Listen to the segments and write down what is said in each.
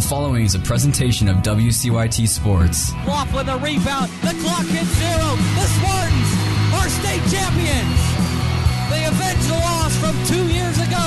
The following is a presentation of WCYT Sports. Laughlin the rebound. The clock hits zero. The Spartans are state champions. They avenge the loss from two years ago,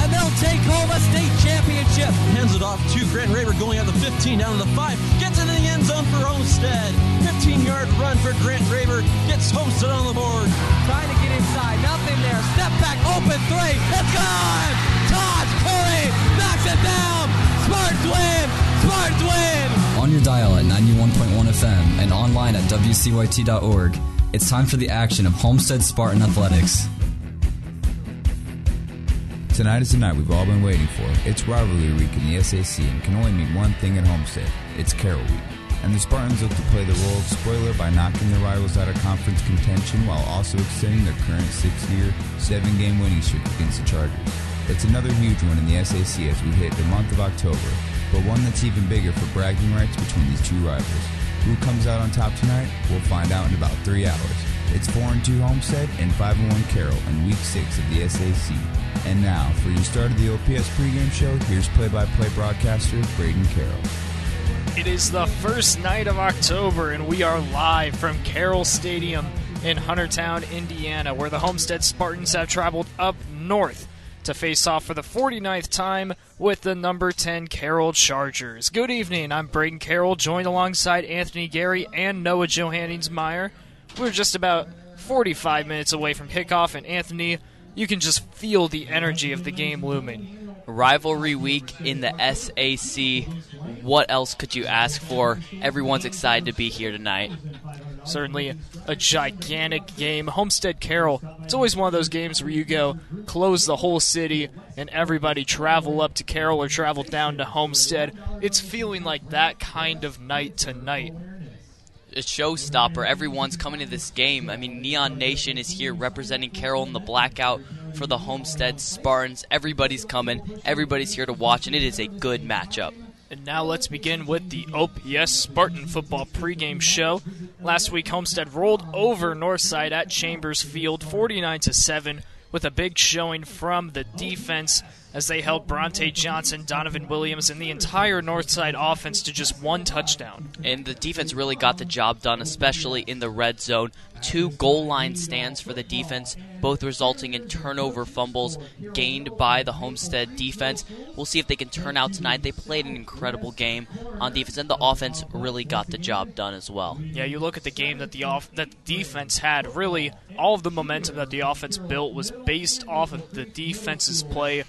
and they'll take home a state championship. Hands it off to Grant Raver going out the 15 down to the 5. Gets into the end zone for Homestead. 15 yard run for Grant Raver. Gets Homestead on the board. Trying to get inside. Nothing there. Step back. Open three. It's gone. Todd Curry knocks it down. Spartans win. Spartans win. On your dial at 91.1 FM and online at WCYT.org, it's time for the action of Homestead Spartan Athletics. Tonight is the night we've all been waiting for. It's rivalry week in the SAC and can only mean one thing at Homestead. It's Carroll Week. And the Spartans look to play the role of spoiler by knocking their rivals out of conference contention while also extending their current six-year, seven-game winning streak against the Chargers. It's another huge one in the SAC as we hit the month of October, but one that's even bigger for bragging rights between these two rivals. Who comes out on top tonight? We'll find out in about three hours. It's 4 and 2 Homestead and 5 and 1 Carroll in week 6 of the SAC. And now, for your start of the OPS pregame show, here's play by play broadcaster Braden Carroll. It is the first night of October, and we are live from Carroll Stadium in Huntertown, Indiana, where the Homestead Spartans have traveled up north to face off for the 49th time with the number 10 Carroll Chargers. Good evening, I'm Braden Carroll, joined alongside Anthony Gary and Noah Johanningsmeyer. We're just about 45 minutes away from kickoff, and Anthony, you can just feel the energy of the game looming. Rivalry week in the SAC. What else could you ask for? Everyone's excited to be here tonight. Certainly a gigantic game. Homestead Carroll, it's always one of those games where you go close the whole city and everybody travel up to Carroll or travel down to Homestead. It's feeling like that kind of night tonight. A showstopper. Everyone's coming to this game. I mean, Neon Nation is here representing Carroll in the blackout for the Homestead Spartans. Everybody's coming. Everybody's here to watch, and it is a good matchup. And now let's begin with the OPS Spartan football pregame show. Last week, Homestead rolled over Northside at Chambers Field, 49 to seven, with a big showing from the defense as they held Bronte Johnson, Donovan Williams, and the entire Northside offense to just one touchdown. And the defense really got the job done, especially in the red zone. Two goal line stands for the defense, both resulting in turnover fumbles gained by the Homestead defense. We'll see if they can turn out tonight. They played an incredible game on defense, and the offense really got the job done as well. Yeah, you look at the game that the off that the defense had. Really, all of the momentum that the offense built was based off of the defense's play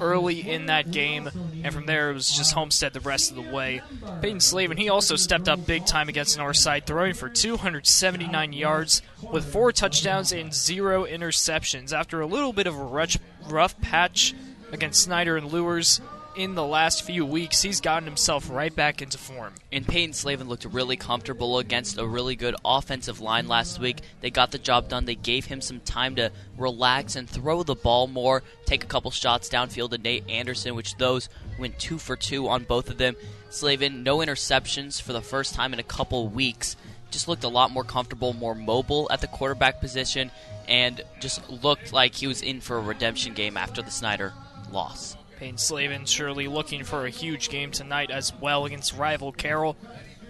early in that game, and from there it was just Homestead the rest of the way. Peyton Slavin, he also stepped up big time against Northside, throwing for 279 yards with four touchdowns and zero interceptions. After a little bit of a rough patch against Snyder and Luers, in the last few weeks, he's gotten himself right back into form. And Peyton Slavin looked really comfortable against a really good offensive line last week. They got the job done. They gave him some time to relax and throw the ball more, take a couple shots downfield to Nate Anderson, which those went two for two on both of them. Slavin, no interceptions for the first time in a couple weeks. Just looked a lot more comfortable, more mobile at the quarterback position, and just looked like he was in for a redemption game after the Snyder loss. Payne Slavin surely looking for a huge game tonight as well against rival Carroll.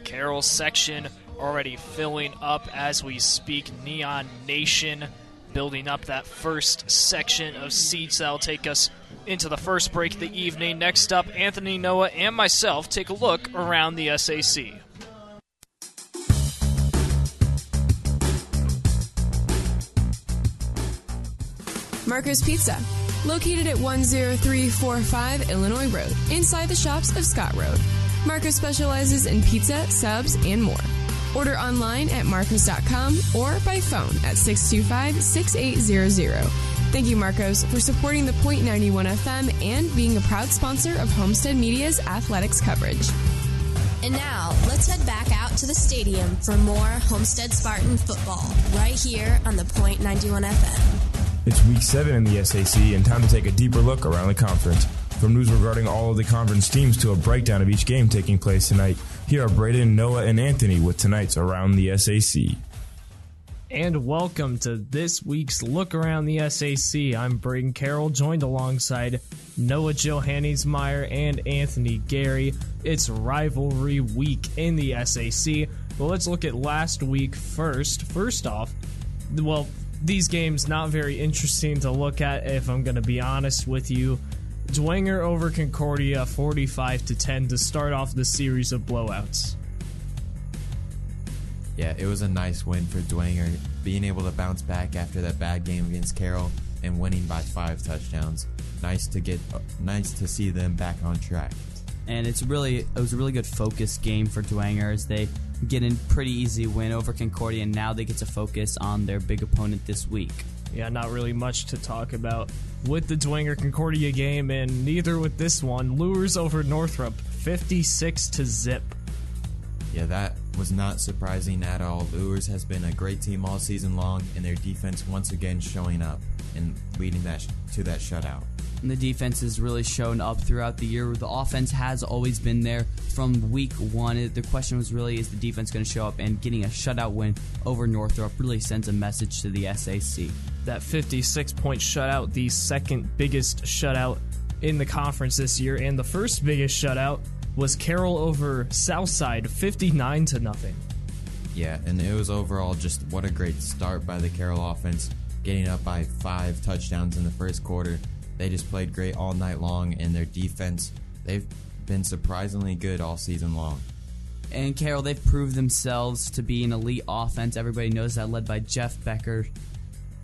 Carroll section already filling up as we speak. Neon Nation building up that first section of seats that'll take us into the first break of the evening. Next up, Anthony Noah and myself take a look around the SAC. Marco's Pizza located at 10345 Illinois Road, inside the shops of Scott Road. Marcos specializes in pizza, subs, and more. Order online at marcos.com or by phone at 625 6800. Thank you, Marcos, for supporting the Point 91 FM and being a proud sponsor of Homestead Media's athletics coverage. And now, let's head back out to the stadium for more Homestead Spartan football right here on the Point 91 FM. It's week seven in the SAC and time to take a deeper look around the conference. From news regarding all of the conference teams to a breakdown of each game taking place tonight, here are Braden, Noah, and Anthony with tonight's Around the SAC. and welcome to this week's Look Around the SAC. I'm Braden Carroll, joined alongside Noah Johanningsmeyer and Anthony Gary. It's rivalry week in the SAC. Well, let's look at last week first. First off, well, these games not very interesting to look at if I'm going to be honest with you. Dwenger over Concordia 45 to 10 to start off the series of blowouts. Yeah, it was a nice win for Dwenger, being able to bounce back after that bad game against Carroll and winning by five touchdowns. Nice to get, uh, nice to see them back on track. And it's really, it was a really good focus game for Dwenger as they get a pretty easy win over Concordia, and now they get to focus on their big opponent this week. Yeah, not really much to talk about with the Dwenger Concordia game, and neither with this one. Luers over Northrop, 56 to zip. Yeah, that was not surprising at all. Luers has been a great team all season long, and their defense once again showing up and leading that sh- to that shutout. And the defense has really shown up throughout the year. The offense has always been there from week one. The question was really is the defense going to show up? And getting a shutout win over Northrop really sends a message to the SAC. That 56 point shutout, the second biggest shutout in the conference this year, and the first biggest shutout was Carroll over Southside, 59 to nothing. Yeah, and it was overall just what a great start by the Carroll offense, getting up by five touchdowns in the first quarter. They just played great all night long, and their defense, they've been surprisingly good all season long. And Carroll, they've proved themselves to be an elite offense. Everybody knows that, led by Jeff Becker.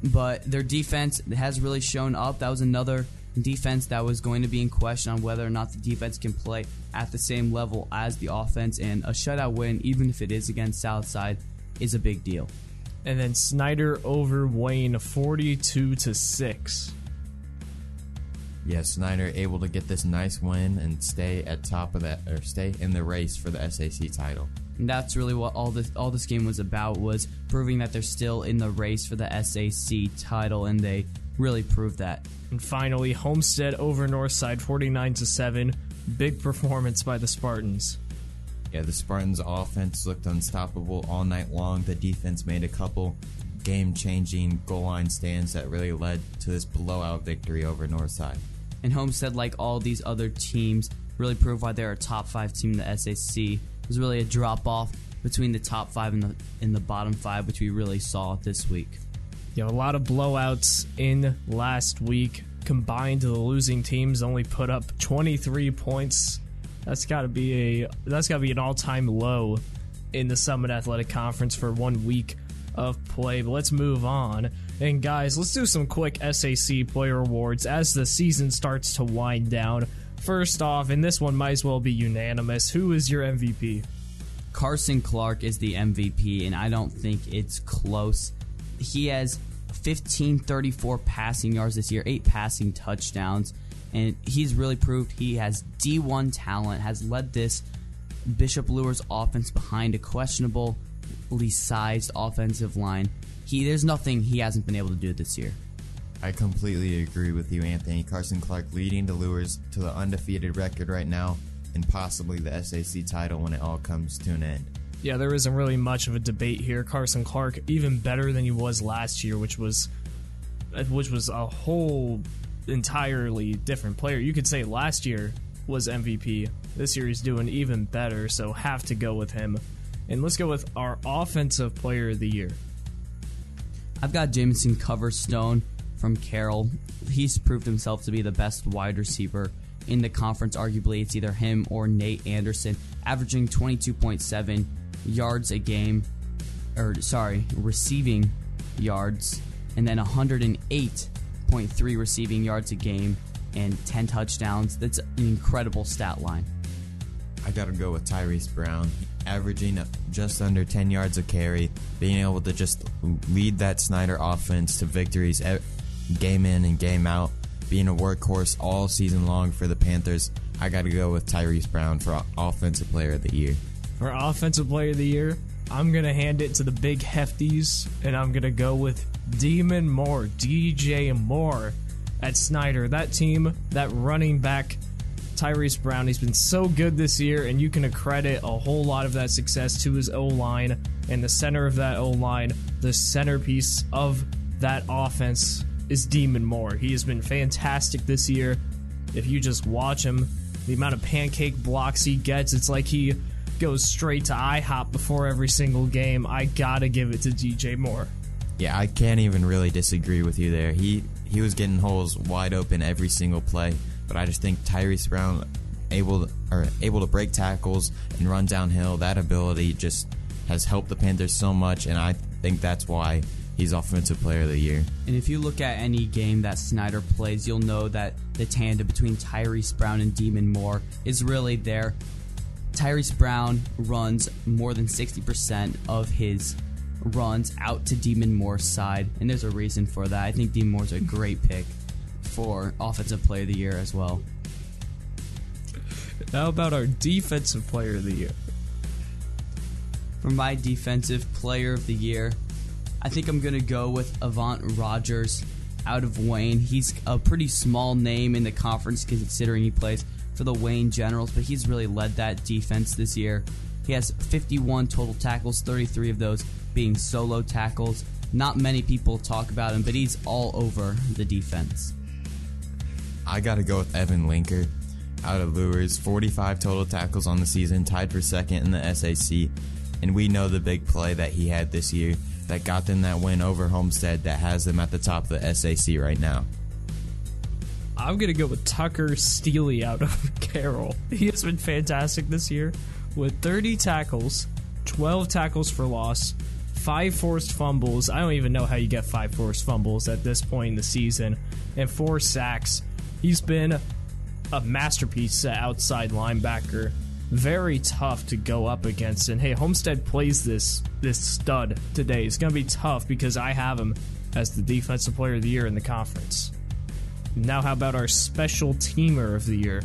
But their defense has really shown up. That was another defense that was going to be in question on whether or not the defense can play at the same level as the offense. And a shutout win, even if it is against Southside, is a big deal. And then Snyder over Wayne, 42 to 6. Yeah, Snyder able to get this nice win and stay at top of that or stay in the race for the SAC title. And that's really what all this all this game was about was proving that they're still in the race for the SAC title and they really proved that. And finally, Homestead over Northside 49 to 7. Big performance by the Spartans. Yeah, the Spartans offense looked unstoppable all night long. The defense made a couple game-changing goal line stands that really led to this blowout victory over Northside. And Homestead, like all these other teams, really proved why they're a top five team in the SAC. Was really a drop off between the top five and the in the bottom five, which we really saw this week. Yeah, a lot of blowouts in last week. Combined, the losing teams only put up 23 points. That's got to be a that's got to be an all-time low in the Summit Athletic Conference for one week of play. But let's move on. And guys, let's do some quick SAC player awards as the season starts to wind down. First off, and this one might as well be unanimous. Who is your MVP? Carson Clark is the MVP, and I don't think it's close. He has 1534 passing yards this year, eight passing touchdowns, and he's really proved he has D1 talent, has led this Bishop Luers offense behind a questionably sized offensive line. He there's nothing he hasn't been able to do this year. I completely agree with you, Anthony. Carson Clark leading the Luers to the undefeated record right now, and possibly the SAC title when it all comes to an end. Yeah, there isn't really much of a debate here. Carson Clark even better than he was last year, which was which was a whole entirely different player. You could say last year was MVP. This year he's doing even better, so have to go with him. And let's go with our offensive player of the year. I've got Jameson Coverstone from Carroll. He's proved himself to be the best wide receiver in the conference. Arguably, it's either him or Nate Anderson, averaging 22.7 yards a game, or sorry, receiving yards, and then 108.3 receiving yards a game and 10 touchdowns. That's an incredible stat line. I got to go with Tyrese Brown, averaging just under 10 yards a carry, being able to just lead that Snyder offense to victories game in and game out, being a workhorse all season long for the Panthers. I got to go with Tyrese Brown for Offensive Player of the Year. For Offensive Player of the Year, I'm going to hand it to the big hefties, and I'm going to go with Demon Moore, DJ Moore at Snyder. That team, that running back Tyrese Brown. He's been so good this year, and you can accredit a whole lot of that success to his O line and the center of that O line, the centerpiece of that offense is Demon Moore. He has been fantastic this year. If you just watch him, the amount of pancake blocks he gets, it's like he goes straight to IHOP before every single game. I gotta give it to DJ Moore. Yeah, I can't even really disagree with you there. He he was getting holes wide open every single play, but I just think Tyrese Brown able to, or able to break tackles and run downhill. That ability just has helped the Panthers so much, and I think that's why he's Offensive Player of the Year. And if you look at any game that Snyder plays, you'll know that the tandem between Tyrese Brown and Demon Moore is really there. Tyrese Brown runs more than 60% of his runs out to Demon Moore's side, and there's a reason for that. I think Demon Moore's a great pick for Offensive Player of the Year as well. How about our Defensive Player of the Year? For my Defensive Player of the Year, I think I'm going to go with Avant Rogers out of Wayne. He's a pretty small name in the conference considering he plays for the Wayne Generals, but he's really led that defense this year. He has 51 total tackles, 33 of those being solo tackles. Not many people talk about him, but he's all over the defense. I got to go with Evan Linker out of Luers. 45 total tackles on the season, tied for second in the SAC. And we know the big play that he had this year that got them that win over Homestead that has them at the top of the SAC right now. I'm going to go with Tucker Steely out of Carroll. He has been fantastic this year with 30 tackles, 12 tackles for loss, five forced fumbles. I don't even know how you get five forced fumbles at this point in the season, and four sacks. He's been a masterpiece outside linebacker. Very tough to go up against. And hey, Homestead plays this this stud today. It's gonna be tough because I have him as the defensive player of the year in the conference. Now, how about our special teamer of the year?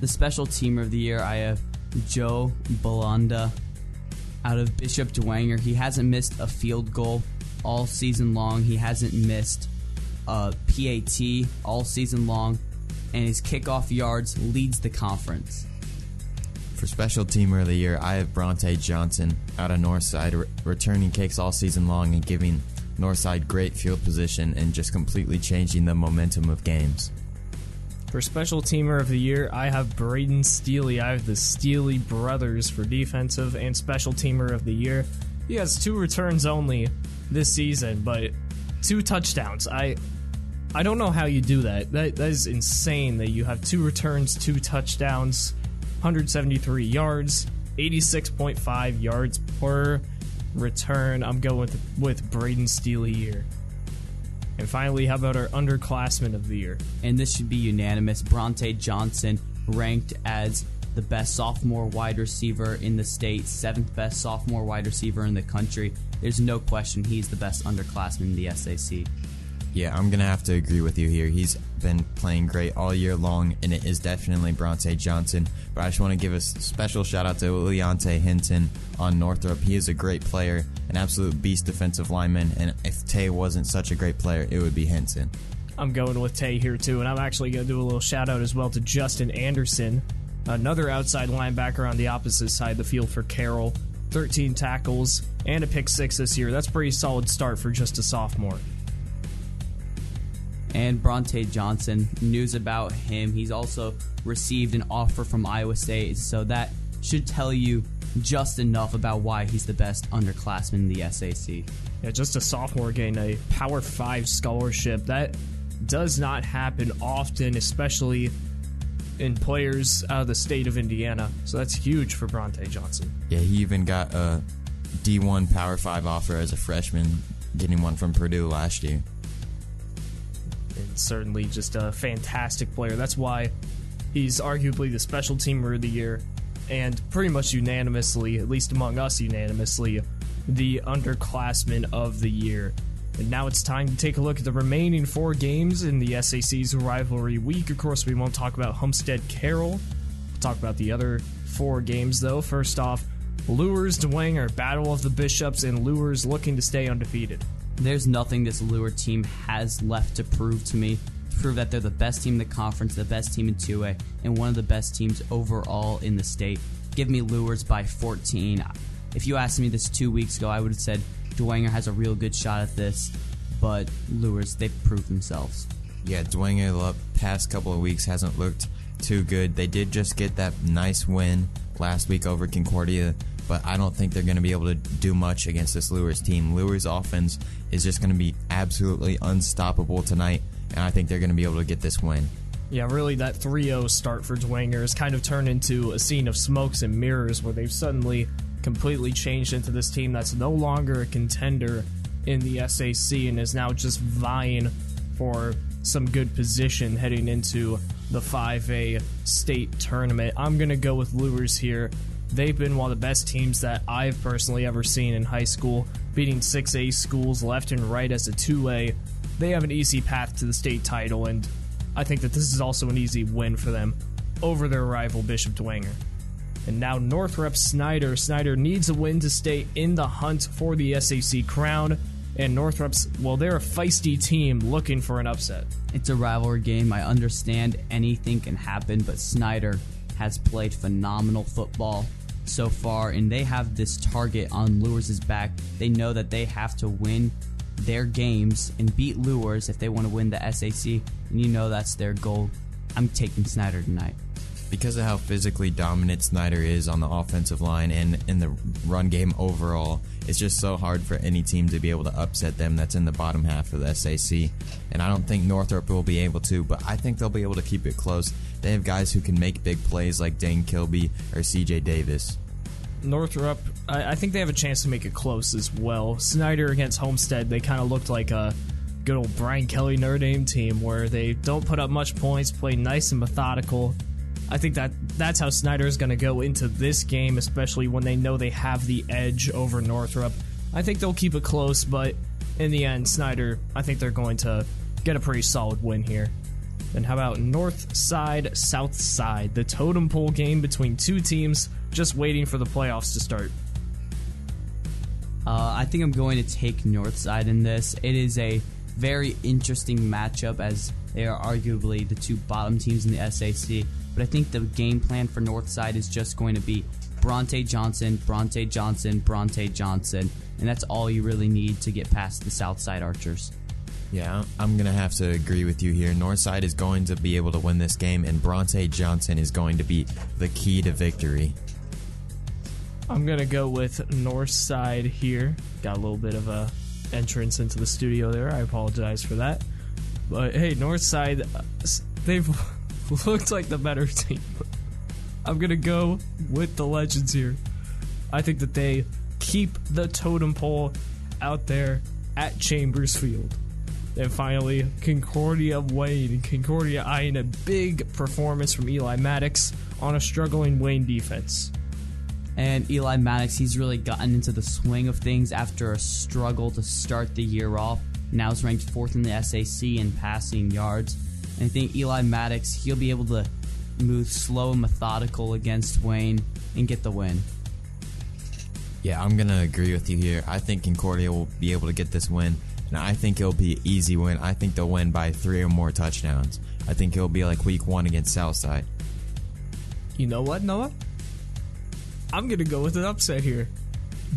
The special teamer of the year, I have Joe Belanda out of Bishop Dwenger. He hasn't missed a field goal all season long. He hasn't missed a PAT all season long, and his kickoff yards leads the conference. For Special Teamer of the Year, I have Bronte Johnson out of Northside, re- returning kicks all season long and giving Northside great field position and just completely changing the momentum of games. For Special Teamer of the Year, I have Braden Steely. I have the Steely brothers for Defensive and Special Teamer of the Year. He has two returns only this season, but two touchdowns. I I don't know how you do that. That that is insane that you have two returns, two touchdowns, 173 yards, 86.5 yards per return. I'm going with with Braden Steely here. And finally, how about our underclassmen of the year? And this should be unanimous. Bronte Johnson ranked as the best sophomore wide receiver in the state, seventh best sophomore wide receiver in the country. There's no question he's the best underclassman in the SAC. Yeah, I'm going to have to agree with you here. He's been playing great all year long, and it is definitely Bronte Johnson. But I just want to give a special shout out to Leonte Hinton on Northrop. He is a great player, an absolute beast defensive lineman, and if Tay wasn't such a great player, it would be Hinton. I'm going with Tay here too, and I'm actually going to do a little shout out as well to Justin Anderson, another outside linebacker on the opposite side of the field for Carroll. 13 tackles and a pick six this year. That's pretty solid start for just a sophomore and Bronte Johnson. News about him. He's also received an offer from Iowa State, so that should tell you just enough about why he's the best underclassman in the SAC. Yeah, just a sophomore getting a Power 5 scholarship. That does not happen often, especially in players out of the state of Indiana. So that's huge for Bronte Johnson. Yeah, he even got a D1 Power 5 offer as a freshman, getting one from Purdue last year and certainly just a fantastic player. That's why he's arguably the special teamer of the year, and pretty much unanimously, at least among us unanimously, the underclassman of the year. And now it's time to take a look at the remaining four games in the SAC's rivalry week. Of course, we won't talk about Homestead Carroll. We'll talk about the other four games, though. First off, Luers Dwenger, Battle of the Bishops, and Luers looking to stay undefeated. There's nothing this Lure team has left to prove to me. prove that they're the best team in the conference, the best team in 2A, and one of the best teams overall in the state. Give me Luers by 14. If you asked me this two weeks ago, I would have said Dwenger has a real good shot at this, but Luers, they've proved themselves. Yeah, Dwenger the past couple of weeks hasn't looked too good. They did just get that nice win last week over Concordia, but I don't think they're going to be able to do much against this Luers team. Luers offense is just going to be absolutely unstoppable tonight, and I think they're going to be able to get this win. Yeah, really, that 3 0 start for Dwenger has kind of turned into a scene of smokes and mirrors where they've suddenly completely changed into this team that's no longer a contender in the SAC and is now just vying for some good position heading into the 5A state tournament. I'm going to go with Luers here. They've been one of the best teams that I've personally ever seen in high school, beating 6A schools left and right as a 2A. They have an easy path to the state title, and I think that this is also an easy win for them over their rival Bishop Dwenger. And now Northrop Snyder. Snyder needs a win to stay in the hunt for the SAC crown and Northrop's, well, they're a feisty team looking for an upset. It's a rivalry game. I understand anything can happen, but Snyder has played phenomenal football so far, and they have this target on Luers' back. They know that they have to win their games and beat Luers if they want to win the SAC, and you know that's their goal. I'm taking Snyder tonight because of how physically dominant Snyder is on the offensive line and in the run game overall, it's just so hard for any team to be able to upset them that's in the bottom half of the SAC. And I don't think Northrop will be able to, but I think they'll be able to keep it close. They have guys who can make big plays like Dane Kilby or CJ Davis. Northrop, I, I think they have a chance to make it close as well. Snyder against Homestead, they kind of looked like a good old Brian Kelly Notre Dame team where they don't put up much points, play nice and methodical, I think that that's how Snyder is going to go into this game, especially when they know they have the edge over Northrop. I think they'll keep it close, but in the end, Snyder, I think they're going to get a pretty solid win here. And how about North Side, South Side, the totem pole game between two teams just waiting for the playoffs to start? Uh, I think I'm going to take North Side in this. It is a very interesting matchup as they are arguably the two bottom teams in the SAC. But I think the game plan for Northside is just going to be Bronte Johnson, Bronte Johnson, Bronte Johnson, and that's all you really need to get past the Southside Archers. Yeah, I'm going to have to agree with you here. Northside is going to be able to win this game, and Bronte Johnson is going to be the key to victory. I'm to go with Northside here. Got a little bit of a entrance into the studio there. I apologize for that. But hey, Northside, uh, they've looked like the better team. I'm gonna go with the Legends here. I think that they keep the totem pole out there at Chambers Field. And finally, Concordia Wayne. Concordia eyeing a big performance from Eli Maddox on a struggling Wayne defense. And Eli Maddox, he's really gotten into the swing of things after a struggle to start the year off. Now he's ranked fourth in the SAC in passing yards. And I think Eli Maddox, he'll be able to move slow and methodical against Wayne and get the win. Yeah, I'm going to agree with you here. I think Concordia will be able to get this win, and I think it'll be an easy win. I think they'll win by three or more touchdowns. I think it'll be like week one against Southside. You know what, Noah? I'm going to go with an upset here.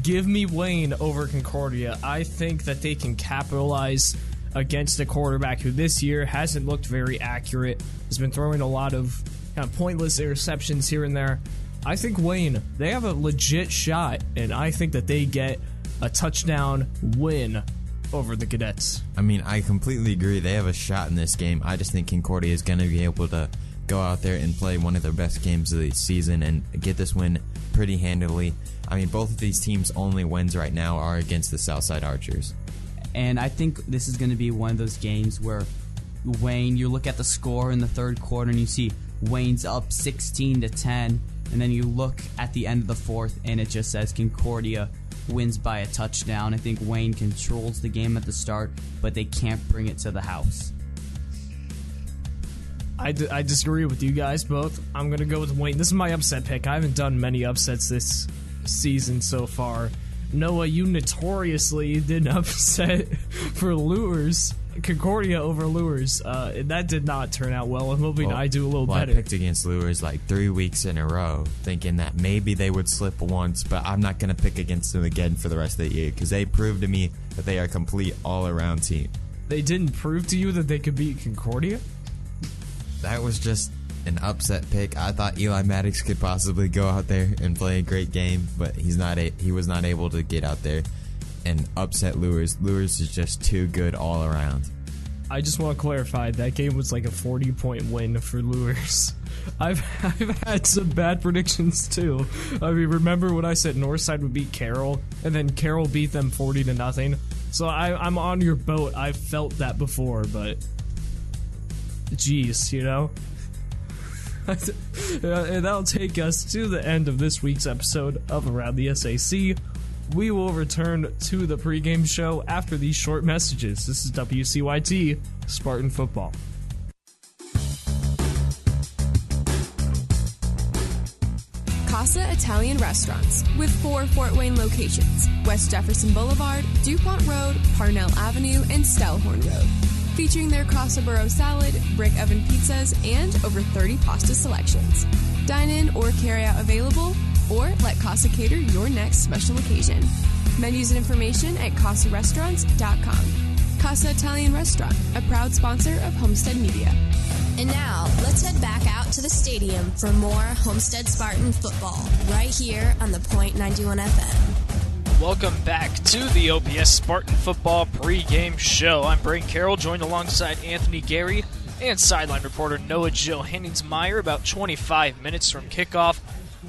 Give me Wayne over Concordia. I think that they can capitalize against a quarterback who this year hasn't looked very accurate, has been throwing a lot of kind of pointless interceptions here and there. I think Wayne, they have a legit shot, and I think that they get a touchdown win over the Cadets. I mean, I completely agree. They have a shot in this game. I just think Concordia is going to be able to go out there and play one of their best games of the season and get this win pretty handily. I mean, both of these teams' only wins right now are against the Southside Archers. And I think this is going to be one of those games where Wayne, you look at the score in the third quarter and you see Wayne's up 16 to 10, and then you look at the end of the fourth and it just says Concordia wins by a touchdown. I think Wayne controls the game at the start, but they can't bring it to the house. I, d- I disagree with you guys both. I'm going to go with Wayne. This is my upset pick. I haven't done many upsets this season so far. Noah, you notoriously did an upset for Luers Concordia over Luers. Uh, and that did not turn out well. I'm hoping Well, I do a little well, better. I picked against Luers like three weeks in a row, thinking that maybe they would slip once, but I'm not going to pick against them again for the rest of the year because they proved to me that they are a complete all around team. They didn't prove to you that they could beat Concordia? That was just an upset pick. I thought Eli Maddox could possibly go out there and play a great game, but he's not. A, he was not able to get out there and upset Luers. Luers is just too good all around. I just want to clarify that game was like a 40 point win for Luers. I've I've had some bad predictions too. I mean, remember when I said Northside would beat Carroll, and then Carroll beat them 40 to nothing. So I, I'm on your boat. I've felt that before, but geez, you know. And that'll take us to the end of this week's episode of Around the SAC. We will return to the pregame show after these short messages. This is WCYT Spartan Football. Casa Italian Restaurants with four Fort Wayne locations West Jefferson Boulevard, DuPont Road, Parnell Avenue, and Stellhorn Road. Featuring their Casa Burro salad, brick oven pizzas, and over 30 pasta selections. Dine in or carry out available, or let Casa cater your next special occasion. Menus and information at CasaRestaurants.com. Casa Italian Restaurant, a proud sponsor of Homestead Media. And now, let's head back out to the stadium for more Homestead Spartan football right here on the Point 91 FM. Welcome back to the OPS Spartan Football pregame show. I'm Braden Carroll, joined alongside Anthony Gary and sideline reporter Noah Johanningsmeyer about 25 minutes from kickoff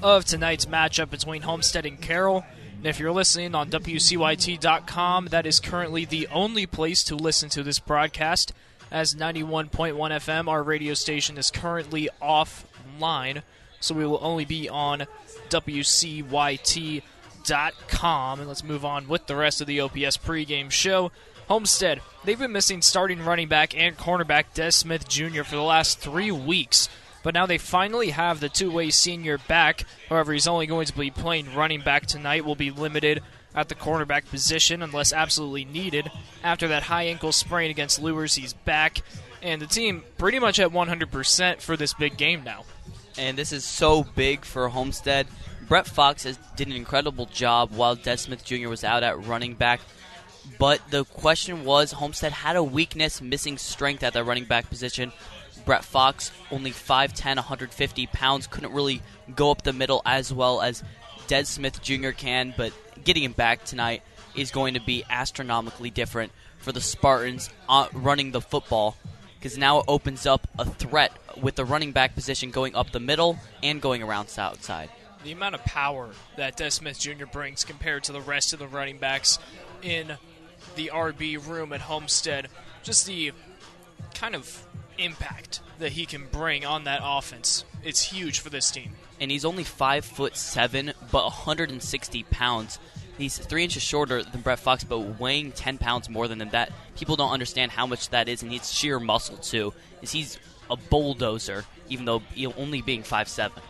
of tonight's matchup between Homestead and Carroll. And if you're listening on WCYT.com, that is currently the only place to listen to this broadcast, as 91.1 FM, our radio station, is currently offline. So we will only be on WCYT.com. And let's move on with the rest of the OPS pregame show. Homestead, they've been missing starting running back and cornerback Des Smith Jr. for the last three weeks. But now they finally have the two way senior back. However, he's only going to be playing running back tonight, will be limited at the cornerback position unless absolutely needed. After that high ankle sprain against Luers, he's back. And the team pretty much at 100% for this big game now. and this is so big for Homestead. Brett Fox has did an incredible job while Des Smith Jr. was out at running back. But the question was, Homestead had a weakness, missing strength at the running back position. Brett Fox, only 5'10", 150 pounds, couldn't really go up the middle as well as Des Smith Jr. can. But getting him back tonight is going to be astronomically different for the Spartans uh, running the football because now it opens up a threat with the running back position going up the middle and going around outside. The amount of power that Des Smith Jr. brings compared to the rest of the running backs in the RB room at Homestead, just the kind of impact that he can bring on that offense, it's huge for this team. And he's only five foot seven, but 160 pounds. He's three inches shorter than Brett Fox, but weighing 10 pounds more than. That people don't understand how much that is, and he's sheer muscle too. Is he's a bulldozer, even though only being five seven.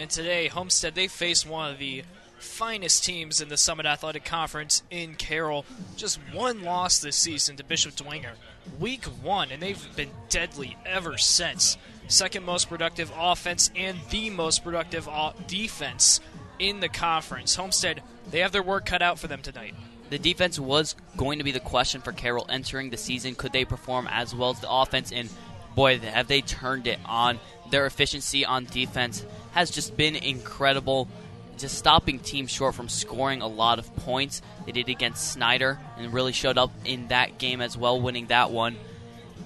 And today, Homestead, they face one of the finest teams in the Summit Athletic Conference in Carroll. Just one loss this season to Bishop Dwenger. Week one, and they've been deadly ever since. Second most productive offense and the most productive defense in the conference. Homestead, they have their work cut out for them tonight. The defense was going to be the question for Carroll entering the season. Could they perform as well as the offense? And boy, have they turned it on. Their efficiency on defense has just been incredible. Just stopping teams short from scoring a lot of points. They did against Snyder and really showed up in that game as well, winning that one.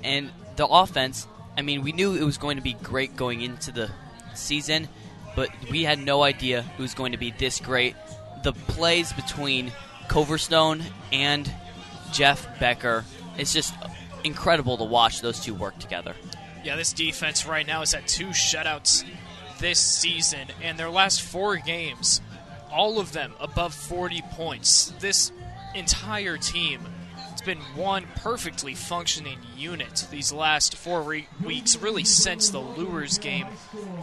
And the offense, I mean, we knew it was going to be great going into the season, but we had no idea it was going to be this great. The plays between Coverstone and Jeff Becker, it's just incredible to watch those two work together. Yeah, this defense right now is at two shutouts this season, and their last four games, all of them above 40 points. This entire team, it's been one perfectly functioning unit these last four re- weeks, really since the Luers game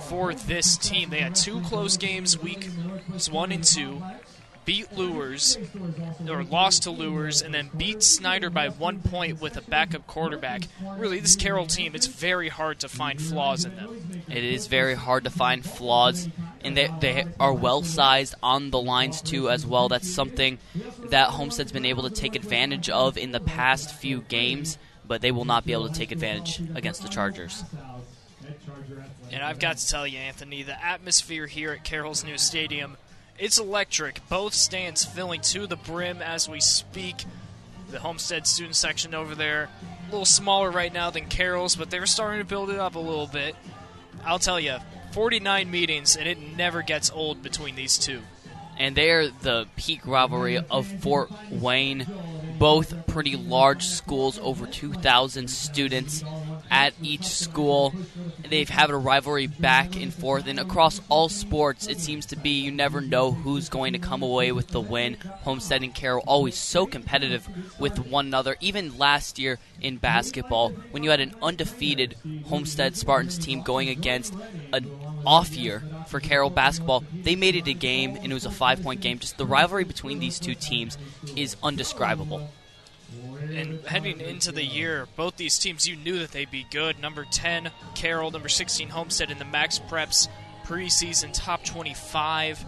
for this team. They had two close games, weeks one and two, beat Luers, or lost to Luers, and then beat Snyder by one point with a backup quarterback. Really, this Carroll team, it's very hard to find flaws in them. It is very hard to find flaws, and they, they are well sized on the lines too, as well. That's something that Homestead's been able to take advantage of in the past few games, but they will not be able to take advantage against the Chargers. And I've got to tell you, Anthony, the atmosphere here at Carroll's new stadium, it's electric. Both stands filling to the brim as we speak. The Homestead student section over there, a little smaller right now than Carroll's, but they're starting to build it up a little bit. I'll tell you, 49 meetings, and it never gets old between these two. And they're the peak rivalry of Fort Wayne. Both pretty large schools, over 2,000 students at each school. They've had a rivalry back and forth, and across all sports, it seems to be you never know who's going to come away with the win. Homestead and Carroll always so competitive with one another. Even last year in basketball, when you had an undefeated Homestead Spartans team going against an off year for Carroll basketball, they made it a game, and it was a five point game. Just the rivalry between these two teams is undescribable. And heading into the year, both these teams, you knew that they'd be good. Number 10, Carroll. Number 16, Homestead in the Max Preps preseason top 25.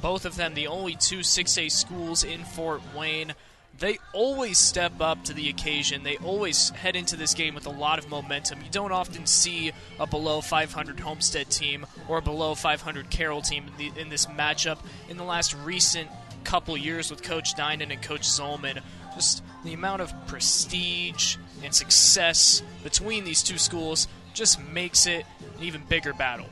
Both of them, the only two 6A schools in Fort Wayne. They always step up to the occasion. They always head into this game with a lot of momentum. You don't often see a below 500 Homestead team or a below 500 Carroll team in, the, in this matchup. In the last recent couple years with Coach Dinan and Coach Zolman, just the amount of prestige and success between these two schools just makes it an even bigger battle.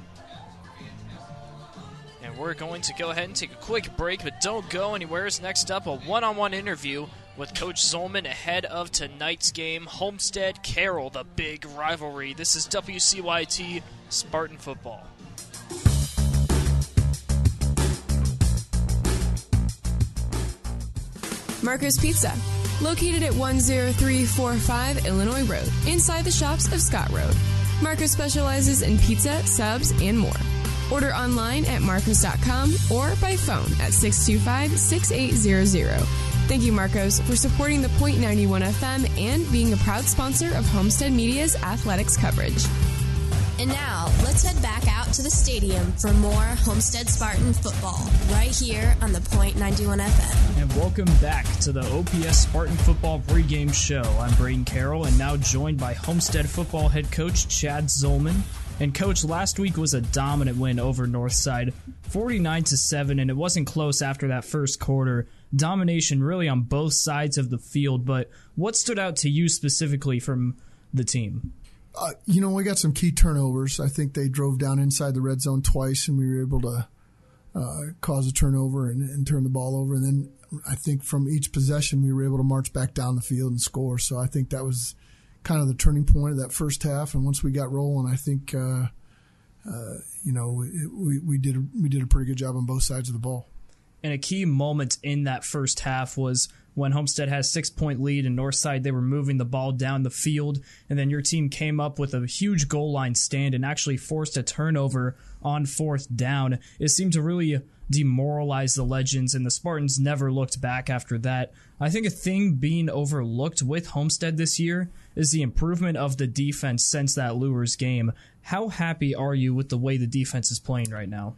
And we're going to go ahead and take a quick break, but don't go anywhere. As next up, a one on one interview with Coach Zolman ahead of tonight's game. Homestead Carroll, the big rivalry. This is WCYT Spartan Football. Marco's Pizza, located at 10345 Illinois Road, inside the shops of Scott Road. Marcos specializes in pizza, subs, and more. Order online at marcos.com or by phone at 625 6800. Thank you, Marcos, for supporting the Point 91 FM and being a proud sponsor of Homestead Media's athletics coverage. And now, let's head back out to the stadium for more Homestead Spartan football right here on the Point 91 FM. And welcome back to the OPS Spartan Football pregame show. I'm Braden Carroll and now joined by Homestead football head coach Chad Zolman. And coach, last week was a dominant win over Northside, 49 to 7, and it wasn't close after that first quarter. Domination really on both sides of the field, but what stood out to you specifically from the team? Uh, you know, we got some key turnovers. I think they drove down inside the red zone twice, and we were able to uh, cause a turnover and, and, turn the ball over. And then I think from each possession, we were able to march back down the field and score. So I think that was kind of the turning point of that first half. And once we got rolling, I think uh, uh you know we, we did we did a pretty good job on both sides of the ball. And a key moment in that first half was when Homestead had a six point lead and Northside, they were moving the ball down the field. And then your team came up with a huge goal line stand and actually forced a turnover on fourth down. It seemed to really demoralize the Legends, and the Spartans never looked back after that. I think a thing being overlooked with Homestead this year is the improvement of the defense since that Luers game. How happy are you with the way the defense is playing right now?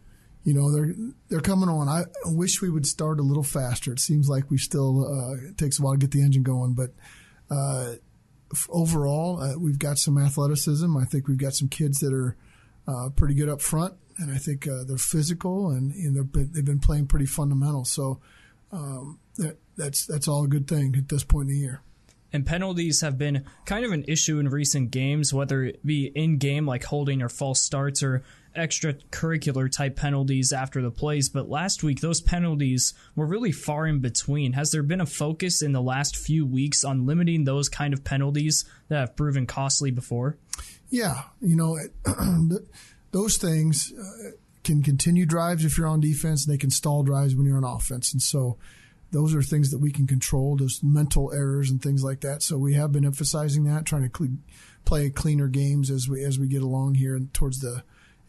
You know they're they're coming on. I wish we would start a little faster. It seems like we still uh, it takes a while to get the engine going, but uh, overall uh, we've got some athleticism. I think we've got some kids that are uh, pretty good up front, and I think uh, they're physical and, and been, they've been playing pretty fundamental. So um, that, that's that's all a good thing at this point in the year and penalties have been kind of an issue in recent games, whether it be in game like holding or false starts or extracurricular type penalties after the plays, but last week those penalties were really far in between. Has there been a focus in the last few weeks on limiting those kind of penalties that have proven costly before? Yeah, you know, those things uh, can continue drives if you're on defense, and they can stall drives when you're on offense, and so. Those are things that we can control, those mental errors and things like that. So we have been emphasizing that, trying to cle- play cleaner games as we as we get along here and towards the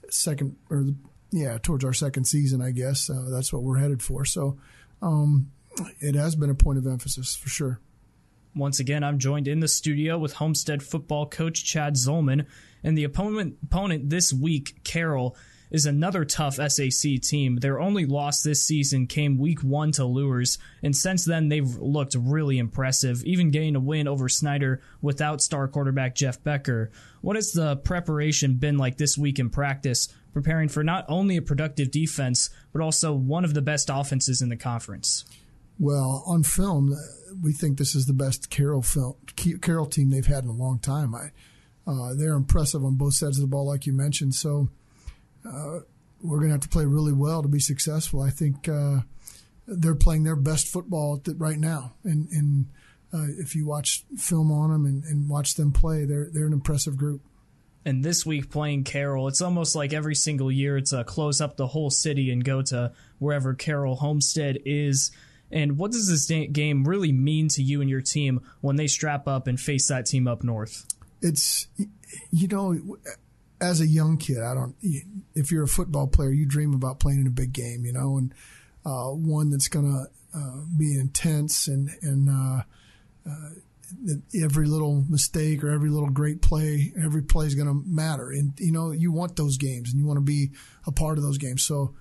second or the, yeah towards our second season, I guess uh, that's what we're headed for. So um, it has been a point of emphasis for sure. Once again, I'm joined in the studio with Homestead football coach Chad Zolman, and the opponent opponent this week, Carroll, is another tough SAC team. Their only loss this season came week one to Luers, and since then they've looked really impressive, even getting a win over Snyder without star quarterback Jeff Becker. What has the preparation been like this week in practice, preparing for not only a productive defense, but also one of the best offenses in the conference? Well, on film, we think this is the best Carroll film Carroll team they've had in a long time. I, uh, they're impressive on both sides of the ball, like you mentioned. So uh, we're going to have to play really well to be successful. I think uh, they're playing their best football right now, and, and uh, if you watch film on them and, and watch them play, they're they're an impressive group. And this week playing Carroll, it's almost like every single year it's a close up the whole city and go to wherever Carroll Homestead is. And what does this game really mean to you and your team when they strap up and face that team up north? It's, you know, as a young kid, I don't. If you're a football player, you dream about playing in a big game, you know, and uh, one that's going to uh, be intense and and uh, uh every little mistake or every little great play, every play is going to matter. And you know, you want those games and you want to be a part of those games. So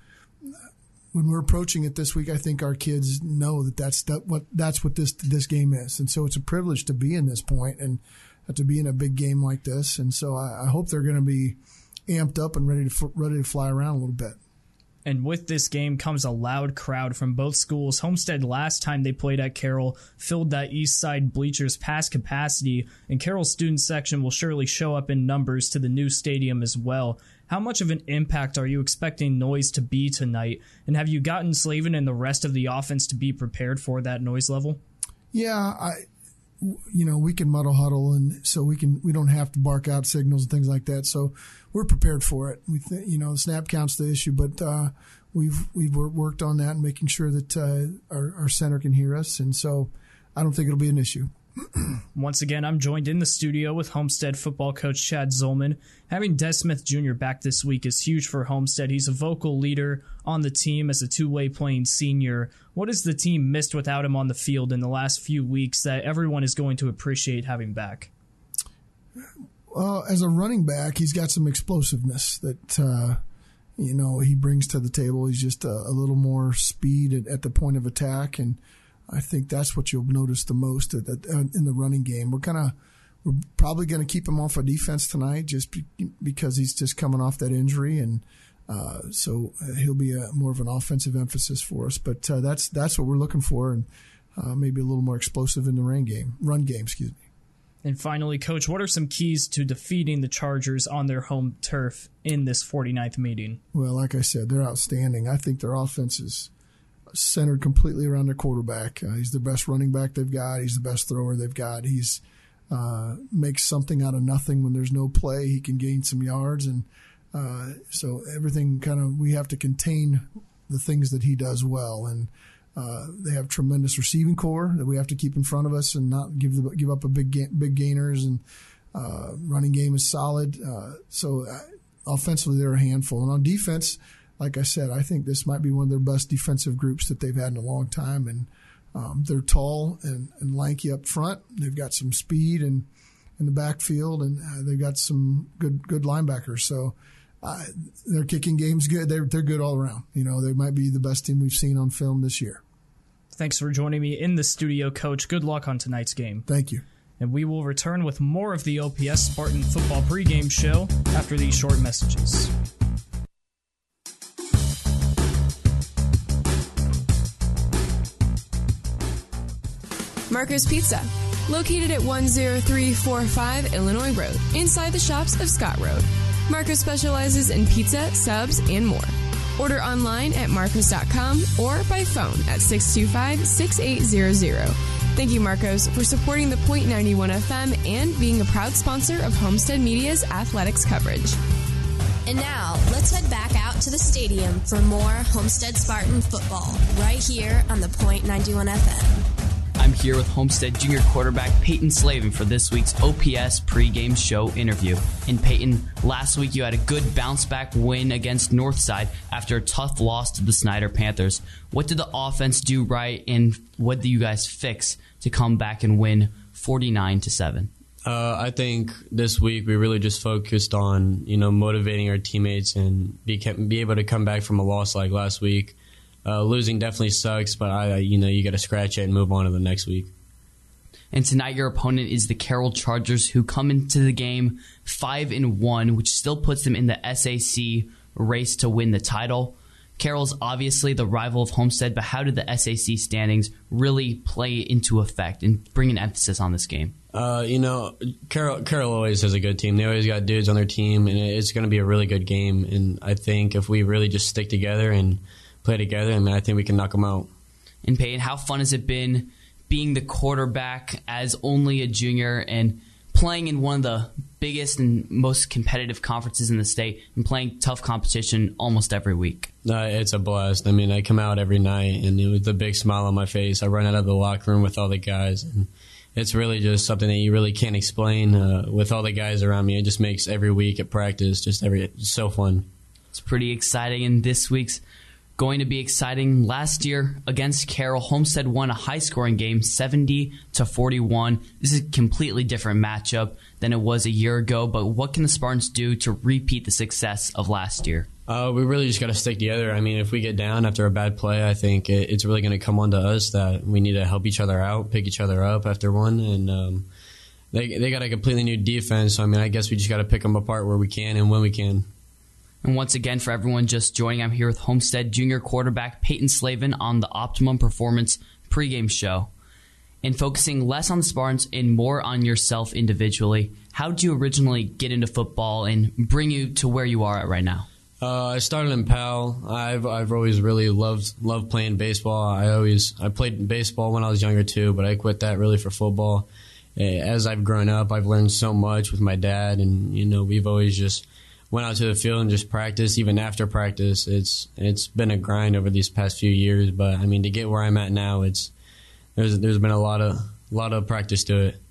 when we're approaching it this week, I think our kids know that that's that what that's what this this game is, and so it's a privilege to be in this point and Uh, to be in a big game like this. And so I, I hope they're going to be amped up and ready to ready to fly around a little bit. And with this game comes a loud crowd from both schools. Homestead last time they played at Carroll filled that east side bleachers past capacity, and Carroll's student section will surely show up in numbers to the new stadium as well. How much of an impact are you expecting noise to be tonight? And have you gotten Slavin and the rest of the offense to be prepared for that noise level? Yeah, I you know, we can muddle huddle, and so we can we don't have to bark out signals and things like that. So we're prepared for it. We, th- you know, the snap count's the issue, but uh, we've we've worked on that and making sure that uh, our, our center can hear us, and so I don't think it'll be an issue. Once again, I'm joined in the studio with Homestead football coach Chad Zolman. Having Des Smith Jr. back this week is huge for Homestead. He's a vocal leader on the team as a two way playing senior. What has the team missed without him on the field in the last few weeks that everyone is going to appreciate having back? Well, as a running back, he's got some explosiveness that. Uh, you know he brings to the table. He's just a, a little more speed at, at the point of attack, and I think that's what you'll notice the most at, at, in the running game. We're kind of we're probably going to keep him off of defense tonight just be, because he's just coming off that injury and uh, so uh, he'll be a, more of an offensive emphasis for us. But uh, that's that's what we're looking for, and uh, maybe a little more explosive in the run game. Run game, excuse me. And finally, coach, what are some keys to defeating the Chargers on their home turf in this 49th meeting? Well, like I said, they're outstanding. I think their offense is centered completely around their quarterback. Uh, he's the best running back they've got. He's the best thrower they've got. He's uh, makes something out of nothing when there's no play. He can gain some yards, and uh, so everything kind of we have to contain the things that he does well. And uh, they have tremendous receiving core that we have to keep in front of us and not give the, give up a big ga- big gainers. And uh, running game is solid. Uh, so offensively, they're a handful. And on defense like I said, I think this might be one of their best defensive groups that they've had in a long time. And um, they're tall and, and lanky up front. They've got some speed and in the backfield, and uh, they've got some good good linebackers. So uh, their kicking game's good. They're they're good all around. You know, they might be the best team we've seen on film this year. Thanks for joining me in the studio, Coach. Good luck on tonight's game. Thank you. And we will return with more of the OPS Spartan football pregame show after these short messages. Marco's Pizza, located at 10345 Illinois Road, inside the shops of Scott Road. Marco specializes in pizza, subs, and more. Order online at marcos.com or by phone at 625 6800. Thank you, Marcos, for supporting the Point 91 FM and being a proud sponsor of Homestead Media's athletics coverage. And now, let's head back out to the stadium for more Homestead Spartan football right here on the Point 91 FM. I'm here with Homestead Junior quarterback Peyton Slavin for this week's OPS pregame show interview. And Peyton, last week you had a good bounce back win against Northside after a tough loss to the Snyder Panthers. What did the offense do right, and what did you guys fix to come back and win 49 to 7? Uh, I think this week we really just focused on you know motivating our teammates and be be able to come back from a loss like last week. Uh, losing definitely sucks, but I you know you got to scratch it and move on to the next week. And tonight your opponent is the Carroll Chargers, who come into the game five and one, which still puts them in the SAC race to win the title. Carroll's obviously the rival of Homestead, but how did the SAC standings really play into effect and bring an emphasis on this game? Uh, you know, Carroll, Carroll always has a good team. They always got dudes on their team, and it's going to be a really good game. And I think if we really just stick together and play together, and I think we can knock them out. And Peyton, how fun has it been being the quarterback as only a junior and playing in one of the biggest and most competitive conferences in the state and playing tough competition almost every week? Uh, it's a blast. I mean, I come out every night and it was a big smile on my face. I run out of the locker room with all the guys, and it's really just something that you really can't explain uh, with all the guys around me. It just makes every week at practice just every so fun. It's pretty exciting. And this week's going to be exciting. Last year against Carroll, Homestead won a high scoring game, 70 to 41. This is a completely different matchup than it was a year ago, but what can the Spartans do to repeat the success of last year? Uh, we really just got to stick together. I mean, if we get down after a bad play, I think it, it's really going to come on to us that we need to help each other out, pick each other up after one, and um, they they got a completely new defense. So I mean, I guess we just got to pick them apart where we can and when we can. And once again, for everyone just joining, I'm here with Homestead junior quarterback Peyton Slavin on the Optimum Performance pregame show. And focusing less on the Spartans and more on yourself individually, how did you originally get into football and bring you to where you are at right now? Uh, I started in Pal. I've I've always really loved loved playing baseball. I always I played baseball when I was younger too, but I quit that really for football. As I've grown up, I've learned so much with my dad, and you know we've always just went out to the field and just practiced. Even after practice, it's it's been a grind over these past few years. But I mean, to get where I'm at now, it's there's there's been a lot of a lot of practice to it.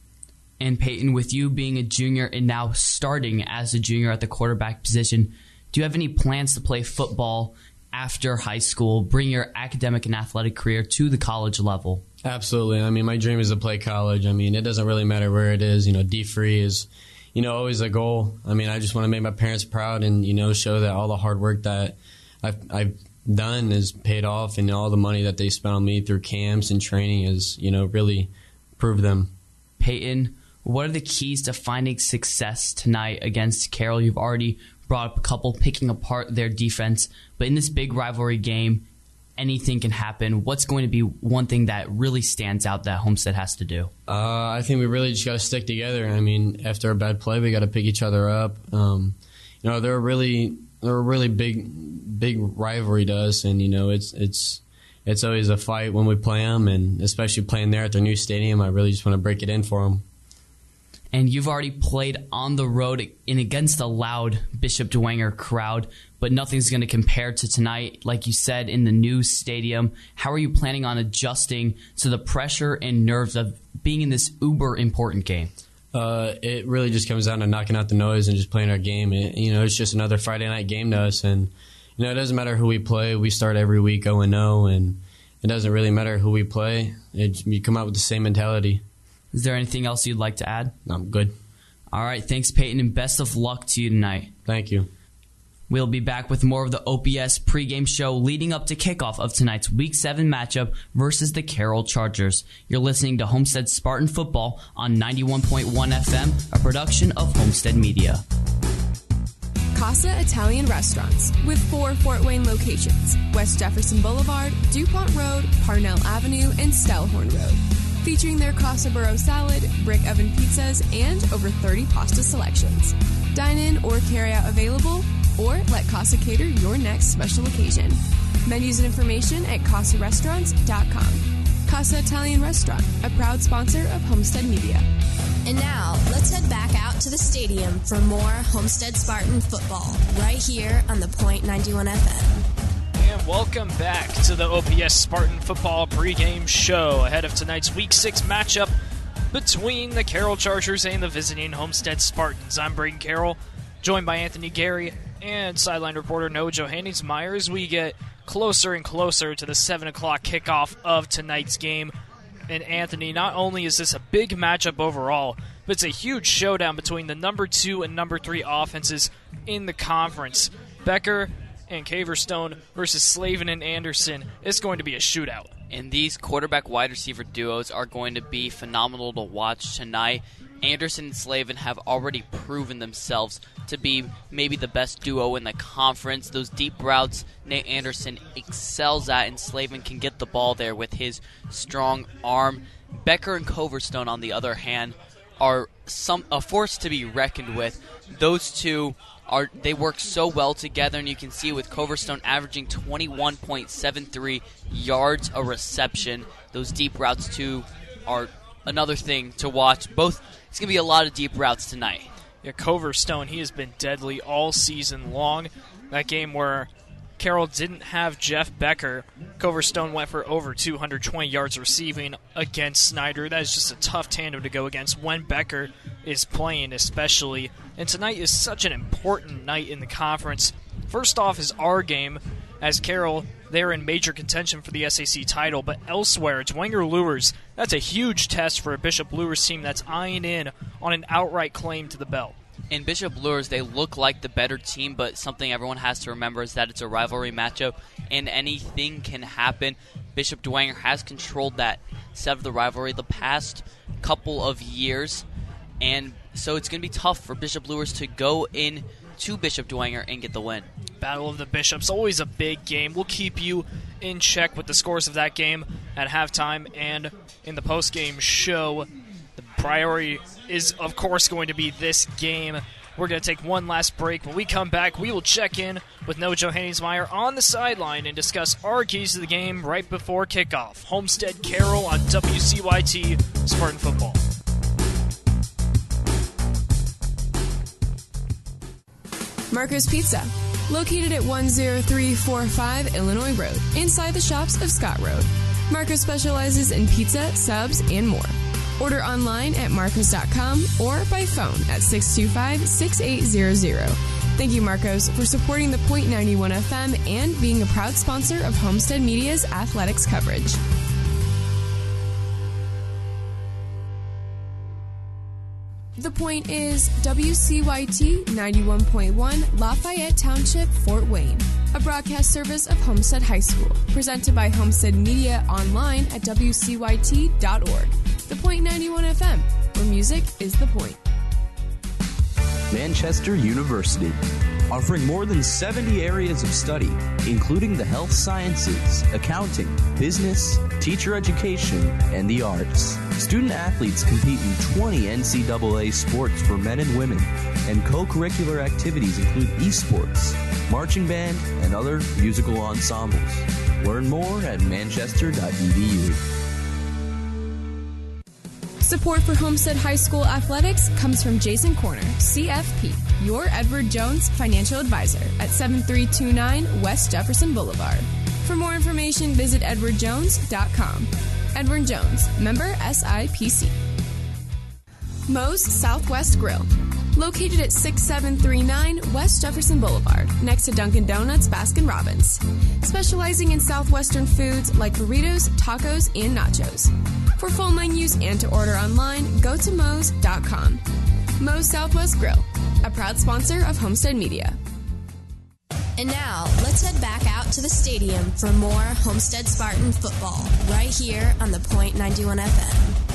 And Peyton, with you being a junior and now starting as a junior at the quarterback position, do you have any plans to play football after high school? Bring your academic and athletic career to the college level. Absolutely. I mean, my dream is to play college. I mean, it doesn't really matter where it is. You know, D free is you know, always a goal. I mean, I just want to make my parents proud and, you know, show that all the hard work that I've, I've done is paid off and all the money that they spent on me through camps and training is, you know, really proved them. Peyton, what are the keys to finding success tonight against Carroll? You've already brought up a couple picking apart their defense, but in this big rivalry game, anything can happen. What's going to be one thing that really stands out that Homestead has to do? Uh, I think we really just got to stick together. I mean, after a bad play, we got to pick each other up. Um, you know, they're a really they're a really big big rivalry to us, and you know, it's it's it's always a fight when we play them, and especially playing there at their new stadium. I really just want to break it in for them and you've already played on the road in against a loud Bishop Dwenger crowd, but nothing's going to compare to tonight, like you said, in the new stadium. How are you planning on adjusting to the pressure and nerves of being in this uber important game? Uh, it really just comes down to knocking out the noise and just playing our game. It, you know, it's just another Friday night game to us, and you know, it doesn't matter who we play. We start every week 0 and 0, and it doesn't really matter who we play. It, you come out with the same mentality. Is there anything else you'd like to add? I'm good. All right. Thanks, Peyton, and best of luck to you tonight. Thank you. We'll be back with more of the OPS pregame show leading up to kickoff of tonight's Week 7 matchup versus the Carroll Chargers. You're listening to Homestead Spartan Football on 91.1 FM, a production of Homestead Media. Casa Italian Restaurants with four Fort Wayne locations West Jefferson Boulevard, DuPont Road, Parnell Avenue, and Stellhorn Road featuring their Casa Burro salad, brick oven pizzas, and over 30 pasta selections. Dine in or carry out available, or let Casa cater your next special occasion. Menus and information at CasaRestaurants.com. Casa Italian Restaurant, a proud sponsor of Homestead Media. And now, let's head back out to the stadium for more Homestead Spartan football, right here on the Point 91 FM. And welcome back to the OPS Spartan Football pregame show ahead of tonight's Week 6 matchup between the Carroll Chargers and the visiting Homestead Spartans. I'm Braden Carroll, joined by Anthony Gary and sideline reporter Noah Johanningsmeyer. We get closer and closer to the 7 o'clock kickoff of tonight's game. And Anthony, not only is this a big matchup overall, but it's a huge showdown between the number two and number three offenses in the conference. Becker and Coverstone versus Slavin and Anderson. It's going to be a shootout. And these quarterback wide receiver duos are going to be phenomenal to watch tonight. Anderson and Slavin have already proven themselves to be maybe the best duo in the conference. Those deep routes Nate Anderson excels at, and Slavin can get the ball there with his strong arm. Becker and Coverstone, on the other hand, are some a force to be reckoned with. Those two are they work so well together, and you can see with Coverstone averaging 21.73 yards a reception. Those deep routes too are another thing to watch. Both it's gonna be a lot of deep routes tonight. Yeah, Coverstone, he has been deadly all season long. That game where Carroll didn't have Jeff Becker. Coverstone went for over 220 yards receiving against Snyder. That is just a tough tandem to go against when Becker is playing, especially. And tonight is such an important night in the conference. First off is our game, as Carroll, they're in major contention for the SAC title, but elsewhere, Dwenger Luers, that's a huge test for a Bishop Luers team that's eyeing in on an outright claim to the belt in Bishop Luers, they look like the better team, but something everyone has to remember is that it's a rivalry matchup and anything can happen. Bishop Dwenger has controlled that set of the rivalry the past couple of years, and so it's going to be tough for Bishop Luers to go in to Bishop Dwenger and get the win. Battle of the Bishops, always a big game. We'll keep you in check with the scores of that game at halftime and in the post-game show. Priority is, of course, going to be this game. We're going to take one last break. When we come back, we will check in with Noah Johanningsmeyer on the sideline and discuss our keys to the game right before kickoff. Homestead Carroll on WCYT Spartan Football. Marco's Pizza, located at 10345 Illinois Road, inside the shops of Scott Road. Marco specializes in pizza, subs, and more. Order online at marcos.com or by phone at 625 6800. Thank you, Marcos, for supporting the Point 91 FM and being a proud sponsor of Homestead Media's athletics coverage. The point is WCYT 91.1 Lafayette Township, Fort Wayne, a broadcast service of Homestead High School, presented by Homestead Media online at WCYT.org. The Point 91 FM, where music is the point. Manchester University, offering more than 70 areas of study, including the health sciences, accounting, business, teacher education, and the arts. Student athletes compete in 20 NCAA sports for men and women, and co curricular activities include esports, marching band, and other musical ensembles. Learn more at manchester.edu. Support for Homestead High School athletics comes from Jason Corner, CFP, your Edward Jones financial advisor at 7329 West Jefferson Boulevard. For more information, visit edwardjones.com. Edward Jones, member SIPC. Moe's Southwest Grill, located at 6739 West Jefferson Boulevard, next to Dunkin' Donuts Baskin Robbins. Specializing in Southwestern foods like burritos, tacos, and nachos. For full menus and to order online, go to Moe's.com. Moe's Southwest Grill, a proud sponsor of Homestead Media. And now, let's head back out to the stadium for more Homestead Spartan football, right here on the Point 91 FM.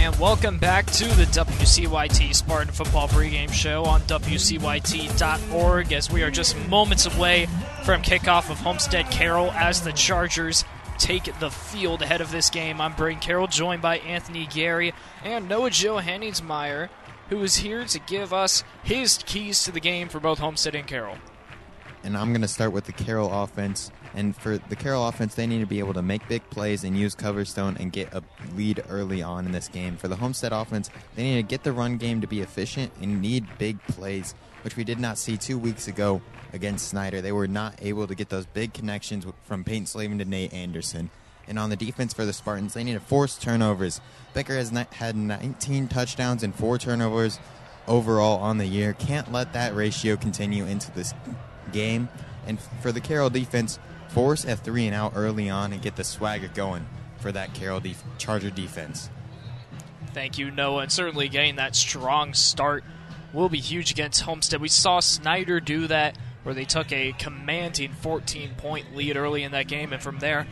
And welcome back to the WCYT Spartan Football pregame show on WCYT.org as we are just moments away from kickoff of Homestead Carroll as the Chargers take the field ahead of this game. I'm Braden Carroll, joined by Anthony Gary and Noah Johanningsmeyer, who is here to give us his keys to the game for both Homestead and Carroll. And I'm going to start with the Carroll offense. And for the Carroll offense, they need to be able to make big plays and use Coverstone and get a lead early on in this game. For the Homestead offense, they need to get the run game to be efficient and need big plays, which we did not see two weeks ago against Snyder. They were not able to get those big connections from Peyton Slavin to Nate Anderson. And on the defense for the Spartans, they need to force turnovers. Becker has had 19 touchdowns and four turnovers overall on the year. Can't let that ratio continue into this game. And for the Carroll defense, force a three and out early on and get the swagger going for that Carroll def- Charger defense. Thank you, Noah. And certainly getting that strong start will be huge against Homestead. We saw Snyder do that where they took a commanding 14 point lead early in that game, and from there,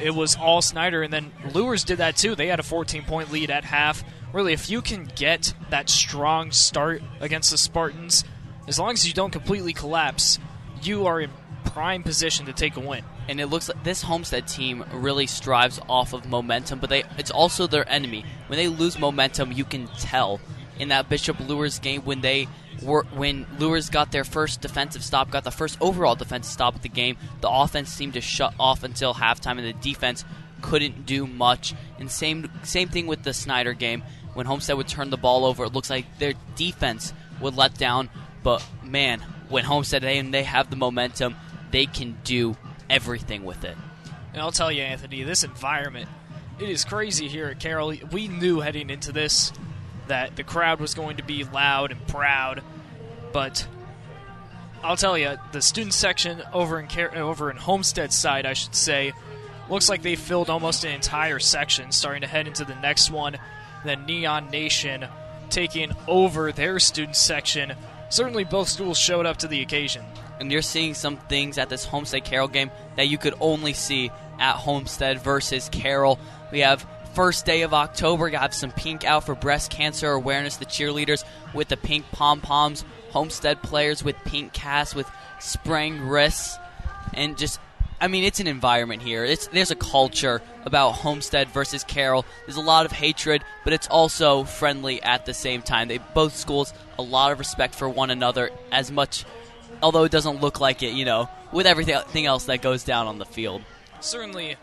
it was all Snyder. And then Luers did that too. They had a 14 point lead at half. Really, if you can get that strong start against the Spartans, as long as you don't completely collapse, you are in prime position to take a win. And it looks like this Homestead team really strives off of momentum, but they it's also their enemy. When they lose momentum, you can tell. In that Bishop Luers game, when they were when Luers got their first defensive stop, got the first overall defensive stop of the game, the offense seemed to shut off until halftime, and the defense couldn't do much. And same same thing with the Snyder game. When Homestead would turn the ball over, it looks like their defense would let down. But man, when Homestead and they have the momentum, they can do everything with it. And I'll tell you, Anthony, this environment, it is crazy here at Carroll. We knew heading into this that the crowd was going to be loud and proud, but I'll tell you, the student section over in Car- over in Homestead side, I should say, looks like they filled almost an entire section. Starting to head into the next one, then Neon Nation taking over their student section. Certainly, both schools showed up to the occasion. and you're seeing some things at this Homestead Carroll game that you could only see at Homestead versus Carroll. We have first day of October, you have some pink out for breast cancer awareness. The cheerleaders with the pink pom poms, Homestead players with pink casts with spraying wrists, and just. I mean, it's an environment here. It's there's a culture about Homestead versus Carroll. There's a lot of hatred, but it's also friendly at the same time. They both schools a lot of respect for one another as much although it doesn't look like it, you know, with everything else that goes down on the field. Certainly,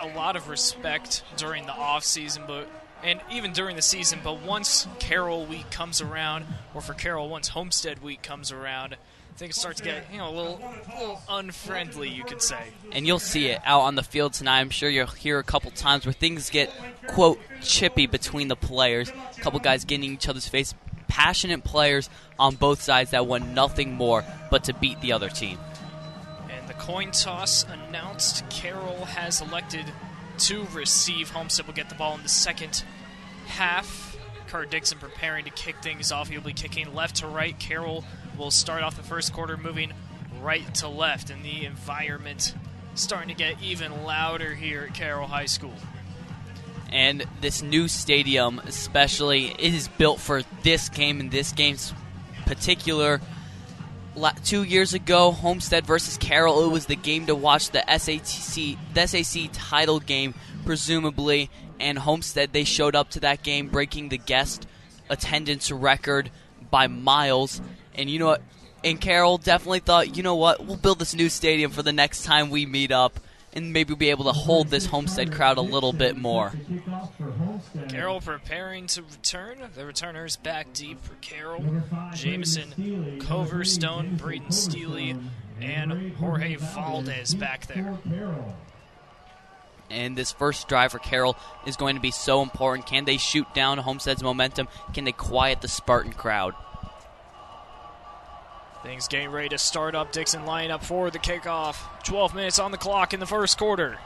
a lot of respect during the off season, but and even during the season. But once Carroll Week comes around, or for Carroll, once Homestead Week comes around, things start to get you know a little, a little unfriendly, you could say. And you'll see it out on the field tonight. I'm sure you'll hear a couple times where things get quote chippy between the players. A couple guys getting each other's face. Passionate players on both sides that want nothing more but to beat the other team. And the coin toss announced Carroll has elected to receive. Homestead will get the ball in the second half. Carter Dixon preparing to kick things off. He'll be kicking left to right. Carroll will start off the first quarter moving right to left, and the environment starting to get even louder here at Carroll High School. And this new stadium, especially, it is built for this game and this game's particular. La- two years ago, Homestead versus Carroll, it was the game to watch the SAC, the SAC title game, presumably. And Homestead, they showed up to that game, breaking the guest attendance record by miles. And you know what? And Carroll definitely thought, you know what? We'll build this new stadium for the next time we meet up, and maybe be able to hold this Homestead crowd a little bit more. Carroll preparing to return. The returners back deep for Carroll, Jameson, Coverstone, Braden Steely, and Jorge Valdez back there. And this first drive for Carroll is going to be so important. Can they shoot down Homestead's momentum? Can they quiet the Spartan crowd? Things getting ready to start up. Dixon lining up for the kickoff. 12 minutes on the clock in the first quarter.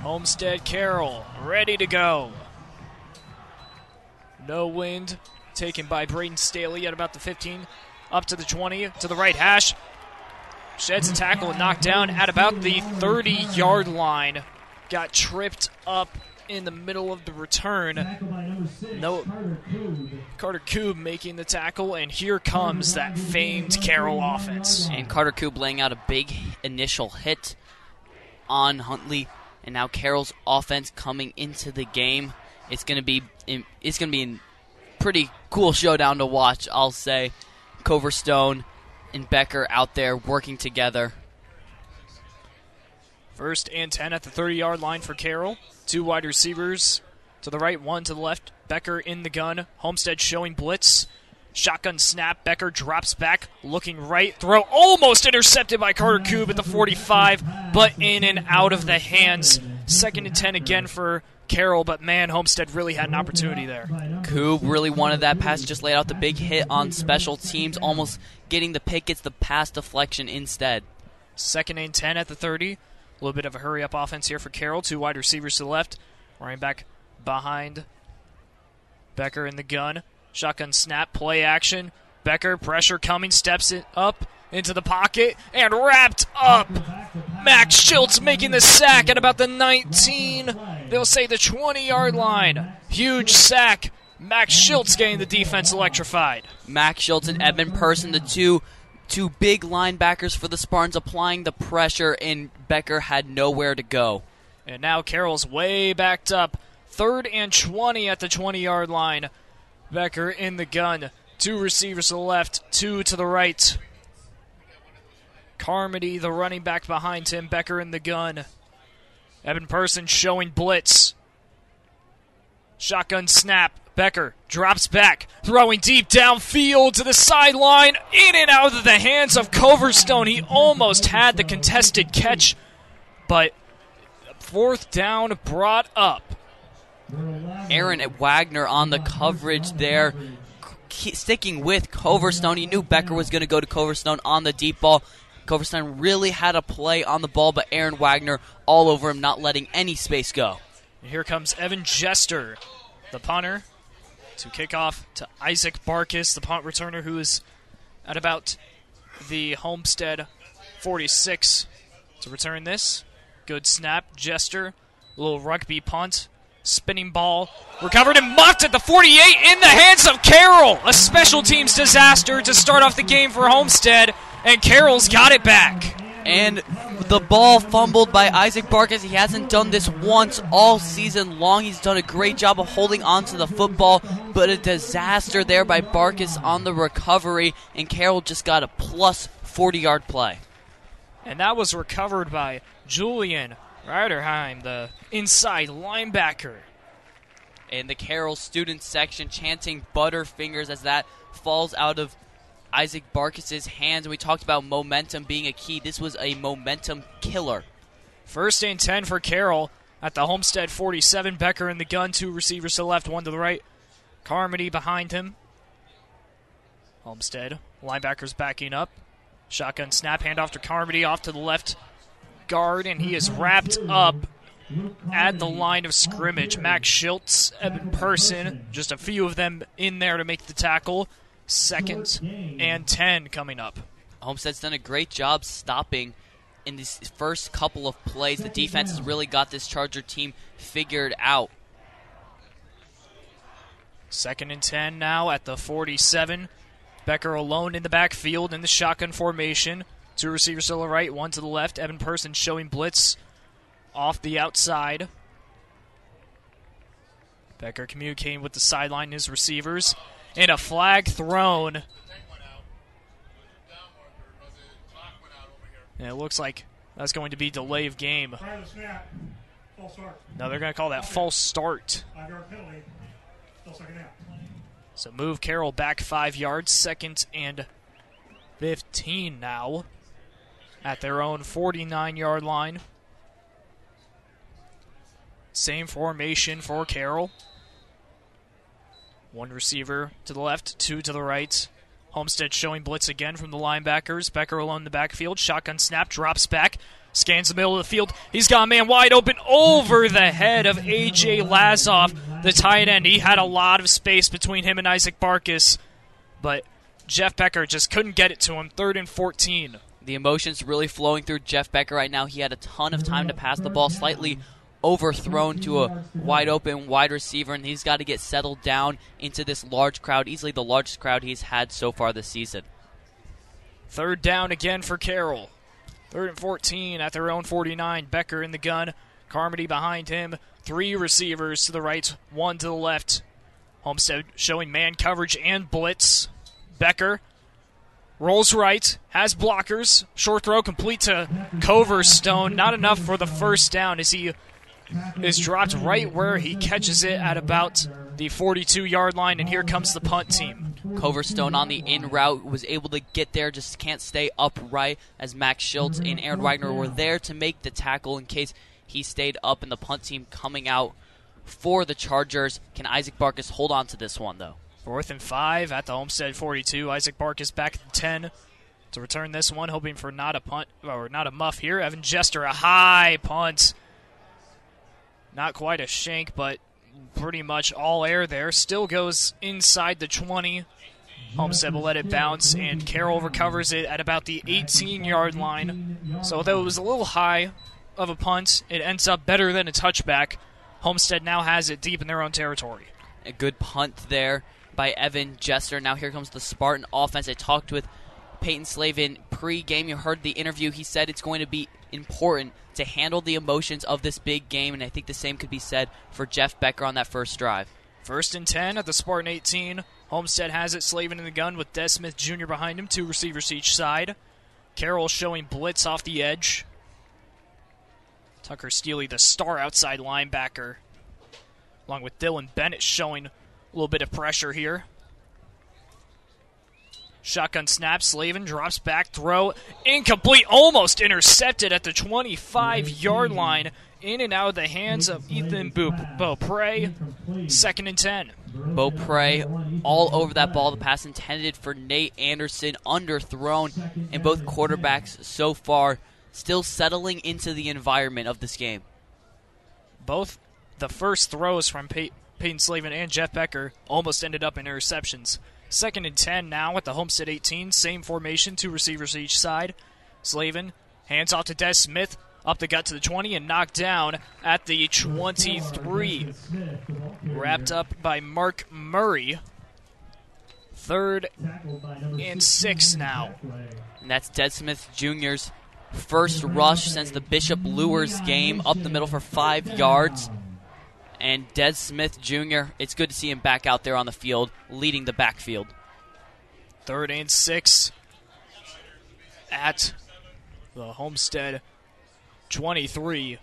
Homestead Carroll ready to go. No wind taken by Braden Staley at about the 15. Up to the 20, to the right hash. Sheds a tackle and knocked down at about the 30 yard line. Got tripped up in the middle of the return. No, Carter Coob making the tackle, and here comes that famed Carroll offense. And Carter Coob laying out a big initial hit on Huntley, and now Carroll's offense coming into the game. It's gonna be it's gonna be a pretty cool showdown to watch. I'll say. Coverstone and Becker out there working together. First and 10 at the 30 yard line for Carroll. Two wide receivers to the right, one to the left. Becker in the gun. Homestead showing blitz. Shotgun snap. Becker drops back, looking right. Throw almost intercepted by Carter Coob at the 45, but in and out of the hands. Second and 10 again for Carroll, but man, Homestead really had an opportunity there. Coob really wanted that pass, just laid out the big hit on special teams, almost getting the pick, gets the pass deflection instead. Second and 10 at the 30. A little bit of a hurry up offense here for Carroll. Two wide receivers to the left. Running back behind Becker in the gun. Shotgun snap, play action. Becker, pressure coming, steps it up into the pocket and wrapped up. Max Schultz making the sack at about the 19, they'll say the 20 yard line. Huge sack. Max Schultz getting the defense electrified. Max Schultz and Edmund Person, the two two big linebackers for the Spartans, applying the pressure, and Becker had nowhere to go. And now Carroll's way backed up. Third and 20 at the 20 yard line. Becker in the gun. Two receivers to the left, two to the right. Carmody, the running back behind him. Becker in the gun. Evan Person showing blitz. Shotgun snap. Becker drops back, throwing deep downfield to the sideline, in and out of the hands of Coverstone. He almost had the contested catch, but fourth down brought up. Aaron Wagner on the coverage there, sticking with Coverstone. He knew Becker was going to go to Coverstone on the deep ball. Coverstone really had a play on the ball, but Aaron Wagner all over him, not letting any space go. Here comes Evan Jester, the punter, to kick off to Isaac Barkis, the punt returner, who is at about the Homestead 46 to return this. Good snap, Jester, little rugby punt, spinning ball, recovered and mucked at the 48 in the hands of Carroll. A special teams disaster to start off the game for Homestead, and Carroll's got it back. And the ball fumbled by Isaac Barkus. He hasn't done this once all season long. He's done a great job of holding on to the football, but a disaster there by Barkus on the recovery, and Carroll just got a plus 40 yard play. And that was recovered by Julian Ryderheim, the inside linebacker. And the Carroll student section chanting Butterfingers as that falls out of Isaac Barkis's hands. and We talked about momentum being a key. This was a momentum killer. First and 10 for Carroll at the Homestead 47. Becker in the gun, two receivers to the left, one to the right. Carmody behind him. Homestead, linebackers backing up. Shotgun snap, handoff to Carmody, off to the left guard, and he is wrapped up at the line of scrimmage. Max Schultz, Evan Person, just a few of them in there to make the tackle. Second and 10 coming up. Homestead's done a great job stopping in these first couple of plays. The defense has really got this Charger team figured out. Second and 10 now at the 47. Becker alone in the backfield in the shotgun formation. Two receivers to the right, one to the left. Evan Person showing blitz off the outside. Becker communicating with the sideline, his receivers. And a flag thrown. And it looks like that's going to be delay of game. No, they're going to call that false start. So move Carroll back five yards, second and 15 now at their own 49 yard line. Same formation for Carroll. One receiver to the left, two to the right. Homestead showing blitz again from the linebackers. Becker alone in the backfield. Shotgun snap, drops back, scans the middle of the field. He's got a man wide open over the head of A.J. Lazoff, the tight end. He had a lot of space between him and Isaac Barkus, but Jeff Becker just couldn't get it to him. Third and 14. The emotions really flowing through Jeff Becker right now. He had a ton of time to pass the ball, slightly overthrown to a wide open wide receiver, and he's got to get settled down into this large crowd, easily the largest crowd he's had so far this season. Third down again for Carroll. Third and 14 at their own 49. Becker in the gun. Carmody behind him. Three receivers to the right, one to the left. Homestead showing man coverage and blitz. Becker Rolls right, has blockers. Short throw complete to Coverstone. Not enough for the first down as he is dropped right where he catches it at about the 42 yard line. And here comes the punt team. Coverstone on the in route was able to get there, just can't stay upright as Max Schultz and Aaron Wagner were there to make the tackle in case he stayed up. And the punt team coming out for the Chargers. Can Isaac Barkus hold on to this one, though? Fourth and five at the Homestead 42. Isaac Barkus back at the 10 to return this one, hoping for not a punt or not a muff here. Evan Jester, a high punt. Not quite a shank, but pretty much all air there. Still goes inside the 20. Homestead will let it bounce, and Carroll recovers it at about the 18 yard line. So, though it was a little high of a punt, it ends up better than a touchback. Homestead now has it deep in their own territory. A good punt there by Evan Jester. Now here comes the Spartan offense. I talked with Peyton Slavin pre-game. You heard the interview. He said it's going to be important to handle the emotions of this big game, and I think the same could be said for Jeff Becker on that first drive. First and 10 at the Spartan 18. Homestead has it, Slavin in the gun with Des Smith Jr. behind him, two receivers each side. Carroll showing blitz off the edge. Tucker Steely, the star outside linebacker, along with Dylan Bennett showing a little bit of pressure here. Shotgun snap, Slavin drops back, throw incomplete, almost intercepted at the 25 yard line. In and out of the hands of Ethan Boop. Beaupre. Second and 10. Beaupre all over that ball. The pass intended for Nate Anderson, underthrown, and both quarterbacks so far still settling into the environment of this game. Both the first throws from Pey- Peyton Slavin and Jeff Becker almost ended up in interceptions. Second and 10 now at the Homestead 18. Same formation, two receivers each side. Slavin hands off to Des Smith, up the gut to the 20 and knocked down at the 23. Wrapped up by Mark Murray. Third and six now. And that's Des Smith Jr.'s first rush since the Bishop Luers game, up the middle for five yards. And Des Smith Jr., it's good to see him back out there on the field, leading the backfield. Third and six at the Homestead 23.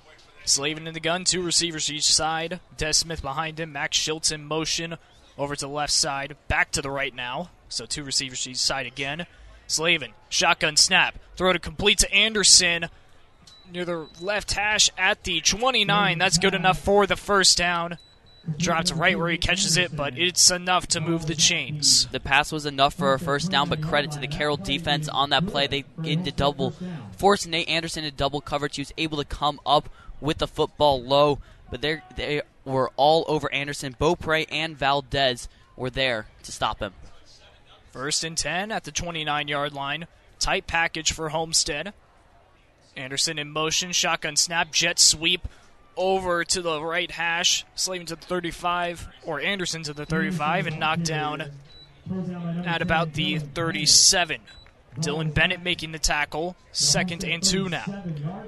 Slavin in the gun, two receivers each side. Des Smith behind him. Max Schultz in motion over to the left side. Back to the right now. So two receivers each side again. Slavin, shotgun snap. Throw to complete to Anderson near the left hash at the 29. That's good enough for the first down. Drops right where he catches it, but it's enough to move the chains. The pass was enough for a first down, but credit to the Carroll defense on that play. They into double, forced Nate Anderson to double coverage. He was able to come up with the football low, but they they were all over Anderson. Beaupre and Valdez were there to stop him. First and 10 at the 29 yard line. Tight package for Homestead. Anderson in motion, shotgun snap, jet sweep over to the right hash, Slavin to the 35, or Anderson to the 35, and knocked down at about the 37. Dylan Bennett making the tackle, second and two now.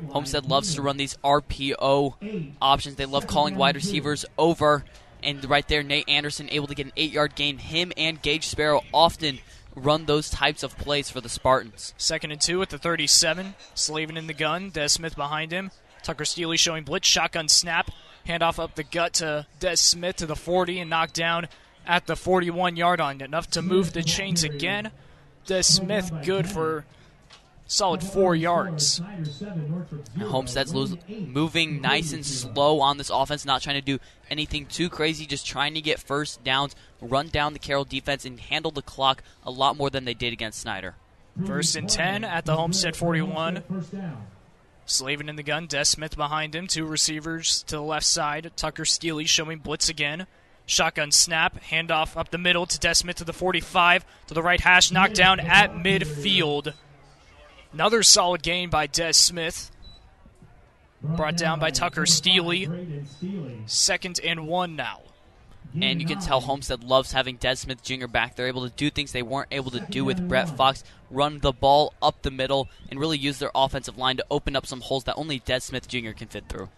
Homestead loves to run these RPO options. They love calling wide receivers over. And right there, Nate Anderson able to get an eight yard gain. Him and Gage Sparrow often run those types of plays for the Spartans. Second and two at the 37. Slavin in the gun. Des Smith behind him. Tucker Steely showing blitz. Shotgun snap. Handoff up the gut to Des Smith to the 40 and knocked down at the 41 yard line. Enough to move the chains again. Des Smith good for solid four yards. Homestead's lose, moving nice and slow on this offense, not trying to do anything too crazy, just trying to get first downs, run down the Carroll defense, and handle the clock a lot more than they did against Snyder. First and 10 at the Homestead 41. Slavin in the gun, Des Smith behind him, two receivers to the left side. Tucker Steely showing blitz again. Shotgun snap, handoff up the middle to Des Smith to the 45, to the right hash, knocked down at midfield. Another solid gain by Des Smith. Brought down by Tucker Steely. Second and one now. And you can tell Homestead loves having Des Smith Jr. back. They're able to do things they weren't able to do with Brett Fox, run the ball up the middle, and really use their offensive line to open up some holes that only Des Smith Jr. can fit through.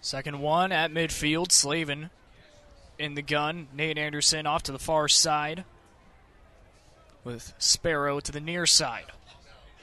Second one at midfield. Slavin in the gun. Nate Anderson off to the far side. with Sparrow to the near side.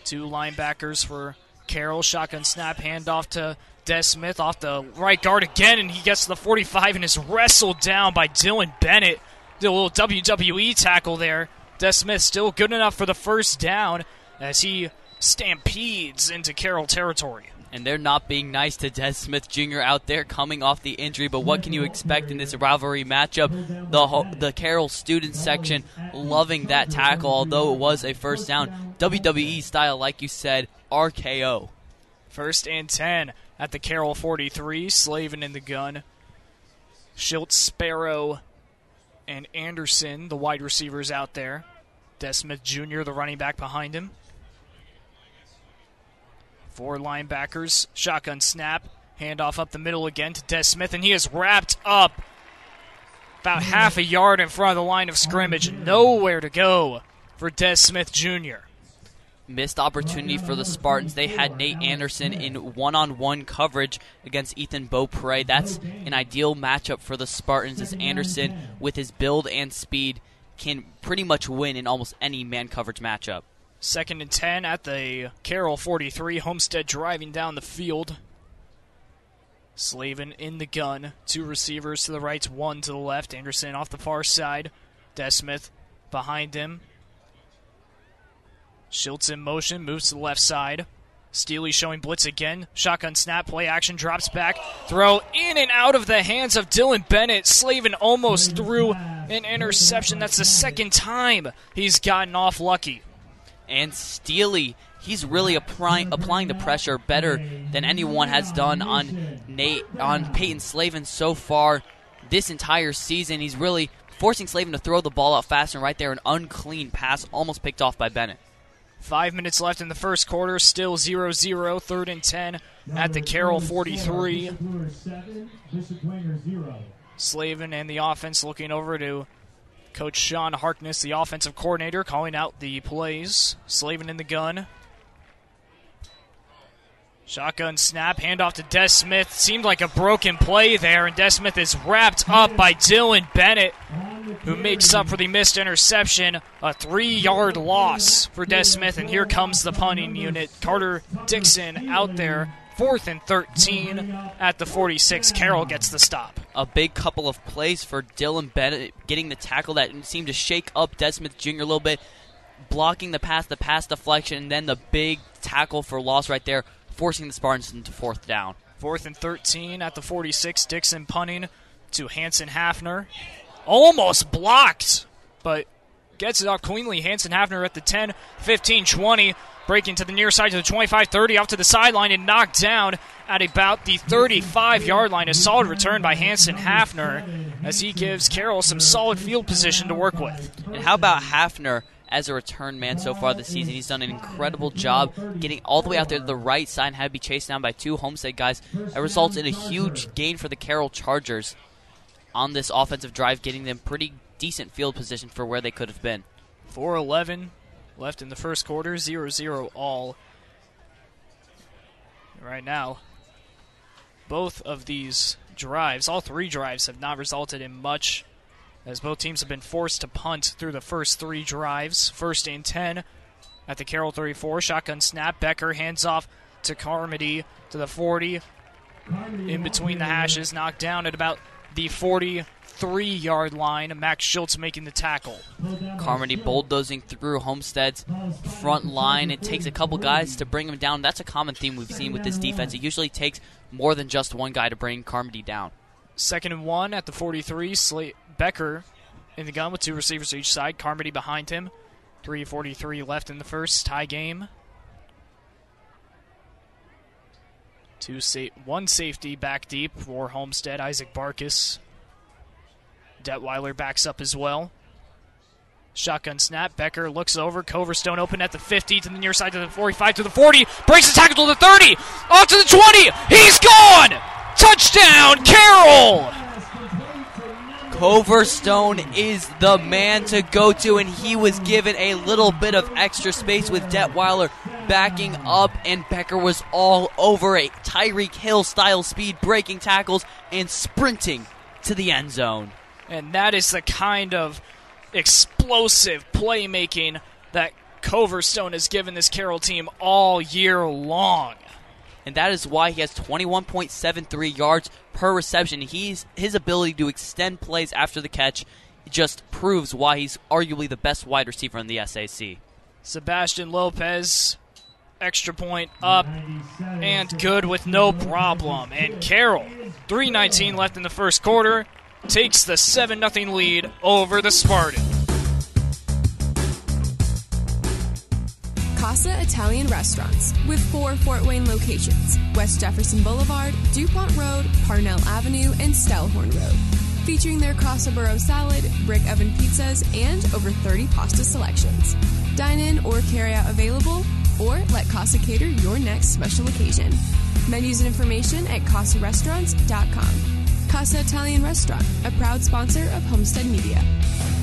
Two linebackers for Carroll. Shotgun snap, handoff to Des Smith off the right guard again, and he gets to the 45 and is wrestled down by Dylan Bennett. Did a little WWE tackle there. Des Smith still good enough for the first down as he stampedes into Carroll territory. And they're not being nice to Des Smith Jr. out there coming off the injury. But what can you expect in this rivalry matchup? The the Carroll student section loving that tackle, although it was a first down. WWE style, like you said, RKO. First and 10 at the Carroll 43. Slavin in the gun. Schultz, Sparrow, and Anderson, the wide receivers out there. Des Smith Jr., the running back behind him. Four linebackers. Shotgun snap. Handoff up the middle again to Des Smith, and he is wrapped up about half a yard in front of the line of scrimmage. Oh, Nowhere to go for Des Smith Jr. Missed opportunity for the Spartans. They had Nate Anderson in one on one coverage against Ethan Beaupre. That's an ideal matchup for the Spartans as Anderson, with his build and speed, can pretty much win in almost any man coverage matchup. Second and 10 at the Carroll 43. Homestead driving down the field. Slavin in the gun. Two receivers to the right, one to the left. Anderson off the far side. Des Smith behind him. Schultz in motion, moves to the left side. Steely showing blitz again. Shotgun snap, play action, drops back. Throw in and out of the hands of Dylan Bennett. Slavin almost threw an interception. That's the second time he's gotten off lucky. And Steely, he's really applying applying the pressure better than anyone has done on Nate on Peyton Slavin so far this entire season. He's really forcing Slavin to throw the ball out fast and right there an unclean pass almost picked off by Bennett. Five minutes left in the first quarter, still 0 0, third and 10 at the Carroll 43. Slavin and the offense looking over to Coach Sean Harkness, the offensive coordinator, calling out the plays. Slavin in the gun. Shotgun snap, handoff to Des Smith. Seemed like a broken play there, and Des Smith is wrapped up by Dylan Bennett, who makes up for the missed interception. A three yard loss for Des Smith, and here comes the punting unit. Carter Dixon out there, fourth and 13 at the 46. Carroll gets the stop. A big couple of plays for Dylan Bennett getting the tackle that seemed to shake up Des Smith Jr. a little bit, blocking the pass, the pass deflection, and then the big tackle for loss right there, forcing the Spartans into fourth down. Fourth and 13 at the 46. Dixon punting to Hanson Hafner. Almost blocked, but gets it off cleanly. Hanson Hafner at the 10, 15, 20. Breaking to the near side to the 25 30, off to the sideline and knocked down at about the 35 yard line. A solid return by Hanson Hafner as he gives Carroll some solid field position to work with. And how about Hafner as a return man so far this season? He's done an incredible job getting all the way out there to the right side and had to be chased down by two Homestead guys. That results in a huge gain for the Carroll Chargers on this offensive drive, getting them pretty decent field position for where they could have been. 4 11 left in the first quarter, 0 0 all. Right now, both of these drives, all three drives, have not resulted in much, as both teams have been forced to punt through the first three drives. First and 10 at the Carroll 34. Shotgun snap. Becker hands off to Carmody to the 40. In between the hashes, knocked down at about the 43 yard line. Max Schultz making the tackle. Carmody bulldozing through Homestead's front line. It takes a couple guys to bring him down. That's a common theme we've seen with this defense. It usually takes more than just one guy to bring Carmody down. Second and one at the 43. Slate Becker in the gun with two receivers to each side. Carmody behind him. 3.43 left in the first. Tie game. Two sa- one safety back deep for Homestead. Isaac Barkus. Detweiler backs up as well. Shotgun snap. Becker looks over. Coverstone open at the 50 to the near side to the 45 to the 40. Breaks the tackle to the 30. Off to the 20. He's gone. Touchdown, Carroll. Coverstone is the man to go to, and he was given a little bit of extra space with Detweiler backing up, and Becker was all over it. Tyreek Hill style speed, breaking tackles, and sprinting to the end zone. And that is the kind of explosive playmaking that Coverstone has given this Carroll team all year long. And that is why he has 21.73 yards per reception. He's his ability to extend plays after the catch just proves why he's arguably the best wide receiver in the SAC. Sebastian Lopez, extra point up and good with no problem. And Carroll, 319 left in the first quarter, takes the 7 0 lead over the Spartans. Casa Italian Restaurants with four Fort Wayne locations West Jefferson Boulevard, DuPont Road, Parnell Avenue, and Stellhorn Road. Featuring their Casa Burro salad, brick oven pizzas, and over 30 pasta selections. Dine in or carry out available, or let Casa cater your next special occasion. Menus and information at CasaRestaurants.com. Casa Italian Restaurant, a proud sponsor of Homestead Media.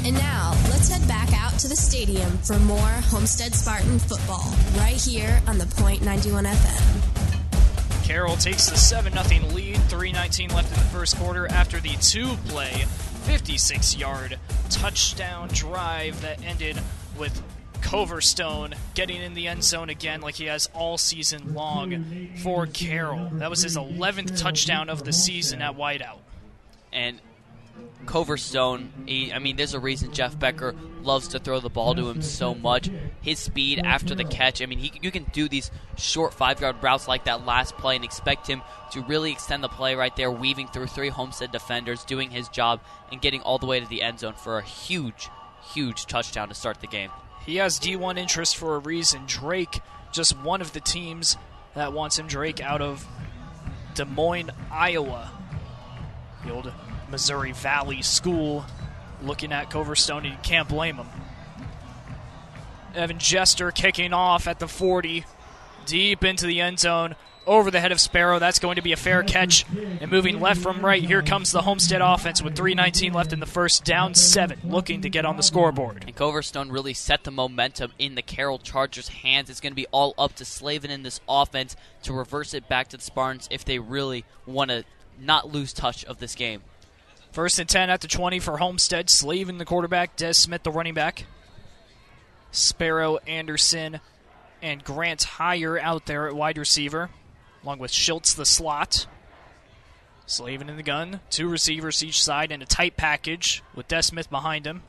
And now, let's head back out to the stadium for more Homestead Spartan football right here on the Point 91 FM. Carroll takes the 7 0 lead, 3.19 left in the first quarter after the two play, 56 yard touchdown drive that ended with Coverstone getting in the end zone again like he has all season long for Carroll. That was his 11th touchdown of the season at wideout. And Coverstone, he, I mean, there's a reason Jeff Becker loves to throw the ball to him so much. His speed after the catch, I mean, he, you can do these short five yard routes like that last play and expect him to really extend the play right there, weaving through three Homestead defenders, doing his job, and getting all the way to the end zone for a huge, huge touchdown to start the game. He has D1 interest for a reason. Drake, just one of the teams that wants him. Drake out of Des Moines, Iowa. The old Missouri Valley School looking at Coverstone, and you can't blame him. Evan Jester kicking off at the 40, deep into the end zone, over the head of Sparrow. That's going to be a fair catch. And moving left from right, here comes the Homestead offense with 3.19 left in the first, down seven, looking to get on the scoreboard. And Coverstone really set the momentum in the Carroll Chargers' hands. It's going to be all up to Slavin in this offense to reverse it back to the Spartans if they really want to not lose touch of this game. First and 10 at the 20 for Homestead. Slavin, the quarterback. Des Smith, the running back. Sparrow, Anderson, and Grant Heyer out there at wide receiver, along with Schultz, the slot. Slavin in the gun. Two receivers each side in a tight package with Des Smith behind him.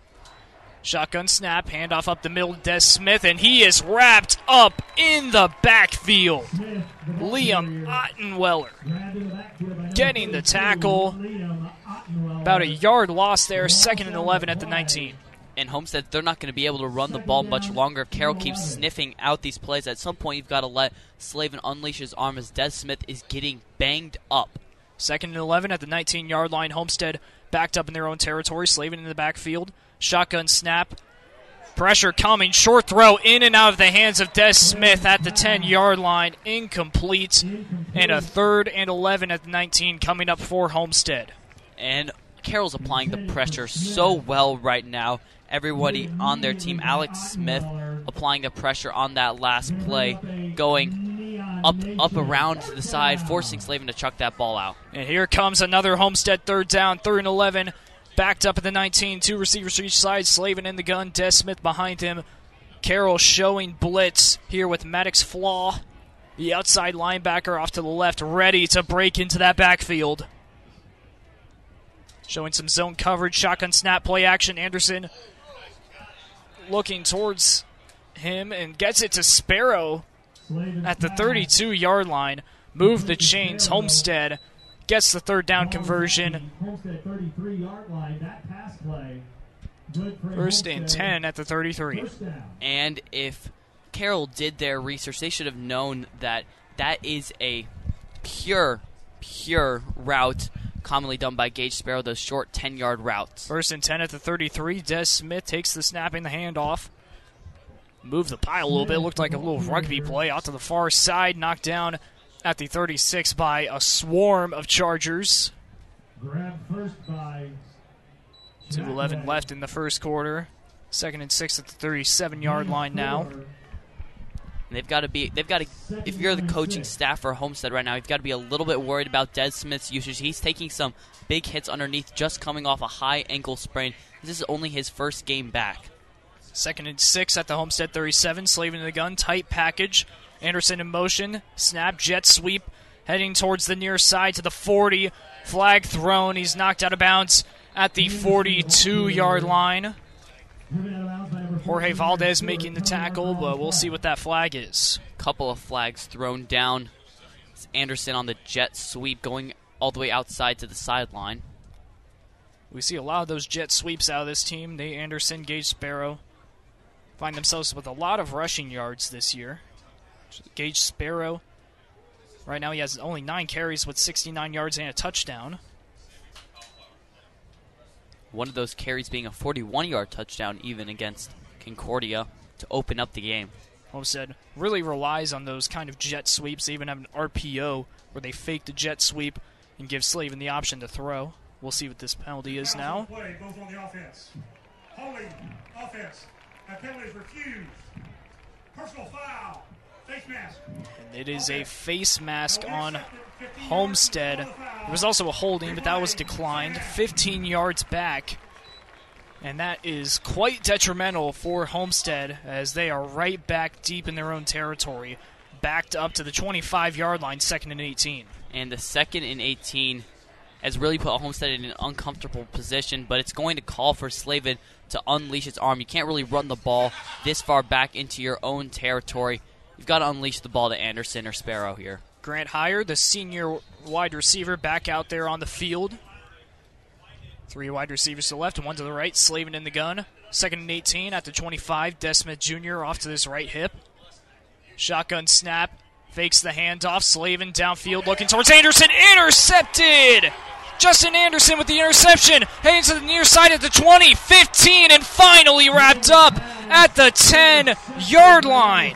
Shotgun snap, handoff up the middle, Des Smith, and he is wrapped up in the backfield. Liam Ottenweller getting the tackle. About a yard loss there, second and 11 at the 19. And Homestead, they're not going to be able to run the ball much longer if Carroll keeps sniffing out these plays. At some point, you've got to let Slavin unleash his arm as Des Smith is getting banged up. Second and 11 at the 19 yard line. Homestead backed up in their own territory. Slavin in the backfield. Shotgun snap. Pressure coming. Short throw in and out of the hands of Des Smith at the 10 yard line. Incomplete. And a third and 11 at the 19 coming up for Homestead. And Carroll's applying the pressure so well right now. Everybody on their team, Alex Smith applying the pressure on that last play, going up up around to the side, forcing Slavin to chuck that ball out. And here comes another Homestead third down, third and 11. Backed up at the 19, two receivers to each side. Slavin in the gun, Des Smith behind him. Carroll showing blitz here with Maddox Flaw, the outside linebacker off to the left, ready to break into that backfield. Showing some zone coverage, shotgun snap, play action. Anderson looking towards him and gets it to Sparrow at the 32 yard line. Move the chains. Homestead gets the third down conversion. First and 10 at the 33. And if Carroll did their research, they should have known that that is a pure, pure route commonly done by Gage Sparrow, those short 10 yard routes. First and 10 at the 33. Des Smith takes the snap snapping the handoff. Moved the pile a little bit. Looked like a little rugby play out to the far side. Knocked down at the 36 by a swarm of Chargers. Grab first by 2.11 left in the first quarter. Second and six at the 37 yard line now. And they've got to be, they've got to, if you're the coaching staff for Homestead right now, you've got to be a little bit worried about Des Smith's usage. He's taking some big hits underneath, just coming off a high ankle sprain. This is only his first game back. Second and six at the Homestead 37. Slavin in the gun. Tight package. Anderson in motion. Snap. Jet sweep. Heading towards the near side to the 40. Flag thrown. He's knocked out of bounds at the 42 yard line. Jorge Valdez making the tackle, but we'll see what that flag is. Couple of flags thrown down. It's Anderson on the jet sweep going all the way outside to the sideline. We see a lot of those jet sweeps out of this team. Nate Anderson, Gage Sparrow find themselves with a lot of rushing yards this year. Gage Sparrow, right now he has only nine carries with 69 yards and a touchdown. One of those carries being a 41 yard touchdown, even against Concordia, to open up the game. Homestead really relies on those kind of jet sweeps. They even have an RPO where they fake the jet sweep and give Slavin the option to throw. We'll see what this penalty is now. Play both on the offense. Holding offense. That penalty is refused. Personal foul. Face mask. And it is a face mask on Homestead. There was also a holding, but that was declined. 15 yards back. And that is quite detrimental for Homestead as they are right back deep in their own territory, backed up to the 25 yard line, second and 18. And the second and 18 has really put Homestead in an uncomfortable position, but it's going to call for Slavin to unleash its arm. You can't really run the ball this far back into your own territory. You've got to unleash the ball to Anderson or Sparrow here. Grant Heyer, the senior wide receiver, back out there on the field. Three wide receivers to the left one to the right. Slavin in the gun. Second and 18 at the 25. Des Smith Jr. off to this right hip. Shotgun snap. Fakes the handoff. Slavin downfield looking towards Anderson. Intercepted! Justin Anderson with the interception. Heading to the near side at the 20, 15, and finally wrapped up at the 10 yard line.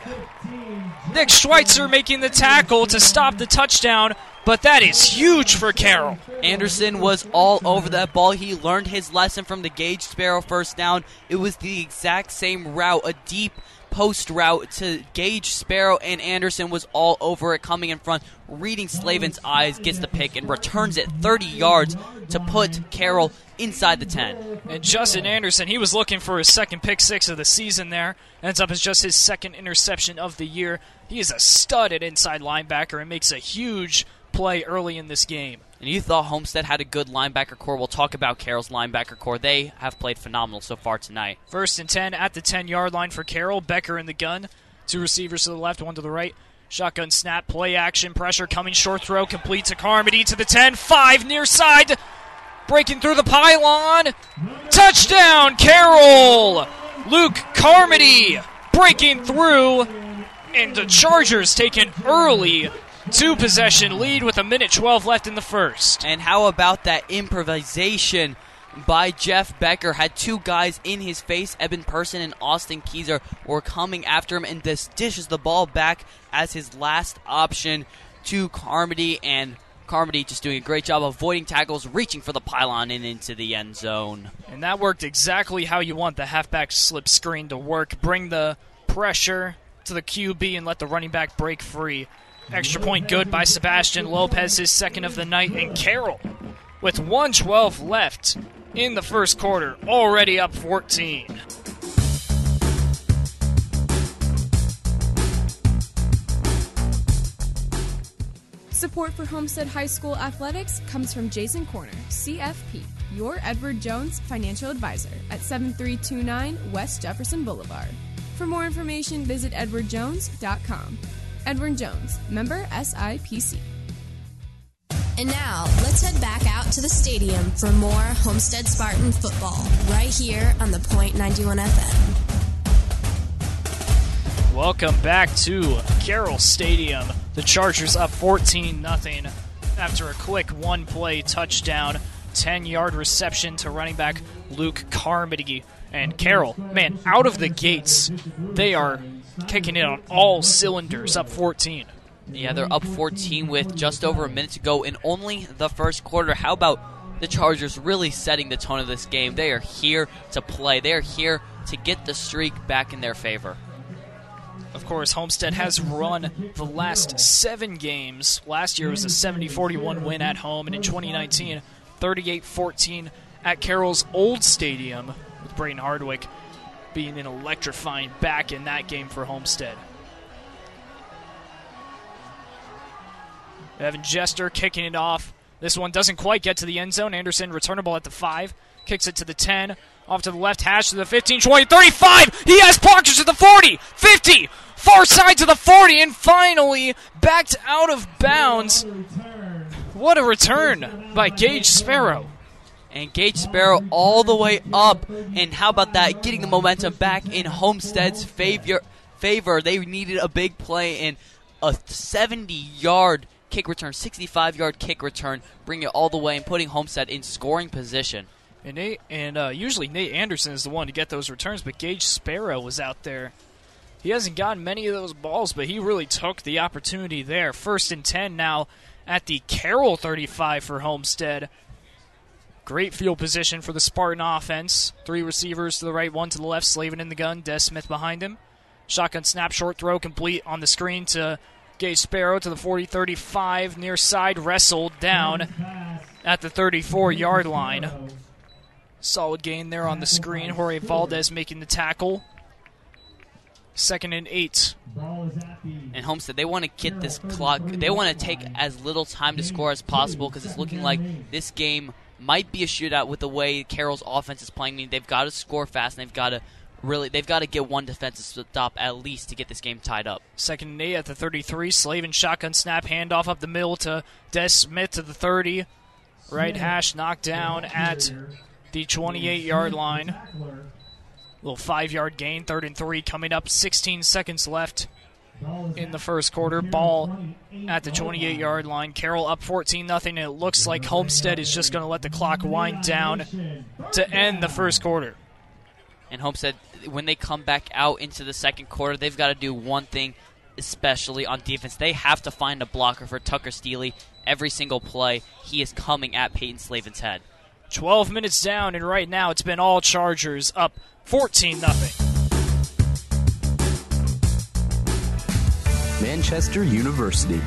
Nick Schweitzer making the tackle to stop the touchdown, but that is huge for Carroll. Anderson was all over that ball. He learned his lesson from the Gage Sparrow first down. It was the exact same route, a deep post route to Gage Sparrow, and Anderson was all over it, coming in front, reading Slavin's eyes, gets the pick, and returns it 30 yards to put Carroll inside the 10. And Justin Anderson, he was looking for his second pick six of the season there. Ends up as just his second interception of the year. He is a stud at inside linebacker and makes a huge play early in this game. And you thought Homestead had a good linebacker core. We'll talk about Carroll's linebacker core. They have played phenomenal so far tonight. First and 10 at the 10 yard line for Carroll. Becker in the gun. Two receivers to the left, one to the right. Shotgun snap, play action, pressure coming, short throw, complete to Carmody to the 10, 5 near side, breaking through the pylon. Touchdown, Carroll! Luke Carmody breaking through, and the Chargers take an early two possession lead with a minute 12 left in the first. And how about that improvisation by Jeff Becker? Had two guys in his face. Eben Person and Austin Keyser were coming after him, and this dishes the ball back as his last option to Carmody. And Carmody just doing a great job avoiding tackles, reaching for the pylon and into the end zone. And that worked exactly how you want the halfback slip screen to work. Bring the pressure to the QB and let the running back break free. Extra point good by Sebastian Lopez, his second of the night, and Carroll with 112 left in the first quarter, already up 14. Support for Homestead High School athletics comes from Jason Corner, CFP, your Edward Jones financial advisor at 7329 West Jefferson Boulevard. For more information, visit edwardjones.com. Edward Jones, member SIPC. And now, let's head back out to the stadium for more Homestead Spartan football right here on the Point 91 FM. Welcome back to Carroll Stadium. The Chargers up 14 0 after a quick one play touchdown, 10 yard reception to running back Luke Carmody. And Carroll, man, out of the gates, they are kicking it on all cylinders, up 14. Yeah, they're up 14 with just over a minute to go in only the first quarter. How about the Chargers really setting the tone of this game? They are here to play, they are here to get the streak back in their favor. Of course, Homestead has run the last seven games. Last year was a 70 41 win at home, and in 2019, 38 14 at Carroll's old stadium with Brayton Hardwick. Being an electrifying back in that game for Homestead. Evan Jester kicking it off. This one doesn't quite get to the end zone. Anderson returnable at the 5. Kicks it to the 10. Off to the left hash to the 15, 20, 35. He has pockets to the 40, 50. Far side to the 40. And finally backed out of bounds. What a return by Gage Sparrow. And Gage Sparrow all the way up. And how about that? Getting the momentum back in Homestead's favor. favor. They needed a big play and a 70 yard kick return, 65 yard kick return, bringing it all the way and putting Homestead in scoring position. And Nate, and uh, usually Nate Anderson is the one to get those returns, but Gage Sparrow was out there. He hasn't gotten many of those balls, but he really took the opportunity there. First and 10 now at the Carroll 35 for Homestead. Great field position for the Spartan offense. Three receivers to the right, one to the left. Slavin in the gun. Des Smith behind him. Shotgun snap, short throw complete on the screen to Gage Sparrow to the 40 35. Near side, wrestled down at the 34 yard line. Solid gain there on the screen. Jorge Valdez making the tackle. Second and eight. And Homestead, they want to get this clock. They want to take as little time to score as possible because it's looking like this game might be a shootout with the way Carroll's offense is playing. I mean, they've got to score fast and they've got to really they've got to get one defensive stop at least to get this game tied up. Second and eight at the 33. Slavin shotgun snap handoff up the middle to Des Smith to the 30. Right hash knocked down at the 28 yard line. Little five yard gain, third and three coming up. 16 seconds left in the first quarter. Ball at the 28 yard line. Carroll up 14 0, and it looks like Homestead is just going to let the clock wind down to end the first quarter. And Homestead, when they come back out into the second quarter, they've got to do one thing, especially on defense. They have to find a blocker for Tucker Steely every single play. He is coming at Peyton Slavin's head. 12 minutes down, and right now it's been all Chargers up 14 0. Manchester University,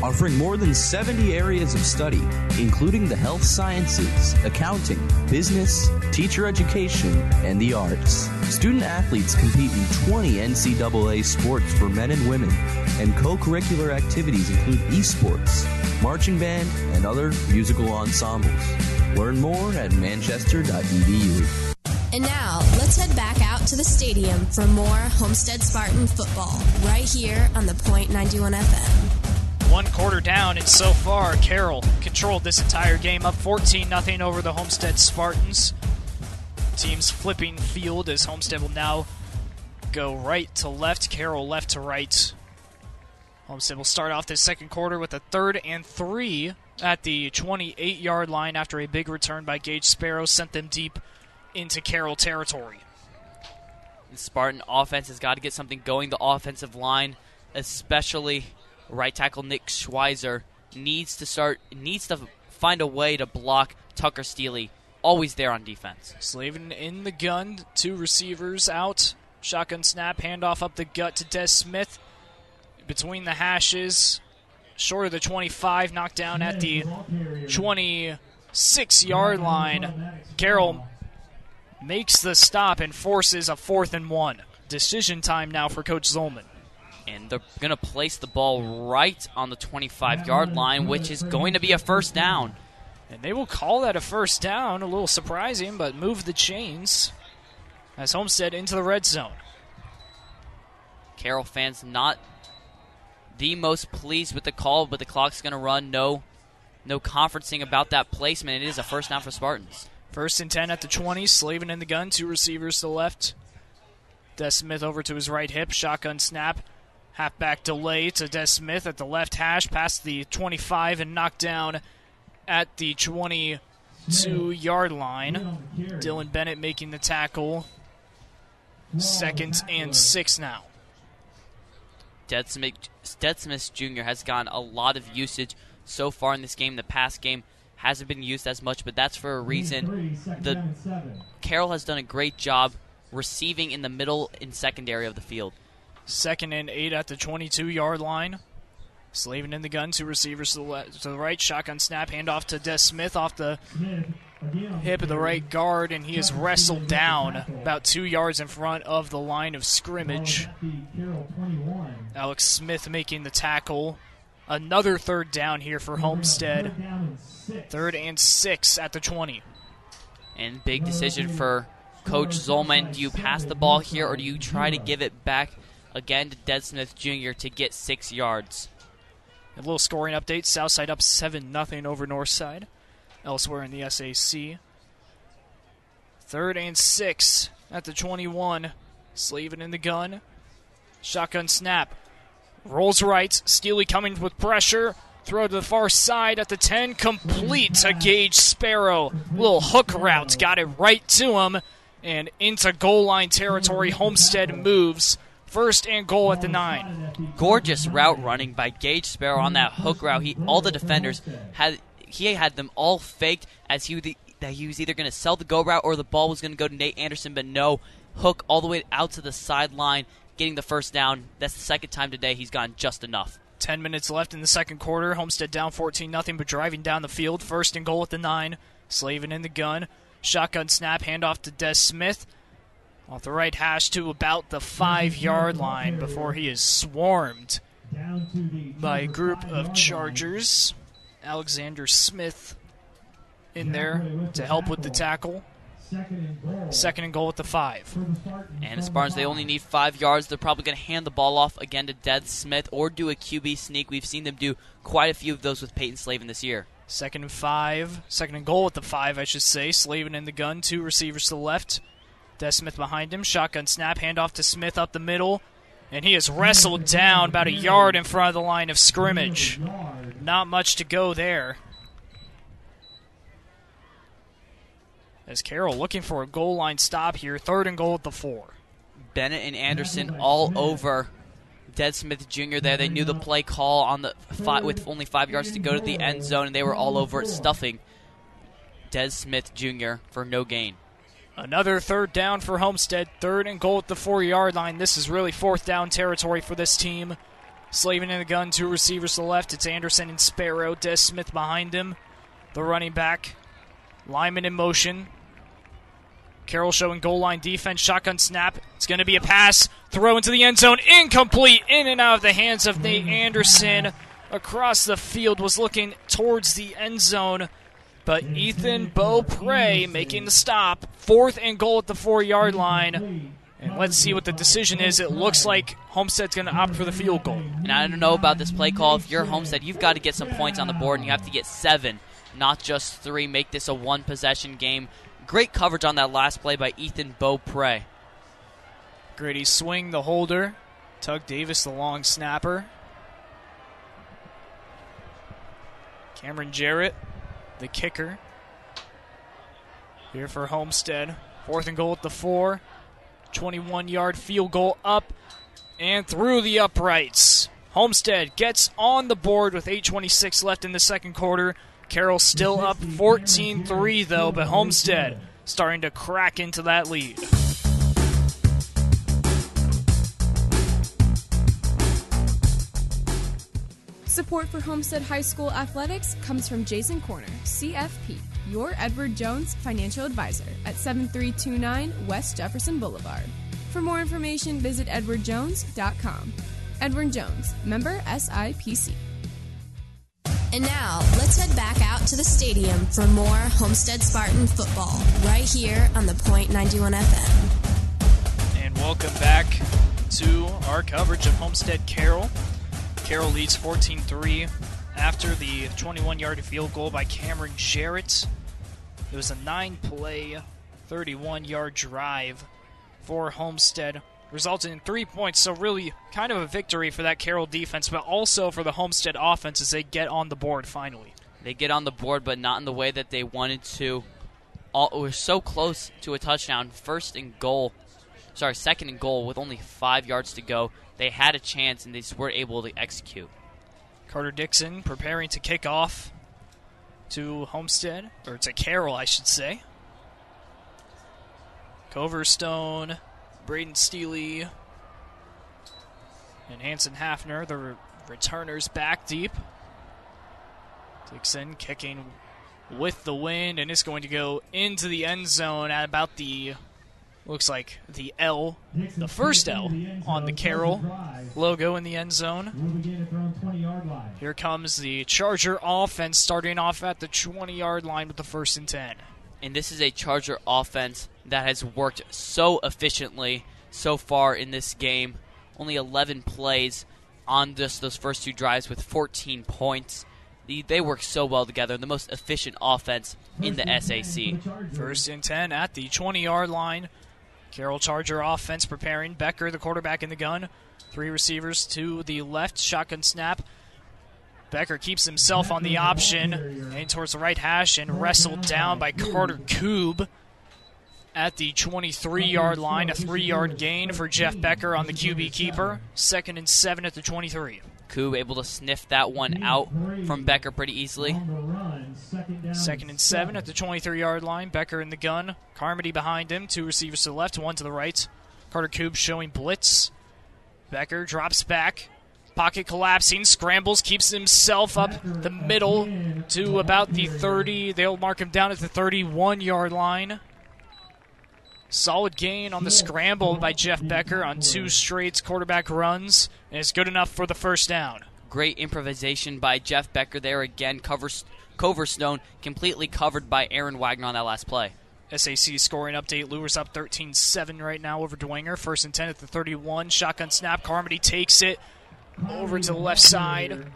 offering more than 70 areas of study, including the health sciences, accounting, business, teacher education, and the arts. Student athletes compete in 20 NCAA sports for men and women, and co curricular activities include esports, marching band, and other musical ensembles. Learn more at manchester.edu. And now, let's head back out to the stadium for more Homestead Spartan football, right here on the Point 91 FM. One quarter down, and so far, Carroll controlled this entire game, up 14 0 over the Homestead Spartans. Teams flipping field as Homestead will now go right to left, Carroll left to right. Homestead will start off this second quarter with a third and three at the 28 yard line after a big return by Gage Sparrow sent them deep into Carroll territory. The Spartan offense has got to get something going. The offensive line, especially right tackle Nick Schweizer, needs to start needs to find a way to block Tucker Steely. Always there on defense. Slavin in the gun, two receivers out. Shotgun snap, handoff up the gut to Des Smith. Between the hashes, short of the 25, knocked down at the 26 yard line. Carroll makes the stop and forces a fourth and one. Decision time now for Coach Zolman. And they're going to place the ball right on the 25 yard line, which is going to be a first down. And they will call that a first down. A little surprising, but move the chains as Homestead into the red zone. Carroll fans not the most pleased with the call, but the clock's going to run. No, no conferencing about that placement. It is a first down for Spartans. First and 10 at the 20. Slavin in the gun. Two receivers to the left. Des Smith over to his right hip. Shotgun snap. Halfback delay to Des Smith at the left hash. Past the 25 and knocked down at the 22 yard line. Dylan Bennett making the tackle. Second and six now. Des Smith, Smith Jr. has gotten a lot of usage so far in this game. The past game hasn't been used as much, but that's for a reason. The Carroll has done a great job receiving in the middle and secondary of the field. Second and eight at the 22 yard line. Slavin in the gun, two receivers to the, left, to the right. Shotgun snap, handoff to Des Smith off the hip of the right guard, and he is wrestled down about two yards in front of the line of scrimmage. Alex Smith making the tackle. Another third down here for Homestead. Third and six at the 20. And big decision for Coach Zolman. Do you pass the ball here or do you try to give it back again to Des Smith Jr. to get six yards? A little scoring update. Southside up 7 0 over Northside. Elsewhere in the SAC. Third and six at the 21. Slavin in the gun. Shotgun snap. Rolls right. Steely coming with pressure. Throw to the far side at the 10. Complete to Gage Sparrow. Little hook route. Got it right to him. And into goal line territory. Homestead moves. First and goal at the 9. Gorgeous route running by Gage Sparrow on that hook route. He all the defenders had he had them all faked as he that he was either going to sell the go route or the ball was going to go to Nate Anderson, but no hook all the way out to the sideline, getting the first down. That's the second time today he's gone just enough. 10 minutes left in the second quarter. Homestead down 14 nothing, but driving down the field. First and goal at the 9. Slavin in the gun. Shotgun snap, handoff to Des Smith. Off the right hash to about the five yard line before he is swarmed by a group of Chargers. Alexander Smith in there to help with the tackle. Second and goal at the five. And as Barnes, they only need five yards. They're probably going to hand the ball off again to Des Smith or do a QB sneak. We've seen them do quite a few of those with Peyton Slavin this year. Second and five. Second and goal at the five, I should say. Slavin in the gun. Two receivers to the left. Des Smith behind him. Shotgun snap. Handoff to Smith up the middle. And he is wrestled down about a yard in front of the line of scrimmage. Not much to go there. As Carroll looking for a goal line stop here. Third and goal at the four. Bennett and Anderson all over Des Smith Jr. there. They knew the play call on the five, with only five yards to go to the end zone, and they were all over it, stuffing Des Smith Jr. for no gain. Another third down for Homestead. Third and goal at the four yard line. This is really fourth down territory for this team. Slavin in the gun, two receivers to the left. It's Anderson and Sparrow. Des Smith behind him. The running back. Lyman in motion. Carroll showing goal line defense. Shotgun snap. It's going to be a pass. Throw into the end zone. Incomplete. In and out of the hands of Nate Anderson. Across the field was looking towards the end zone. But Ethan Beaupre making the stop. Fourth and goal at the four yard line. And let's see what the decision is. It looks like Homestead's going to opt for the field goal. And I don't know about this play call. If you're Homestead, you've got to get some points on the board, and you have to get seven, not just three. Make this a one possession game. Great coverage on that last play by Ethan Beaupre. Grady swing the holder. Tug Davis the long snapper. Cameron Jarrett the kicker. Here for Homestead. Fourth and goal at the four. 21 yard field goal up and through the uprights. Homestead gets on the board with 8.26 left in the second quarter. Carroll still up 14 3, though, but Homestead starting to crack into that lead. Support for Homestead High School athletics comes from Jason Corner, CFP, your Edward Jones financial advisor at 7329 West Jefferson Boulevard. For more information, visit edwardjones.com. Edward Jones, member SIPC. And now, let's head back out to the stadium for more Homestead Spartan football right here on the Point 91 FM. And welcome back to our coverage of Homestead Carroll. Carroll leads 14 3 after the 21 yard field goal by Cameron Jarrett. It was a nine play, 31 yard drive for Homestead, resulting in three points. So, really, kind of a victory for that Carroll defense, but also for the Homestead offense as they get on the board finally. They get on the board, but not in the way that they wanted to. All, it was so close to a touchdown. First and goal, sorry, second and goal with only five yards to go. They had a chance and they just weren't able to execute. Carter Dixon preparing to kick off to Homestead, or to Carroll, I should say. Coverstone, Braden Steely, and Hanson Hafner, the re- returners back deep. Dixon kicking with the wind, and it's going to go into the end zone at about the looks like the L, the first L on the Carroll logo in the end zone. Here comes the Charger offense starting off at the 20 yard line with the first and 10. And this is a Charger offense that has worked so efficiently so far in this game. Only 11 plays on just those first two drives with 14 points. They, they work so well together. The most efficient offense in the SAC. First and 10 at the 20 yard line. Carroll Charger offense preparing. Becker, the quarterback in the gun. Three receivers to the left. Shotgun snap. Becker keeps himself on the option and towards the right hash and wrestled down by Carter Coob at the 23 yard line. A three yard gain for Jeff Becker on the QB keeper. Second and seven at the 23. Coob able to sniff that one out from Becker pretty easily. Second and seven at the 23 yard line. Becker in the gun. Carmody behind him. Two receivers to the left, one to the right. Carter Coob showing blitz. Becker drops back. Pocket collapsing, scrambles, keeps himself up the middle to about the 30. They'll mark him down at the 31 yard line. Solid gain on the scramble by Jeff Becker on two straight quarterback runs, and it's good enough for the first down. Great improvisation by Jeff Becker there again. Covers, Coverstone completely covered by Aaron Wagner on that last play. SAC scoring update. Luers up 13 7 right now over Dwenger. First and 10 at the 31. Shotgun snap. Carmody takes it over to the left side.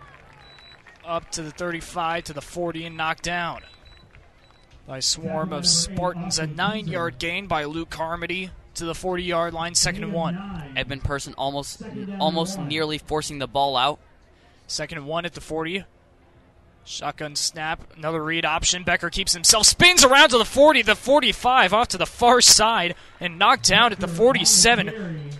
Up to the 35 to the 40 and knocked down by swarm of Spartans. A nine yard gain by Luke Carmody to the 40 yard line, second and one. Edmund Person almost almost nearly forcing the ball out. Second and one at the 40. Shotgun snap, another read option. Becker keeps himself, spins around to the 40, the 45, off to the far side, and knocked down at the 47.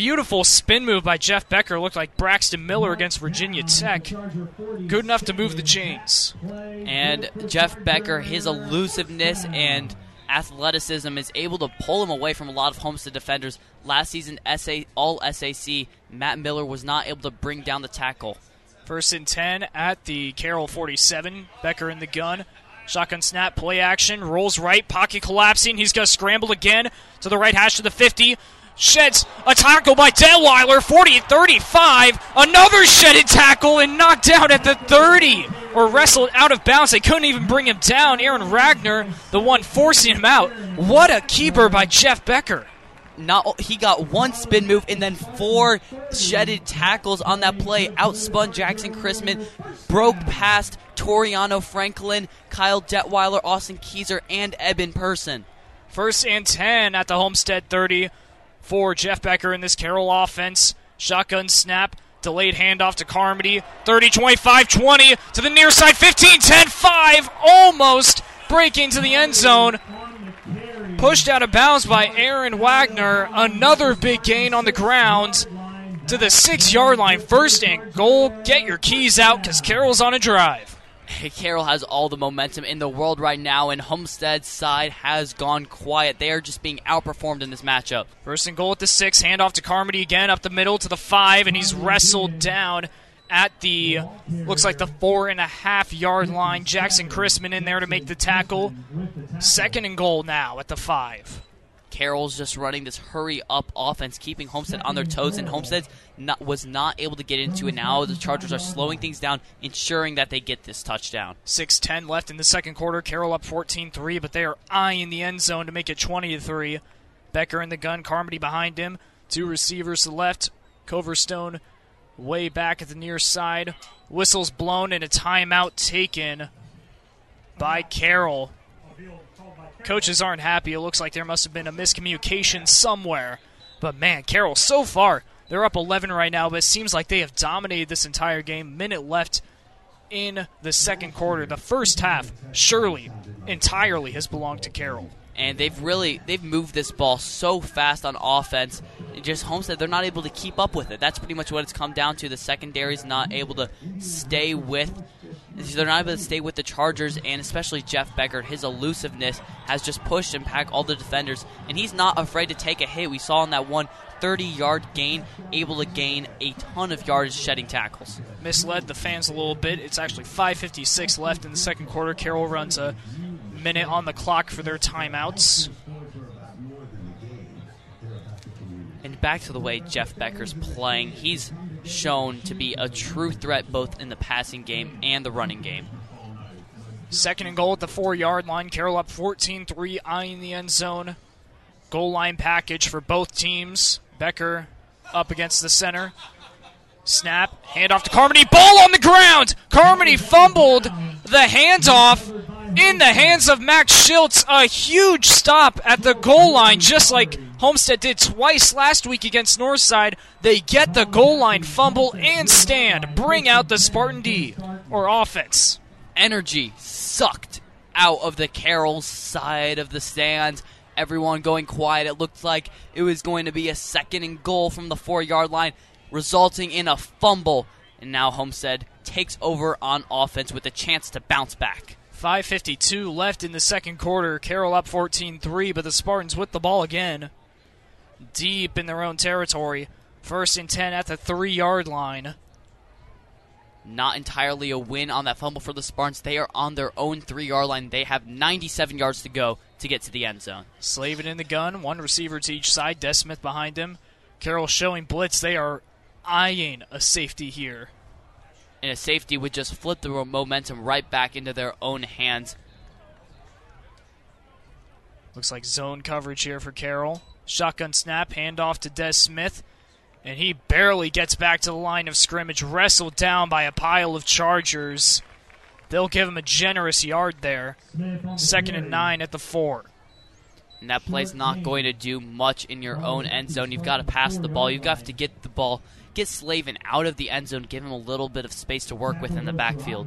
Beautiful spin move by Jeff Becker. Looked like Braxton Miller against Virginia Tech. Good enough to move the chains. And Jeff Becker, his elusiveness and athleticism is able to pull him away from a lot of Homestead defenders. Last season, SA, all SAC, Matt Miller was not able to bring down the tackle. First and 10 at the Carroll 47. Becker in the gun. Shotgun snap, play action, rolls right, pocket collapsing. He's going to scramble again to the right hash to the 50 sheds a tackle by Detweiler, 40 35. Another shedded tackle and knocked out at the 30, or wrestled out of bounds. They couldn't even bring him down. Aaron Wagner, the one forcing him out. What a keeper by Jeff Becker. Not he got one spin move and then four shedded tackles on that play. Outspun Jackson Chrisman, broke past Toriano Franklin, Kyle Detweiler, Austin Keyser, and Eben Person. First and 10 at the Homestead 30 for Jeff Becker in this Carroll offense. Shotgun snap, delayed handoff to Carmody. 30 25 20 to the near side. 15 10 5. Almost breaking to the end zone. Pushed out of bounds by Aaron Wagner. Another big gain on the ground to the six yard line. First and goal. Get your keys out because Carroll's on a drive. Carroll has all the momentum in the world right now, and Homestead's side has gone quiet. They are just being outperformed in this matchup. First and goal at the six, handoff to Carmody again, up the middle to the five, and he's wrestled down at the looks like the four and a half yard line. Jackson Chrisman in there to make the tackle. Second and goal now at the five. Carroll's just running this hurry up offense, keeping Homestead on their toes, and Homestead not, was not able to get into it. Now the Chargers are slowing things down, ensuring that they get this touchdown. 6-10 left in the second quarter. Carroll up 14-3, but they are eyeing the end zone to make it 20-3. Becker in the gun, Carmody behind him. Two receivers left. Coverstone way back at the near side. Whistles blown and a timeout taken by Carroll. Coaches aren't happy. It looks like there must have been a miscommunication somewhere. But man, Carroll, so far, they're up 11 right now, but it seems like they have dominated this entire game. Minute left in the second quarter. The first half, surely, entirely has belonged to Carroll. And they've really they've moved this ball so fast on offense. Just Homestead they're not able to keep up with it. That's pretty much what it's come down to. The secondary's not able to stay with they're not able to stay with the Chargers, and especially Jeff Becker, his elusiveness has just pushed and packed all the defenders, and he's not afraid to take a hit. We saw in that one 30 yard gain, able to gain a ton of yards shedding tackles. Misled the fans a little bit. It's actually 5.56 left in the second quarter. Carroll runs a minute on the clock for their timeouts. And back to the way Jeff Becker's playing, he's shown to be a true threat both in the passing game and the running game. Second and goal at the four yard line. Carroll up 14 3, eyeing the end zone. Goal line package for both teams. Becker up against the center. Snap, handoff to Carmody. Ball on the ground. Carmody fumbled the handoff in the hands of Max Schultz. A huge stop at the goal line, just like Homestead did twice last week against Northside. They get the goal line fumble and stand. Bring out the Spartan D or offense. Energy sucked out of the Carroll side of the stands. Everyone going quiet. It looked like it was going to be a second and goal from the four yard line, resulting in a fumble. And now Homestead takes over on offense with a chance to bounce back. 5.52 left in the second quarter. Carroll up 14 3, but the Spartans with the ball again. Deep in their own territory. First and 10 at the three yard line. Not entirely a win on that fumble for the Spartans. They are on their own three yard line. They have 97 yards to go to get to the end zone. Slavin in the gun, one receiver to each side. Des Smith behind him. Carroll showing blitz. They are eyeing a safety here. And a safety would just flip the momentum right back into their own hands. Looks like zone coverage here for Carroll. Shotgun snap, handoff to Des Smith. And he barely gets back to the line of scrimmage, wrestled down by a pile of Chargers. They'll give him a generous yard there. Second and nine at the four. And that play's not going to do much in your own end zone. You've got to pass the ball. You've got to get the ball, get Slavin out of the end zone, give him a little bit of space to work with in the backfield.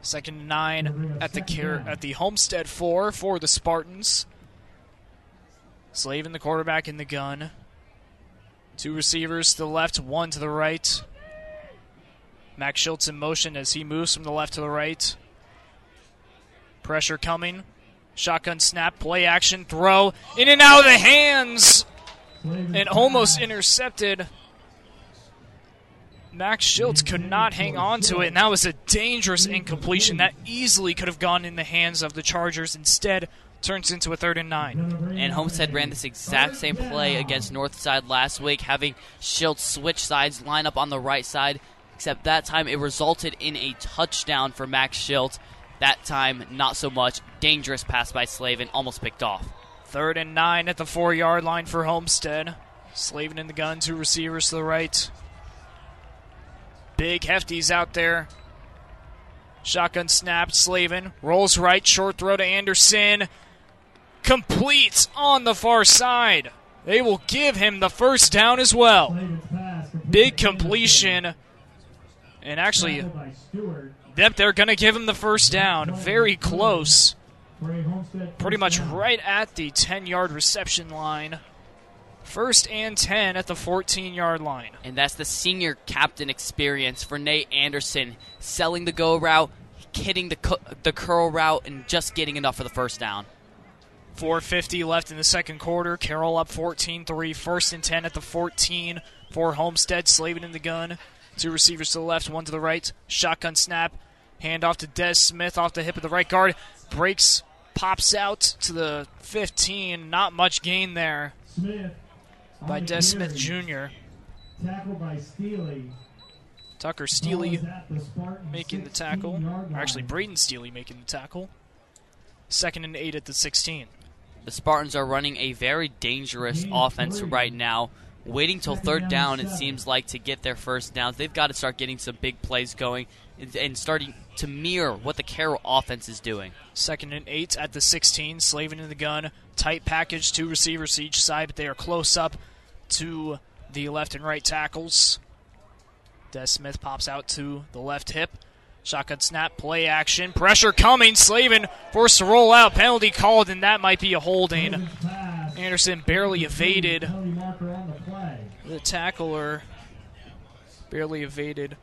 Second and nine at the Car- at the Homestead four for the Spartans. Slavin the quarterback in the gun. Two receivers to the left, one to the right. Max Schultz in motion as he moves from the left to the right. Pressure coming. Shotgun snap, play action, throw. In and out of the hands. And almost intercepted. Max Schultz could not hang on to it, and that was a dangerous incompletion that easily could have gone in the hands of the Chargers. Instead, turns into a third and nine. And Homestead ran this exact same play against Northside last week, having Schultz switch sides, line up on the right side, except that time it resulted in a touchdown for Max Schultz. That time, not so much. Dangerous pass by Slavin, almost picked off. Third and nine at the four yard line for Homestead. Slavin in the gun, two receivers to the right. Big hefties out there. Shotgun snap, Slavin rolls right, short throw to Anderson. Completes on the far side. They will give him the first down as well. Big completion. And actually, yep, they're going to give him the first down. Very close. Pretty much right at the 10 yard reception line. First and 10 at the 14 yard line. And that's the senior captain experience for Nate Anderson, selling the go route, hitting the, cu- the curl route, and just getting enough for the first down. 450 left in the second quarter. Carroll up 14 3. First and 10 at the 14 for Homestead. Slavin in the gun. Two receivers to the left, one to the right. Shotgun snap. Hand off to Des Smith off the hip of the right guard. Breaks, pops out to the 15. Not much gain there Smith by Des Smith Jr. Tackled by Steely. Tucker Steely making the tackle. Or actually, Braden Steely making the tackle. Second and eight at the 16. The Spartans are running a very dangerous offense right now. Waiting till third down, it seems like, to get their first downs. They've got to start getting some big plays going and- and starting to mirror what the Carroll offense is doing. Second and eight at the 16. Slavin in the gun. Tight package, two receivers to each side, but they are close up to the left and right tackles. Des Smith pops out to the left hip. Shotgun snap, play action, pressure coming. Slavin forced to roll out. Penalty called, and that might be a holding. Anderson barely evaded the tackler. Barely evaded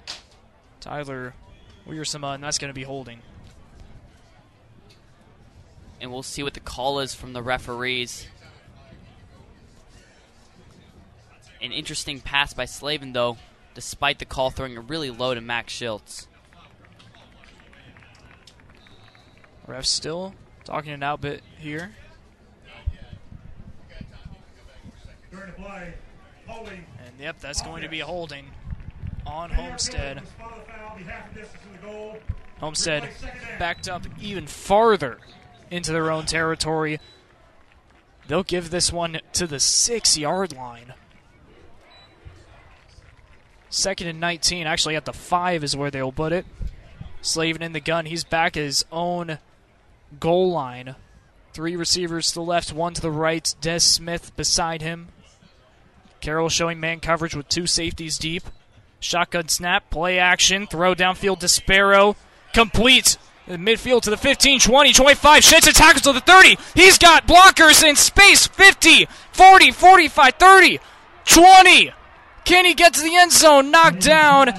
Tyler Wiersema, and that's going to be holding. And we'll see what the call is from the referees. An interesting pass by Slavin, though, despite the call throwing it really low to Max Schultz. Ref still talking it out a bit here. And yep, that's going to be a holding on Homestead. Homestead backed up even farther into their own territory. They'll give this one to the six yard line. Second and 19, actually at the five is where they'll put it. Slavin in the gun. He's back at his own goal line. Three receivers to the left, one to the right. Des Smith beside him. Carroll showing man coverage with two safeties deep. Shotgun snap, play action, throw downfield to Sparrow. Complete. In midfield to the 15, 20, 25. Sheds a tackle to the 30. He's got blockers in space. 50, 40, 45, 30, 20. Can he get to the end zone? Knocked down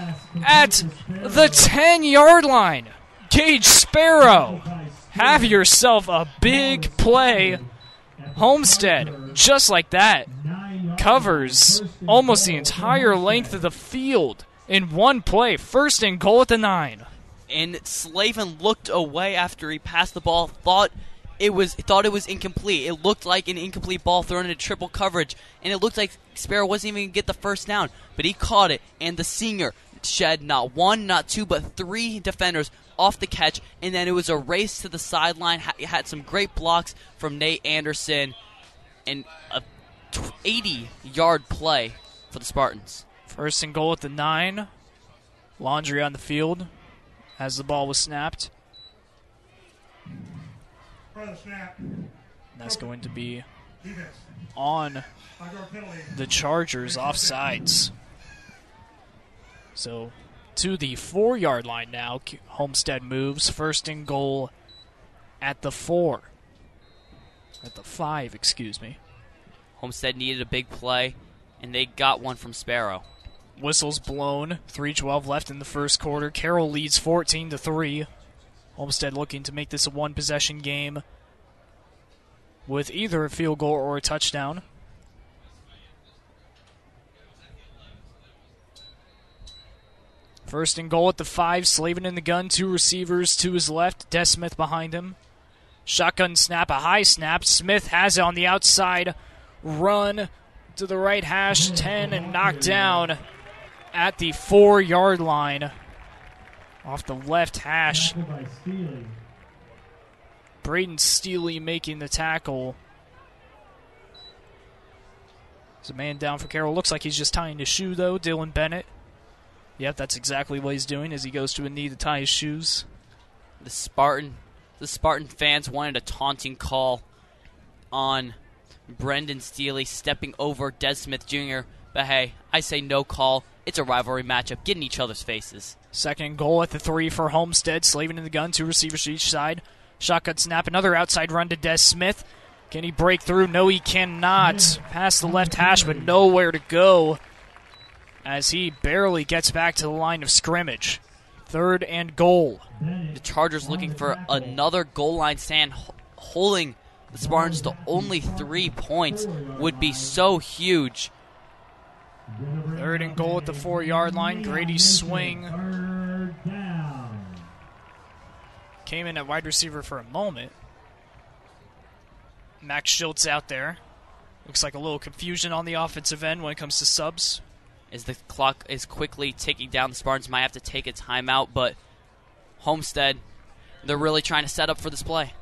at the 10 yard line. Gage Sparrow. Have yourself a big play. Homestead, just like that, covers almost the entire length of the field in one play. First and goal at the nine. And Slavin looked away after he passed the ball, thought it was thought it was incomplete. It looked like an incomplete ball thrown into triple coverage, and it looked like Sparrow wasn't even gonna get the first down. But he caught it, and the senior shed not one, not two, but three defenders off the catch, and then it was a race to the sideline. Ha- had some great blocks from Nate Anderson, and a 80 yard play for the Spartans. First and goal at the nine. Laundry on the field as the ball was snapped. That's going to be on the Chargers offsides. So to the four yard line now. Homestead moves. First and goal at the four. At the five, excuse me. Homestead needed a big play, and they got one from Sparrow. Whistles blown. 3:12 left in the first quarter. Carroll leads 14 to 3. Homestead looking to make this a one possession game with either a field goal or a touchdown. First and goal at the five. Slavin in the gun. Two receivers to his left. Des Smith behind him. Shotgun snap, a high snap. Smith has it on the outside. Run to the right hash 10 and knocked down at the four yard line. Off the left hash. Braden Steely making the tackle. There's a man down for Carroll. Looks like he's just tying his shoe, though. Dylan Bennett. Yep, that's exactly what he's doing as he goes to a knee to tie his shoes. The Spartan, the Spartan fans wanted a taunting call on Brendan Steely stepping over Des Smith Jr. But hey, I say no call. It's a rivalry matchup. Get in each other's faces. Second goal at the three for Homestead. Slavin in the gun. Two receivers to each side. Shotgun snap. Another outside run to Des Smith. Can he break through? No, he cannot. Past the left hash, but nowhere to go as he barely gets back to the line of scrimmage. Third and goal. The Chargers looking for another goal line stand, holding the Spartans to only three points would be so huge. Third and goal at the four yard line. Grady swing. Came in at wide receiver for a moment. Max Schultz out there. Looks like a little confusion on the offensive end when it comes to subs. As the clock is quickly ticking down, the Spartans might have to take a timeout, but Homestead, they're really trying to set up for this play.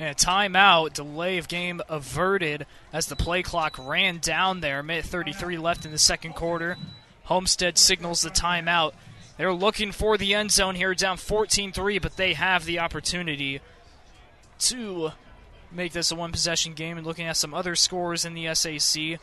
And a timeout, delay of game averted as the play clock ran down there. Minute 33 left in the second quarter. Homestead signals the timeout. They're looking for the end zone here, down 14 3, but they have the opportunity to make this a one possession game. And looking at some other scores in the SAC,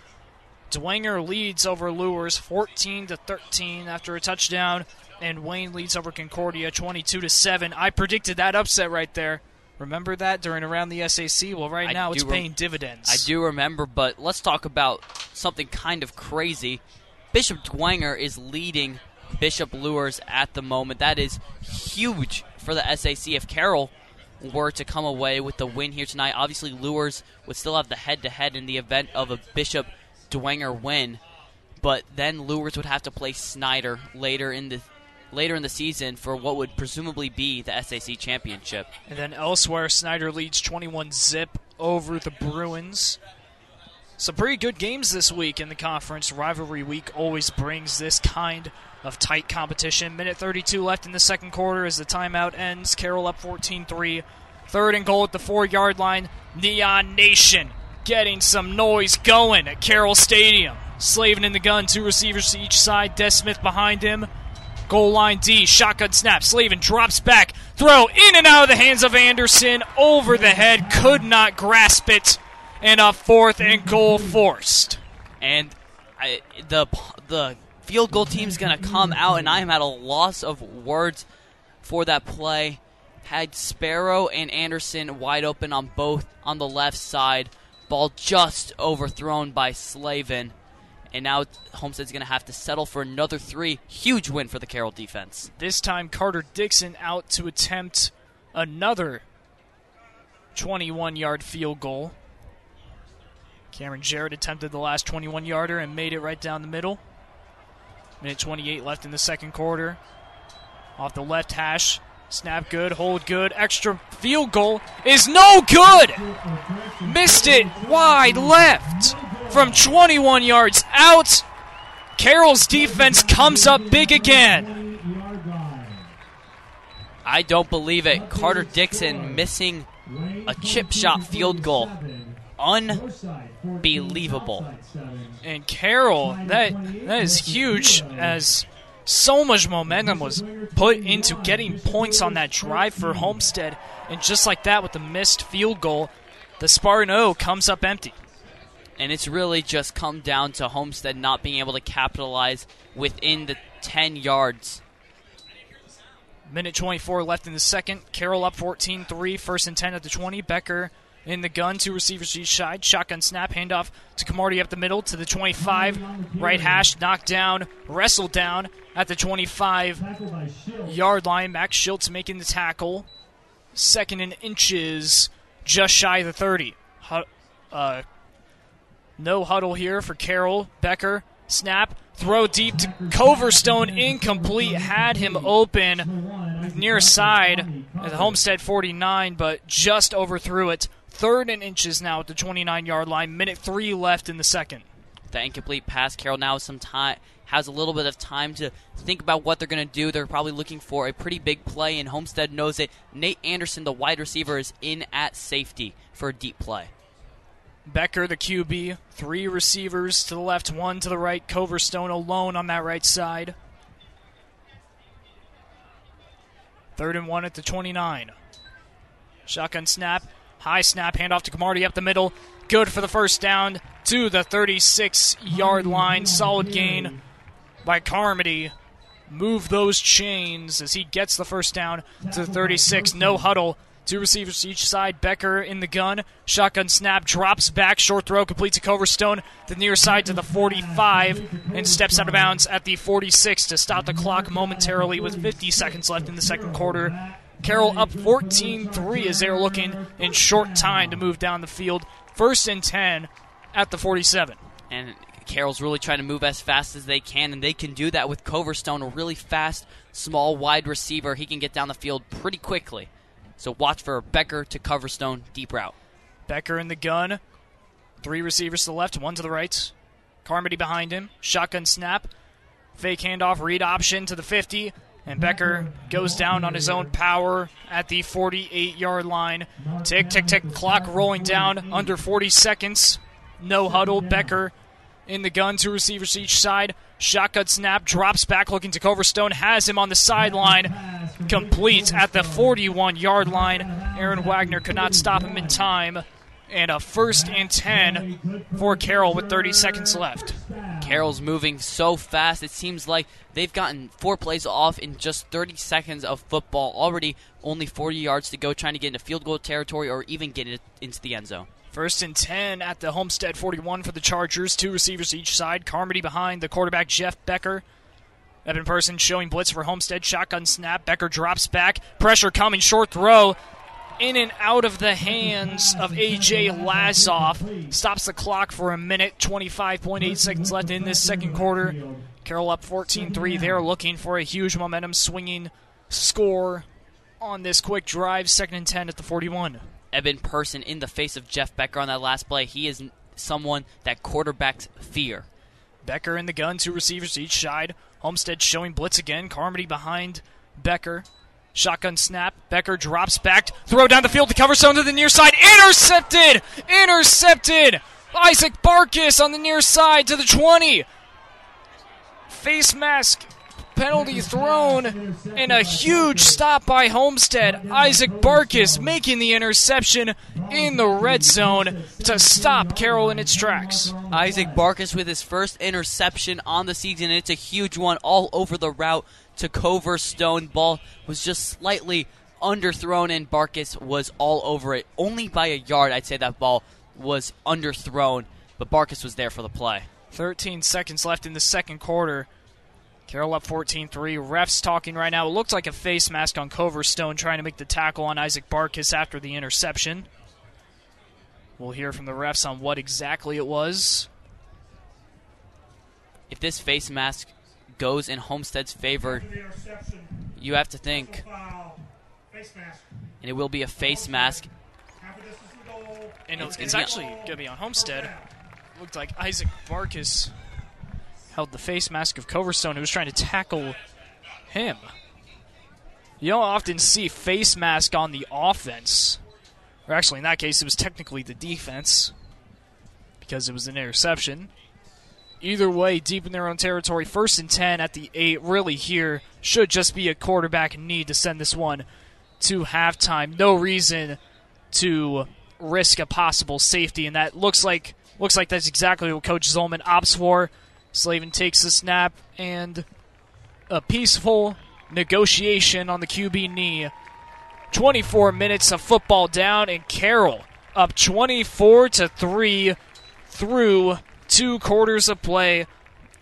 Dwenger leads over Luers 14 to 13 after a touchdown, and Wayne leads over Concordia 22 to 7. I predicted that upset right there. Remember that during around the SAC? Well, right I now it's rem- paying dividends. I do remember, but let's talk about something kind of crazy. Bishop Dwenger is leading Bishop Luers at the moment. That is huge for the SAC if Carroll were to come away with the win here tonight. Obviously, Luers would still have the head to head in the event of a Bishop Dwenger win, but then Luers would have to play Snyder later in the later in the season for what would presumably be the SAC championship. And then elsewhere, Snyder leads 21 zip over the Bruins. Some pretty good games this week in the conference. Rivalry week always brings this kind of tight competition. Minute 32 left in the second quarter as the timeout ends. Carroll up 14 3. Third and goal at the four yard line. Neon Nation getting some noise going at Carroll Stadium. Slavin in the gun, two receivers to each side. Des Smith behind him. Goal line D, shotgun snap. Slavin drops back. Throw in and out of the hands of Anderson. Over the head. Could not grasp it. And a fourth and goal forced. And I, the the field goal team's going to come out, and I am at a loss of words for that play. Had Sparrow and Anderson wide open on both on the left side. Ball just overthrown by Slavin. And now Homestead's going to have to settle for another three. Huge win for the Carroll defense. This time, Carter Dixon out to attempt another 21 yard field goal. Cameron Jarrett attempted the last 21 yarder and made it right down the middle. Minute 28 left in the second quarter. Off the left hash. Snap good, hold good. Extra field goal is no good. Missed it wide left from 21 yards out. Carroll's defense comes up big again. I don't believe it. Carter Dixon missing a chip shot field goal. Unbelievable. And Carroll, that that is huge as so much momentum was put into getting points on that drive for Homestead. And just like that, with the missed field goal, the Spartan O comes up empty. And it's really just come down to Homestead not being able to capitalize within the 10 yards. Minute 24 left in the second. Carroll up 14 3, first and 10 at the 20. Becker in the gun, two receivers each side. Shotgun snap, handoff to Carmody up the middle to the 25. Right hash, knocked down, wrestled down at the 25 yard line. Max Schultz making the tackle. Second and inches, just shy of the 30. Uh, no huddle here for Carroll. Becker, snap, throw deep to Coverstone, incomplete. Had him open near side at the Homestead 49, but just overthrew it. Third and inches now at the 29 yard line. Minute three left in the second. The incomplete pass. Carroll now some time has a little bit of time to think about what they're going to do. They're probably looking for a pretty big play, and Homestead knows it. Nate Anderson, the wide receiver, is in at safety for a deep play. Becker, the QB, three receivers to the left, one to the right. Coverstone alone on that right side. Third and one at the 29. Shotgun snap, high snap, handoff to Carmody up the middle. Good for the first down to the 36 yard line. Solid gain by Carmody. Move those chains as he gets the first down to the 36. No huddle. Two receivers to each side. Becker in the gun. Shotgun snap. Drops back. Short throw. completes to Coverstone. The near side to the 45. And steps out of bounds at the 46 to stop the clock momentarily with 50 seconds left in the second quarter. Carroll up 14 3 as they're looking in short time to move down the field. First and 10 at the 47. And Carroll's really trying to move as fast as they can, and they can do that with Coverstone, a really fast, small, wide receiver. He can get down the field pretty quickly. So watch for Becker to Coverstone, deep route. Becker in the gun. Three receivers to the left, one to the right. Carmody behind him. Shotgun snap. Fake handoff, read option to the 50. And Becker goes down on his own power at the 48 yard line. Tick, tick, tick. Clock rolling down under 40 seconds. No huddle. Becker in the gun, two receivers each side. Shotgun snap, drops back looking to Coverstone, has him on the sideline. Complete at the 41 yard line. Aaron Wagner could not stop him in time. And a first and 10 for Carroll with 30 seconds left. Carroll's moving so fast. It seems like they've gotten four plays off in just 30 seconds of football. Already only 40 yards to go, trying to get into field goal territory or even get it into the end zone. First and 10 at the Homestead 41 for the Chargers. Two receivers each side. Carmody behind the quarterback, Jeff Becker. Evan Person showing blitz for Homestead. Shotgun snap. Becker drops back. Pressure coming. Short throw. In and out of the hands of AJ Lazoff. Stops the clock for a minute. 25.8 seconds left in this second quarter. Carroll up 14 3. They're looking for a huge momentum swinging score on this quick drive. Second and 10 at the 41. Evan Person in the face of Jeff Becker on that last play. He is someone that quarterbacks fear. Becker in the gun, two receivers each side. Homestead showing blitz again. Carmody behind Becker. Shotgun snap. Becker drops back. Throw down the field to Coverstone to the near side. Intercepted! Intercepted! Isaac Barkis on the near side to the 20. Face mask penalty thrown and a huge stop by Homestead. Isaac Barkis making the interception in the red zone to stop Carroll in its tracks. Isaac Barkis with his first interception on the season, and it's a huge one all over the route to Coverstone. Ball was just slightly underthrown, and Barkis was all over it. Only by a yard, I'd say that ball was underthrown, but Barkis was there for the play. 13 seconds left in the second quarter. Carroll up 14 3. Refs talking right now. It looked like a face mask on Coverstone trying to make the tackle on Isaac Barkis after the interception. We'll hear from the refs on what exactly it was. If this face mask goes in Homestead's favor, you have to think. And it will be a face mask. And it's, it's actually going to be on Homestead. Looked like Isaac Barkis held the face mask of Coverstone, who was trying to tackle him. You don't often see face mask on the offense. Or actually, in that case, it was technically the defense because it was an interception. Either way, deep in their own territory, first and 10 at the 8. Really, here should just be a quarterback need to send this one to halftime. No reason to risk a possible safety, and that looks like looks like that's exactly what Coach Zolman opts for. Slavin takes the snap and a peaceful negotiation on the QB knee. 24 minutes of football down, and Carroll up 24 to 3 through two quarters of play.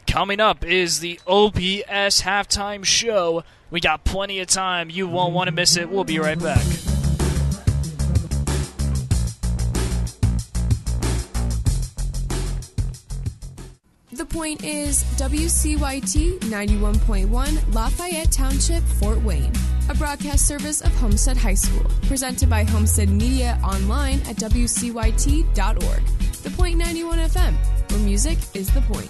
Coming up is the OPS halftime show. We got plenty of time. You won't want to miss it. We'll be right back. Point is WCYT 91.1 Lafayette Township, Fort Wayne, a broadcast service of Homestead High School, presented by Homestead Media online at WCYT.org. The Point 91 FM, where music is the point.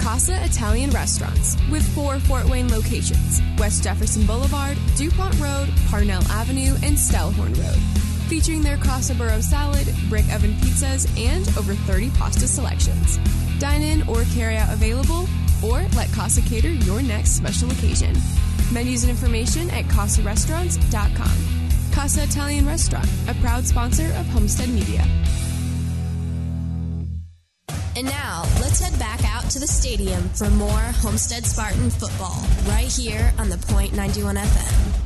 Casa Italian Restaurants, with four Fort Wayne locations West Jefferson Boulevard, DuPont Road, Parnell Avenue, and Stellhorn Road featuring their Casa Burro salad, brick oven pizzas, and over 30 pasta selections. Dine in or carry out available, or let Casa cater your next special occasion. Menus and information at CasaRestaurants.com. Casa Italian Restaurant, a proud sponsor of Homestead Media. And now, let's head back out to the stadium for more Homestead Spartan football, right here on the Point 91 FM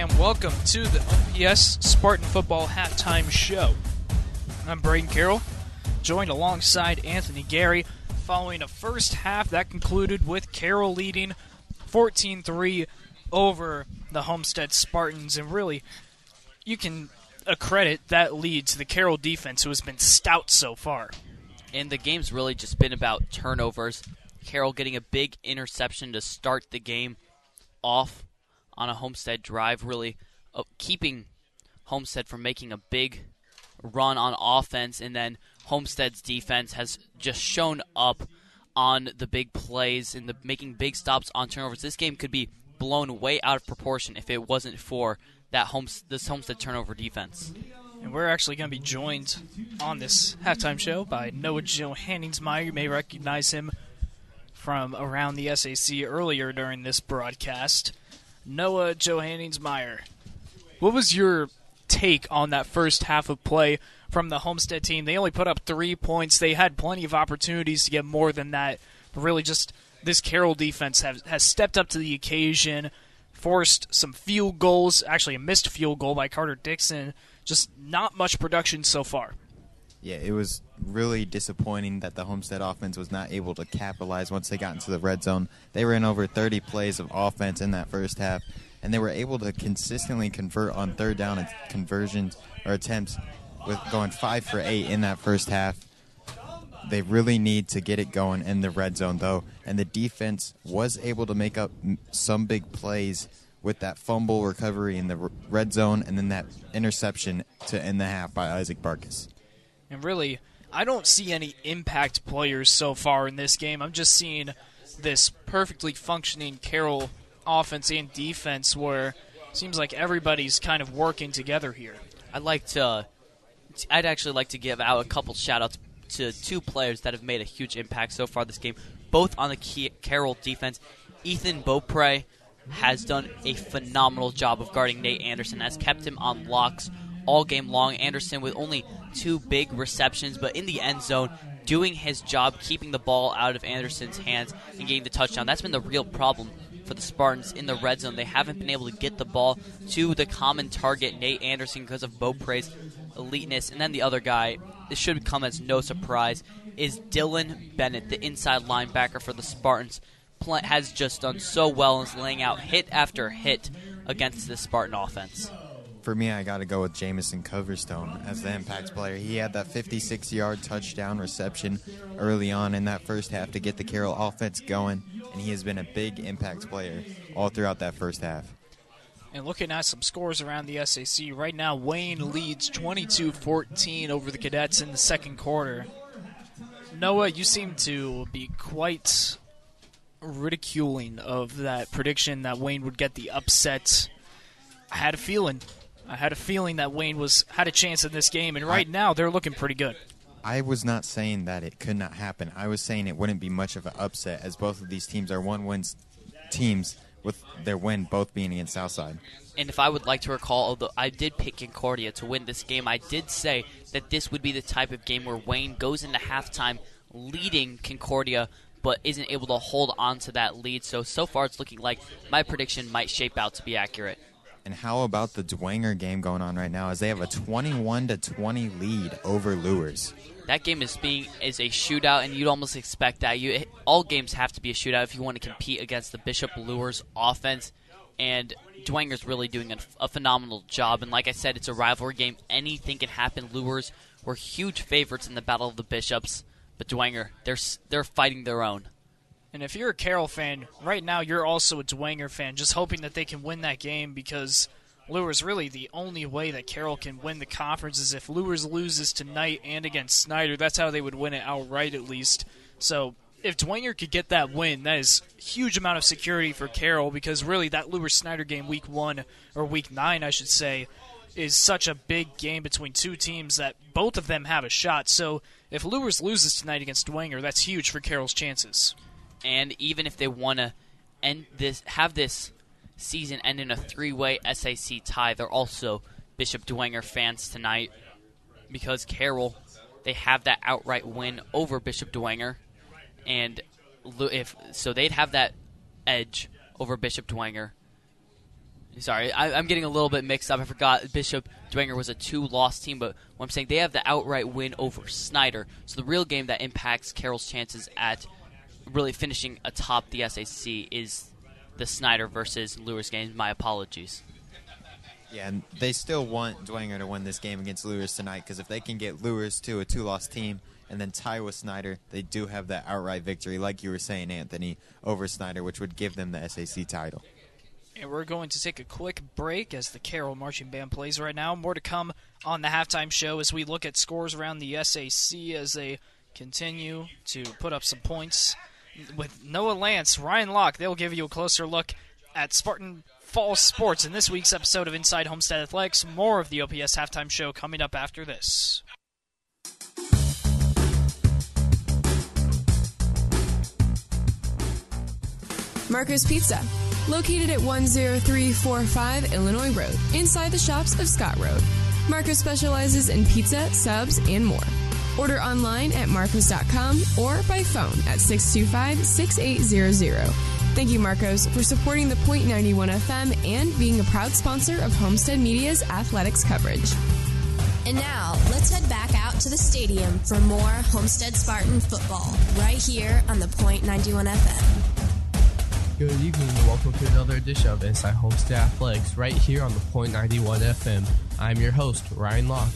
and welcome to the OPS Spartan Football Halftime Show. I'm Braden Carroll, joined alongside Anthony Gary, following a first half that concluded with Carroll leading 14 3 over the Homestead Spartans. And really, you can accredit that lead to the Carroll defense, who has been stout so far. And the game's really just been about turnovers. Carroll getting a big interception to start the game off on a Homestead drive, really uh, keeping Homestead from making a big run on offense, and then Homestead's defense has just shown up on the big plays and the making big stops on turnovers. This game could be blown way out of proportion if it wasn't for that this Homestead turnover defense. And we're actually going to be joined on this halftime show by Noah Johanningsmeyer. You may recognize him from around the SAC earlier during this broadcast. Noah Johanningsmeyer. What was your take on that first half of play from the Homestead team? They only put up three points. They had plenty of opportunities to get more than that. But really, just this Carroll defense have, has stepped up to the occasion, forced some field goals, actually, a missed field goal by Carter Dixon. Just not much production so far. Yeah, it was really disappointing that the Homestead offense was not able to capitalize once they got into the red zone. They ran over 30 plays of offense in that first half, and they were able to consistently convert on third down and conversions or attempts with going five for eight in that first half. They really need to get it going in the red zone, though, and the defense was able to make up some big plays with that fumble recovery in the red zone and then that interception to end the half by Isaac Barkis. And really, I don't see any impact players so far in this game. I'm just seeing this perfectly functioning Carroll offense and defense where it seems like everybody's kind of working together here. I'd like to. I'd actually like to give out a couple shout outs to two players that have made a huge impact so far this game, both on the key, Carroll defense. Ethan Beaupre has done a phenomenal job of guarding Nate Anderson, has kept him on locks all game long. Anderson with only two big receptions, but in the end zone, doing his job, keeping the ball out of Anderson's hands and getting the touchdown. That's been the real problem for the Spartans in the red zone. They haven't been able to get the ball to the common target, Nate Anderson, because of Beaupre's eliteness. And then the other guy, this should come as no surprise, is Dylan Bennett, the inside linebacker for the Spartans. Has just done so well and is laying out hit after hit against the Spartan offense. For me, I got to go with Jamison Coverstone as the impact player. He had that 56 yard touchdown reception early on in that first half to get the Carroll offense going, and he has been a big impact player all throughout that first half. And looking at some scores around the SAC, right now Wayne leads 22 14 over the Cadets in the second quarter. Noah, you seem to be quite ridiculing of that prediction that Wayne would get the upset. I had a feeling. I had a feeling that Wayne was had a chance in this game, and right I- now they're looking pretty good. I was not saying that it could not happen. I was saying it wouldn't be much of an upset as both of these teams are one wins teams with their win both being against Southside. And if I would like to recall, although I did pick Concordia to win this game, I did say that this would be the type of game where Wayne goes into halftime leading Concordia, but isn't able to hold on to that lead. So so far, it's looking like my prediction might shape out to be accurate. And how about the Dwenger game going on right now as they have a 21 to 20 lead over Luers? That game is being is a shootout, and you'd almost expect that. You all games have to be a shootout if you want to compete against the Bishop Luers offense. And Dwenger's really doing a, a phenomenal job. And like I said, it's a rivalry game. Anything can happen. Luers were huge favorites in the Battle of the Bishops, but Dwenger they're they're fighting their own. And if you're a Carroll fan, right now you're also a Dwenger fan, just hoping that they can win that game because Luers really the only way that Carroll can win the conference is if Luers loses tonight and against Snyder. That's how they would win it outright, at least. So if Dwenger could get that win, that is huge amount of security for Carroll because really that Luers Snyder game, week one or week nine, I should say, is such a big game between two teams that both of them have a shot. So if Luers loses tonight against Dwenger, that's huge for Carroll's chances. And even if they want to end this, have this season end in a three-way SAC tie, they're also Bishop Dwenger fans tonight because Carroll they have that outright win over Bishop Dwenger, and if so, they'd have that edge over Bishop Dwenger. Sorry, I, I'm getting a little bit mixed up. I forgot Bishop Dwenger was a two-loss team, but what I'm saying they have the outright win over Snyder. So the real game that impacts Carroll's chances at really finishing atop the SAC is the Snyder versus Lewis game. My apologies. Yeah, and they still want Dwenger to win this game against Luers tonight because if they can get Luers to a two-loss team and then tie with Snyder, they do have that outright victory, like you were saying, Anthony, over Snyder, which would give them the SAC title. And we're going to take a quick break as the Carroll Marching Band plays right now. More to come on the halftime show as we look at scores around the SAC as they continue to put up some points. With Noah Lance, Ryan Locke, they'll give you a closer look at Spartan Falls Sports in this week's episode of Inside Homestead Athletics. More of the OPS halftime show coming up after this. Marco's Pizza, located at 10345 Illinois Road, inside the shops of Scott Road. Marco specializes in pizza, subs, and more. Order online at marcos.com or by phone at 625 6800. Thank you, Marcos, for supporting the Point 91 FM and being a proud sponsor of Homestead Media's athletics coverage. And now, let's head back out to the stadium for more Homestead Spartan football right here on the Point 91 FM. Good evening and welcome to another edition of Inside Homestead Athletics right here on the Point 91 FM. I'm your host, Ryan Locke.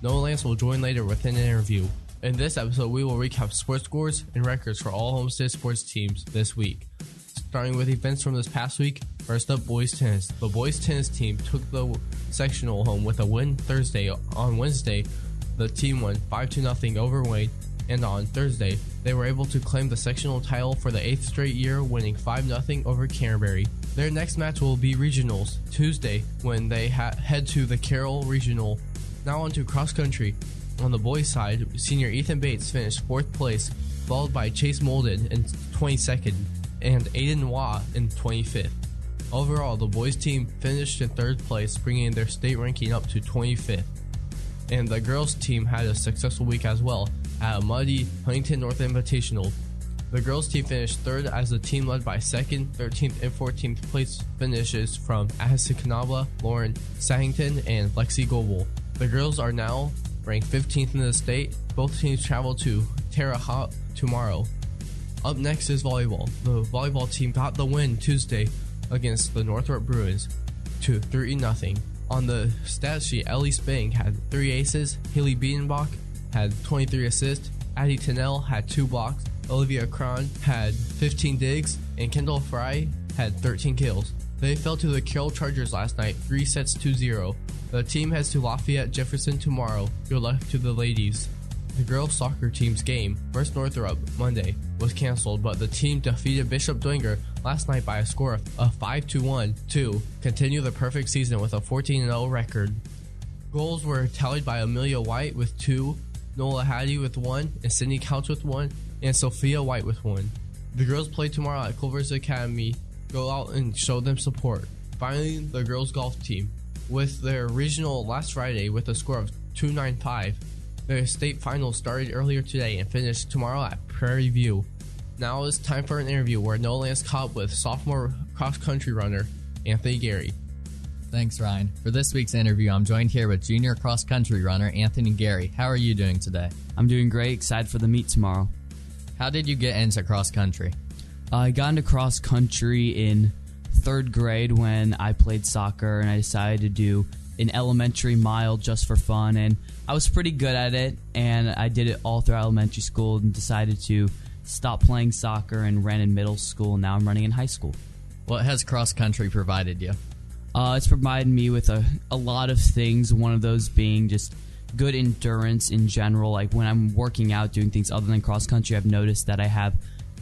Noah Lance will join later with an interview. In this episode, we will recap sports scores and records for all Homestead sports teams this week. Starting with events from this past week, first up, boys tennis. The boys tennis team took the sectional home with a win Thursday. On Wednesday, the team won 5 0 over Wayne, and on Thursday, they were able to claim the sectional title for the eighth straight year, winning 5 0 over Canterbury. Their next match will be regionals Tuesday when they ha- head to the Carroll Regional. Now on to cross country. On the boys' side, senior Ethan Bates finished fourth place, followed by Chase Molden in 22nd and Aiden Waugh in 25th. Overall, the boys' team finished in third place, bringing their state ranking up to 25th. And the girls' team had a successful week as well at a muddy Huntington North Invitational. The girls' team finished third as the team led by second, 13th, and 14th place finishes from Ahasa Kanabla, Lauren Sahington, and Lexi Goebel. The girls are now ranked 15th in the state. Both teams travel to Terre Haute tomorrow. Up next is volleyball. The volleyball team got the win Tuesday against the Northrop Bruins to 3 0. On the stat sheet, Ellie Spang had 3 aces, Haley Biedenbach had 23 assists, Addie Tennell had 2 blocks, Olivia Cron had 15 digs, and Kendall Fry had 13 kills. They fell to the Carroll Chargers last night, 3 sets to 0. The team heads to Lafayette Jefferson tomorrow. Good luck to the ladies. The girls soccer team's game, versus Northrop, Monday, was canceled, but the team defeated Bishop Dwenger last night by a score of 5 1 to continue the perfect season with a 14 0 record. Goals were tallied by Amelia White with 2, Nola Hattie with 1, and Sydney Couch with 1, and Sophia White with 1. The girls play tomorrow at Culver's Academy. Go out and show them support. Finally, the girls golf team. With their regional last Friday with a score of 295, their state finals started earlier today and finished tomorrow at Prairie View. Now it's time for an interview where Noah Lance caught with sophomore cross country runner Anthony Gary. Thanks, Ryan. For this week's interview, I'm joined here with junior cross country runner Anthony Gary. How are you doing today? I'm doing great, excited for the meet tomorrow. How did you get into cross country? I got into cross country in third grade when I played soccer and I decided to do an elementary mile just for fun. And I was pretty good at it, and I did it all through elementary school and decided to stop playing soccer and ran in middle school. And Now I'm running in high school. What has cross country provided you? Uh, it's provided me with a, a lot of things. One of those being just good endurance in general. Like when I'm working out, doing things other than cross country, I've noticed that I have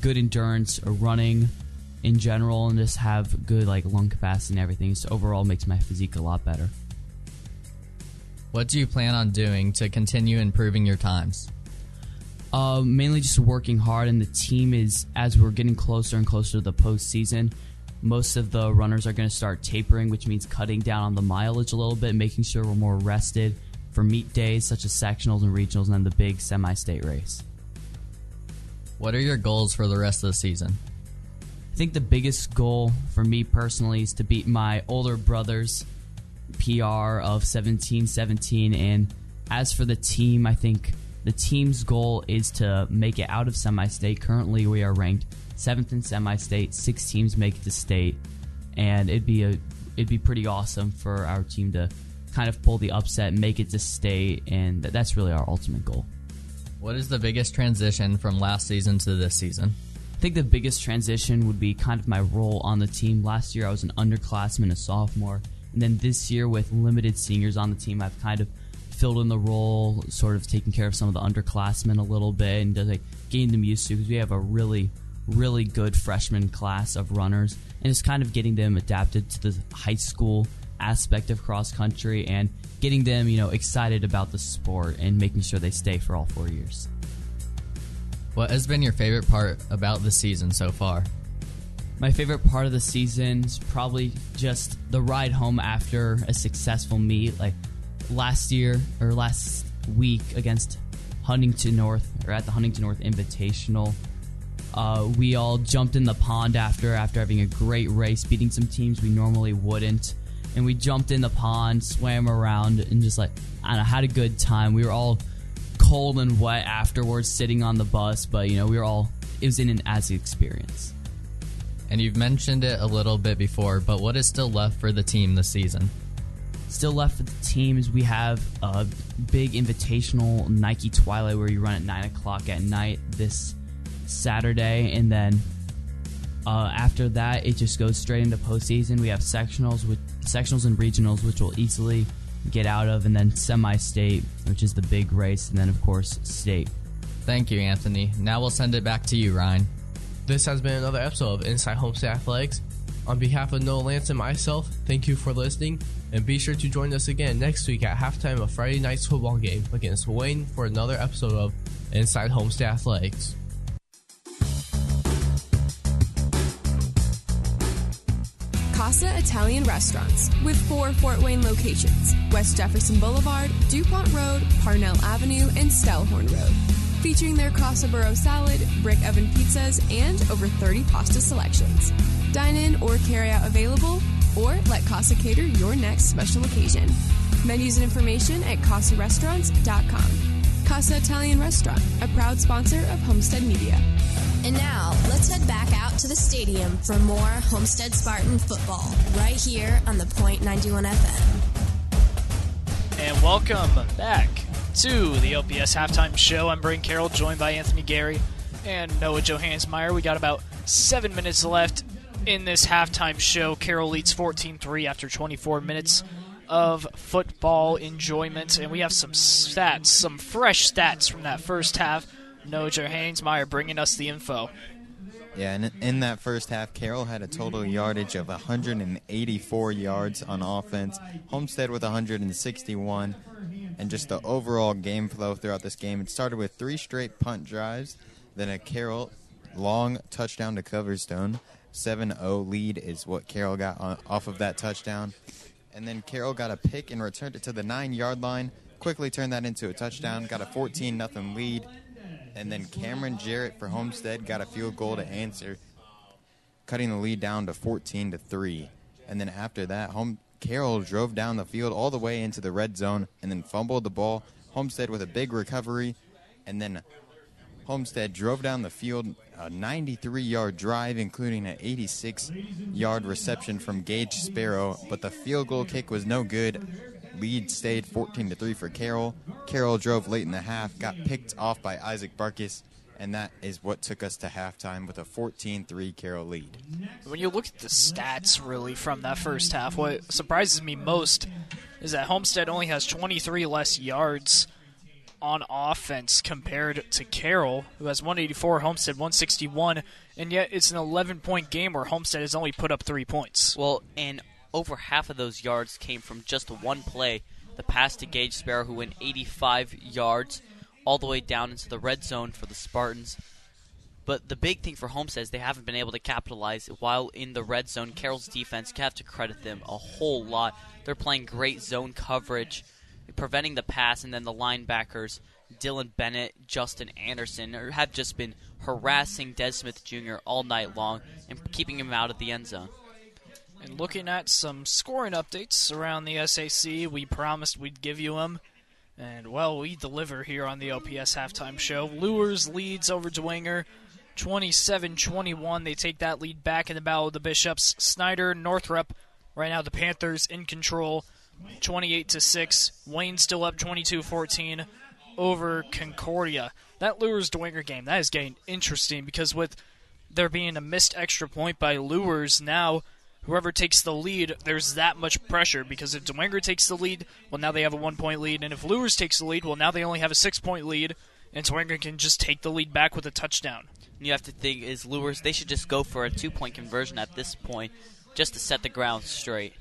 good endurance running in general and just have good like lung capacity and everything. So overall makes my physique a lot better. What do you plan on doing to continue improving your times? Uh, mainly just working hard, and the team is as we're getting closer and closer to the postseason. Most of the runners are going to start tapering, which means cutting down on the mileage a little bit, making sure we're more rested for meet days such as sectionals and regionals, and then the big semi-state race. What are your goals for the rest of the season? I think the biggest goal for me personally is to beat my older brother's PR of 17-17 and as for the team, I think the team's goal is to make it out of semi-state. Currently, we are ranked 7th in semi-state. 6 teams make it to state and it'd be a it'd be pretty awesome for our team to kind of pull the upset, make it to state and that's really our ultimate goal. What is the biggest transition from last season to this season? I think the biggest transition would be kind of my role on the team. Last year, I was an underclassman, a sophomore, and then this year, with limited seniors on the team, I've kind of filled in the role, sort of taking care of some of the underclassmen a little bit, and just like getting them used to because we have a really, really good freshman class of runners, and just kind of getting them adapted to the high school aspect of cross country and getting them, you know, excited about the sport and making sure they stay for all four years. What has been your favorite part about the season so far? My favorite part of the season is probably just the ride home after a successful meet. Like last year or last week against Huntington North or at the Huntington North Invitational. Uh, we all jumped in the pond after after having a great race, beating some teams we normally wouldn't, and we jumped in the pond, swam around, and just like I don't know, had a good time. We were all cold and wet afterwards, sitting on the bus, but you know we were all it was in an as experience. And you've mentioned it a little bit before, but what is still left for the team this season? Still left for the team is we have a big invitational Nike Twilight where you run at nine o'clock at night this Saturday, and then uh, after that it just goes straight into postseason. We have sectionals with sectionals and regionals, which will easily get out of, and then semi-state, which is the big race, and then of course state. Thank you, Anthony. Now we'll send it back to you, Ryan. This has been another episode of Inside Homestead Athletics. On behalf of Noah Lance and myself, thank you for listening, and be sure to join us again next week at halftime of Friday night's football game against Wayne for another episode of Inside Homestead Athletics. Casa Italian Restaurants with four Fort Wayne locations West Jefferson Boulevard, DuPont Road, Parnell Avenue, and Stellhorn Road. Featuring their Casa Burro salad, brick oven pizzas, and over 30 pasta selections. Dine in or carry out available, or let Casa cater your next special occasion. Menus and information at CasaRestaurants.com. Casa Italian Restaurant, a proud sponsor of Homestead Media. And now, let's head back out to the stadium for more Homestead Spartan football right here on the Point 91 FM. And welcome back to the OPS halftime show. I'm Braden Carroll, joined by Anthony Gary and Noah Johanningsmeyer. We got about seven minutes left in this halftime show. Carroll leads 14 3 after 24 minutes of football enjoyment. And we have some stats, some fresh stats from that first half. Noah Johanningsmeyer bringing us the info. Yeah, and in that first half, Carroll had a total yardage of 184 yards on offense. Homestead with 161. And just the overall game flow throughout this game, it started with three straight punt drives, then a Carroll long touchdown to Coverstone. 7 0 lead is what Carroll got on, off of that touchdown. And then Carroll got a pick and returned it to the nine yard line. Quickly turned that into a touchdown. Got a 14 0 lead. And then Cameron Jarrett for Homestead got a field goal to answer, cutting the lead down to 14 to 3. And then after that, home Carroll drove down the field all the way into the red zone and then fumbled the ball. Homestead with a big recovery, and then Homestead drove down the field a 93 yard drive, including an 86 yard reception from Gage Sparrow, but the field goal kick was no good. Lead stayed 14 to 3 for Carroll. Carroll drove late in the half, got picked off by Isaac Barkis, and that is what took us to halftime with a 14 3 Carroll lead. When you look at the stats, really, from that first half, what surprises me most is that Homestead only has 23 less yards on offense compared to Carroll, who has 184, Homestead 161, and yet it's an 11 point game where Homestead has only put up three points. Well, and over half of those yards came from just one play the pass to Gage Sparrow, who went 85 yards all the way down into the red zone for the Spartans. But the big thing for Homestead is they haven't been able to capitalize while in the red zone. Carroll's defense, you have to credit them a whole lot. They're playing great zone coverage, preventing the pass, and then the linebackers, Dylan Bennett, Justin Anderson, have just been harassing Des Smith Jr. all night long and keeping him out of the end zone. And looking at some scoring updates around the SAC, we promised we'd give you them. And, well, we deliver here on the OPS halftime show. Luers leads over Dwenger 27 21. They take that lead back in the battle of the Bishops. Snyder, Northrop. right now the Panthers in control 28 to 6. Wayne still up 22 14 over Concordia. That Luers Dwenger game, that is getting interesting because with there being a missed extra point by Luers now whoever takes the lead, there's that much pressure because if Dwenger takes the lead, well, now they have a one point lead, and if Luers takes the lead, well, now they only have a six point lead, and Dwenger can just take the lead back with a touchdown. You have to think is Luers they should just go for a two point conversion at this point, just to set the ground straight.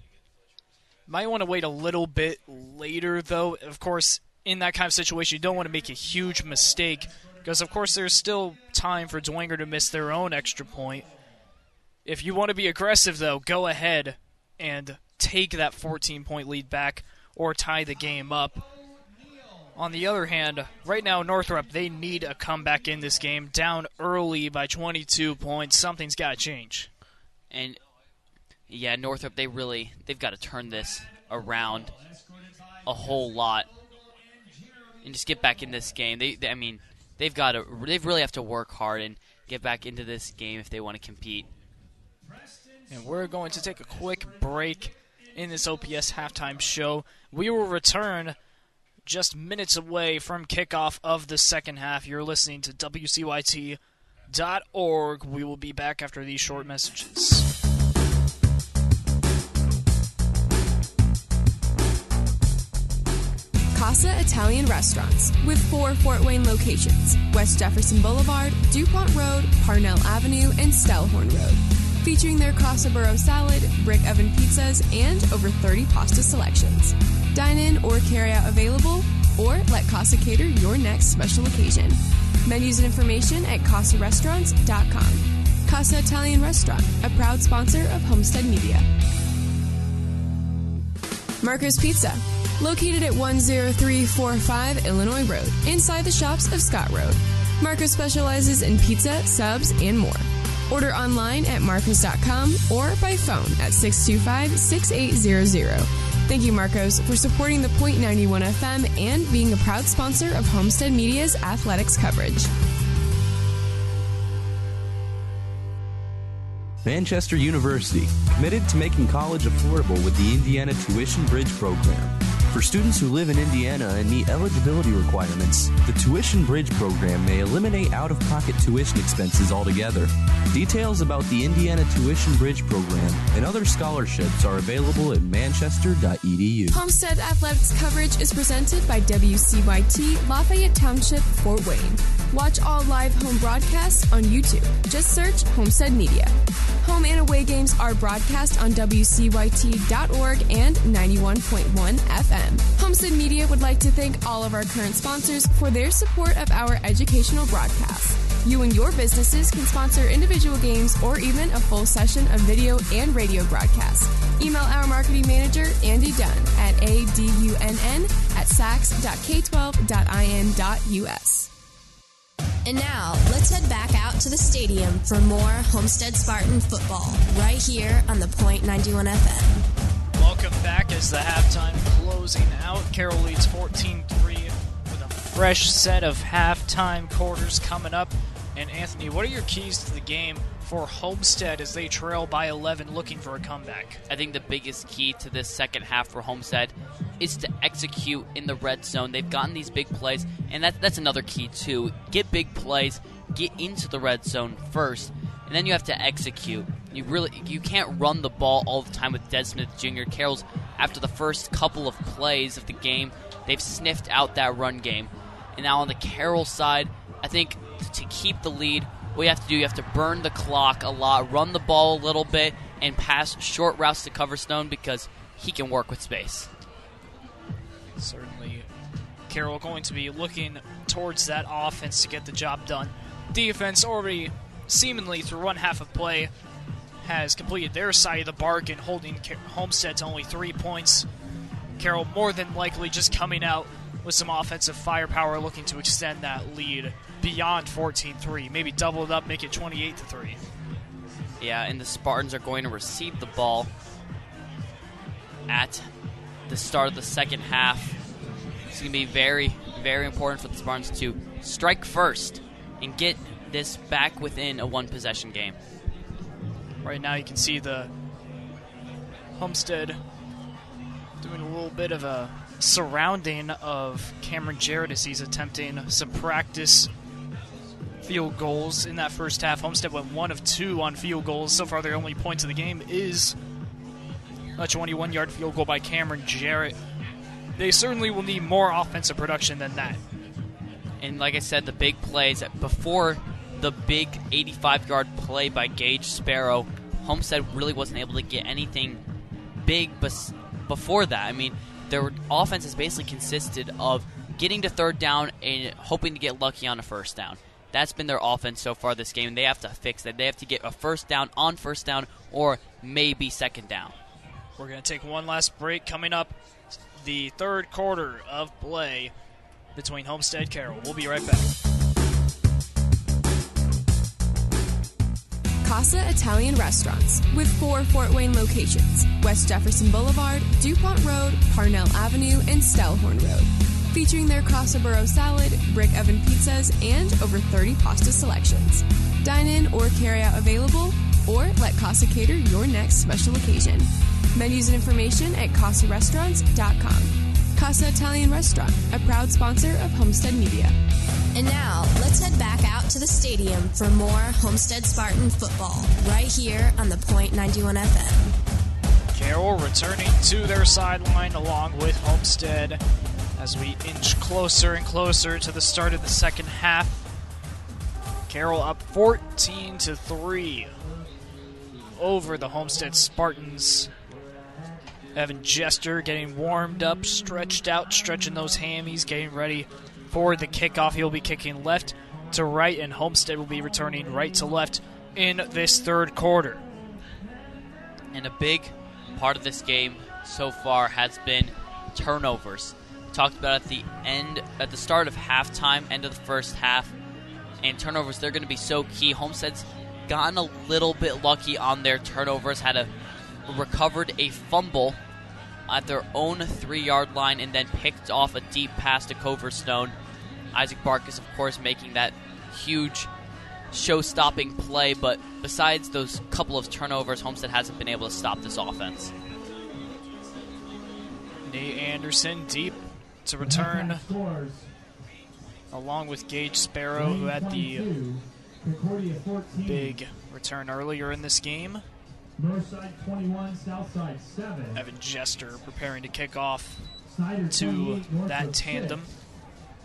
Might want to wait a little bit later, though. Of course, in that kind of situation, you don't want to make a huge mistake because, of course, there's still time for Dwenger to miss their own extra point. If you want to be aggressive, though, go ahead and take that 14 point lead back or tie the game up. On the other hand, right now, Northrop, they need a comeback in this game. Down early by 22 points. Something's got to change. And Yeah, Northrop, they really they've got to turn this around a whole lot and just get back in this game. They, they I mean, they've got to they really have to work hard and get back into this game if they want to compete. And we're going to take a quick break in this OPS halftime show. We will return just minutes away from kickoff of the second half. You're listening to WCYT.org. We will be back after these short messages. Casa Italian Restaurants with four Fort Wayne locations West Jefferson Boulevard, DuPont Road, Parnell Avenue, and Stellhorn Road. Featuring their Casa salad, brick oven pizzas, and over 30 pasta selections. Dine in or carry out available, or let Casa cater your next special occasion. Menus and information at CasaRestaurants.com. Casa Italian Restaurant, a proud sponsor of Homestead Media. Marco's Pizza, located at 10345 Illinois Road, inside the shops of Scott Road. Marco specializes in pizza, subs, and more. Order online at marcos.com or by phone at 625 6800. Thank you, Marcos, for supporting the Point 91 FM and being a proud sponsor of Homestead Media's athletics coverage. Manchester University, committed to making college affordable with the Indiana Tuition Bridge Program. For students who live in Indiana and meet eligibility requirements, the Tuition Bridge Program may eliminate out of pocket tuition expenses altogether. Details about the Indiana Tuition Bridge Program and other scholarships are available at manchester.edu. Homestead Athletics coverage is presented by WCYT Lafayette Township, Fort Wayne. Watch all live home broadcasts on YouTube. Just search Homestead Media. Home and away games are broadcast on WCYT.org and 91.1 FM. Homestead Media would like to thank all of our current sponsors for their support of our educational broadcasts. You and your businesses can sponsor individual games or even a full session of video and radio broadcasts. Email our marketing manager, Andy Dunn, at adunn at sacs.k12.in.us. And now, let's head back out to the stadium for more Homestead Spartan football right here on the Point 91 FM. Back as the halftime closing out. Carroll leads 14 3 with a fresh set of halftime quarters coming up. And Anthony, what are your keys to the game for Homestead as they trail by 11 looking for a comeback? I think the biggest key to this second half for Homestead is to execute in the red zone. They've gotten these big plays, and that, that's another key too. Get big plays, get into the red zone first, and then you have to execute. You really you can't run the ball all the time with Des Smith Jr. Carroll's after the first couple of plays of the game, they've sniffed out that run game. And now on the Carroll side, I think to keep the lead, what you have to do, you have to burn the clock a lot, run the ball a little bit, and pass short routes to Coverstone because he can work with space. Certainly, Carroll going to be looking towards that offense to get the job done. Defense already seemingly through one half of play has completed their side of the bargain, holding Homestead to only three points. Carroll more than likely just coming out with some offensive firepower, looking to extend that lead beyond 14-3, maybe double it up, make it 28-3. Yeah, and the Spartans are going to receive the ball at the start of the second half. It's going to be very, very important for the Spartans to strike first and get this back within a one possession game. Right now, you can see the Homestead doing a little bit of a surrounding of Cameron Jarrett as he's attempting some practice field goals in that first half. Homestead went one of two on field goals. So far, their only points of the game is a 21 yard field goal by Cameron Jarrett. They certainly will need more offensive production than that. And like I said, the big plays before the big 85 yard play by Gage Sparrow, Homestead really wasn't able to get anything big bes- before that. I mean, their offense has basically consisted of getting to third down and hoping to get lucky on a first down. That's been their offense so far this game. They have to fix that. They have to get a first down on first down or maybe second down. We're going to take one last break coming up. The third quarter of play between Homestead Carroll. We'll be right back. Casa Italian Restaurants with four Fort Wayne locations West Jefferson Boulevard, DuPont Road, Parnell Avenue, and Stellhorn Road. Featuring their Casa Burro salad, brick oven pizzas, and over 30 pasta selections. Dine in or carry out available, or let Casa cater your next special occasion. Menus and information at CasaRestaurants.com. Casa Italian Restaurant, a proud sponsor of Homestead Media. And now, let's head back out to the stadium for more Homestead Spartan football right here on the Point 91 FM. Carroll returning to their sideline along with Homestead as we inch closer and closer to the start of the second half. Carroll up 14 to 3 over the Homestead Spartans. Evan Jester getting warmed up, stretched out, stretching those hammies, getting ready for the kickoff. He'll be kicking left to right, and Homestead will be returning right to left in this third quarter. And a big part of this game so far has been turnovers. We talked about at the end, at the start of halftime, end of the first half, and turnovers. They're going to be so key. Homestead's gotten a little bit lucky on their turnovers. Had a recovered a fumble at their own three-yard line, and then picked off a deep pass to Coverstone. Isaac Barkis, of course, making that huge show-stopping play. But besides those couple of turnovers, Homestead hasn't been able to stop this offense. Nate Anderson deep to return, along with Gage Sparrow, who had the big return earlier in this game. Northside 21, Southside 7. Evan Jester preparing to kick off Snyder to 28, Norfolk that 6. tandem.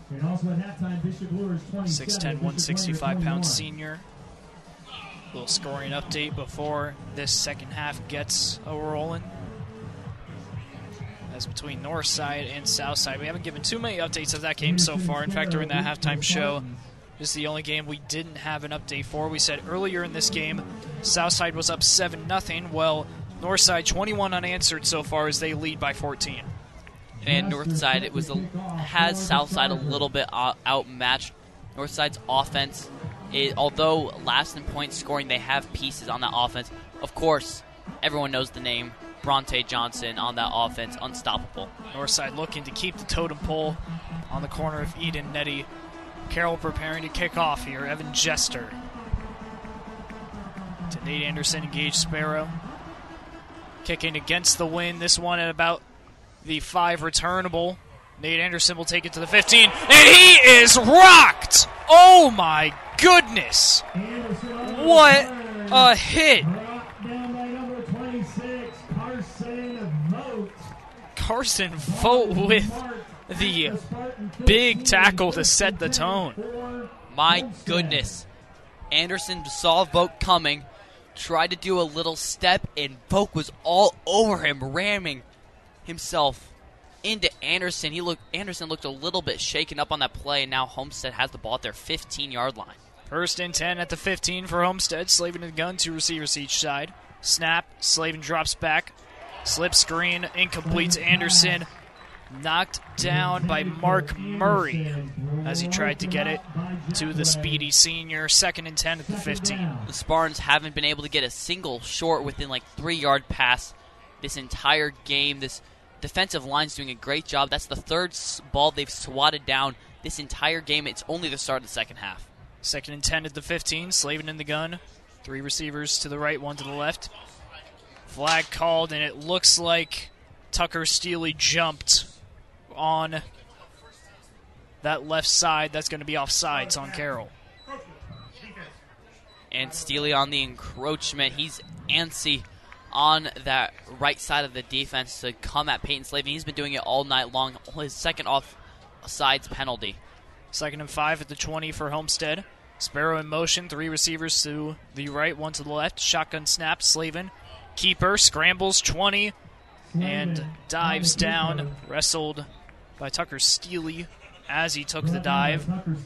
And also at halftime, Bishop Luers 27. 6'10, Bishop 165 Warrior pound 21. senior. Little scoring update before this second half gets a rolling. As between North Side and South Side, we haven't given too many updates of that game so far. In fact, during that halftime show, this is the only game we didn't have an update for. We said earlier in this game, Southside was up 7 0. Well, Northside 21 unanswered so far as they lead by 14. and Northside it was a, has Southside a little bit out- outmatched. Northside's offense, is, although last in point scoring, they have pieces on that offense. Of course, everyone knows the name Bronte Johnson on that offense, unstoppable. Northside looking to keep the totem pole on the corner of Eden Nettie. Carroll preparing to kick off here. Evan Jester. To Nate Anderson, Gage Sparrow. Kicking against the wind. This one at about the five returnable. Nate Anderson will take it to the 15, and he is rocked! Oh my goodness! What a hit! Down by number 26, Carson Vogt with the big tackle to set the tone. My goodness. Anderson saw Vogt coming, tried to do a little step, and Vogt was all over him, ramming himself into Anderson. He looked Anderson looked a little bit shaken up on that play, and now Homestead has the ball at their 15 yard line. First and 10 at the 15 for Homestead. Slavin in the gun, two receivers each side. Snap, Slavin drops back. Slip screen, incomplete to Anderson. Knocked down by Mark Murray as he tried to get it to the speedy senior. Second and 10 at the 15. The Spartans haven't been able to get a single short within like three yard pass this entire game. This defensive line's doing a great job. That's the third ball they've swatted down this entire game. It's only the start of the second half. Second and 10 at the 15. Slavin in the gun. Three receivers to the right, one to the left. Flag called, and it looks like Tucker Steely jumped on that left side. That's going to be offsides on Carroll. and Steely on the encroachment. He's antsy on that right side of the defense to come at Peyton Slavin. He's been doing it all night long. His second off sides penalty. Second and five at the 20 for Homestead. Sparrow in motion, three receivers to the right, one to the left. Shotgun snap, Slavin. Keeper scrambles 20 and dives down, wrestled by Tucker Steely as he took the dive. Tucker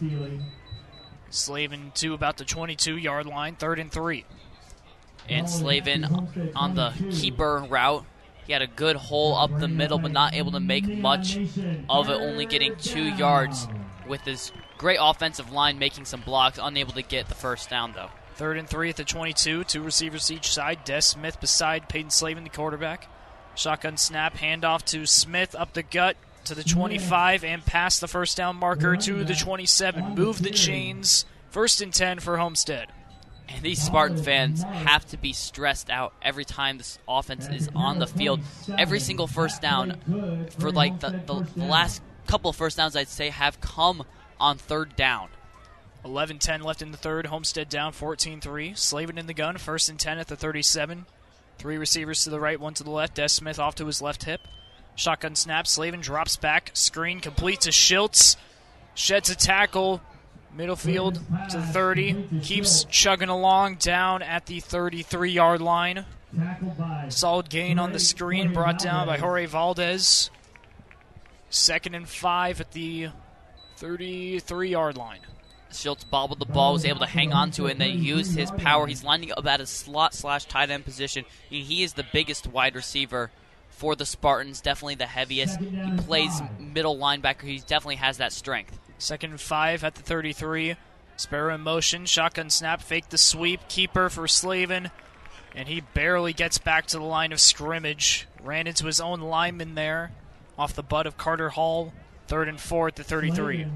Slavin to about the 22 yard line, third and three. And Slavin on the keeper route. He had a good hole up the middle, but not able to make much of it, only getting two yards with his great offensive line making some blocks, unable to get the first down, though. Third and three at the 22. Two receivers each side. Des Smith beside Peyton Slavin, the quarterback. Shotgun snap, handoff to Smith up the gut to the 25 and past the first down marker to the 27. Move the chains. First and 10 for Homestead. And these Spartan fans have to be stressed out every time this offense is on the field. Every single first down for like the, the, the last couple of first downs, I'd say, have come on third down. 11 10 left in the third. Homestead down 14 3. Slavin in the gun. First and 10 at the 37. Three receivers to the right, one to the left. Des Smith off to his left hip. Shotgun snap. Slavin drops back. Screen complete to Schultz. Sheds a tackle. Middle field to the 30. Keeps chugging along down at the 33 yard line. Solid gain on the screen brought down by Jorge Valdez. Second and five at the 33 yard line. Schultz bobbled the ball, was able to hang on to it, and then used his power. He's lining up at a slot slash tight end position. He is the biggest wide receiver for the Spartans, definitely the heaviest. He plays middle linebacker. He definitely has that strength. Second five at the 33. Sparrow in motion, shotgun snap, fake the sweep, keeper for Slavin, and he barely gets back to the line of scrimmage. Ran into his own lineman there, off the butt of Carter Hall. Third and four at the 33.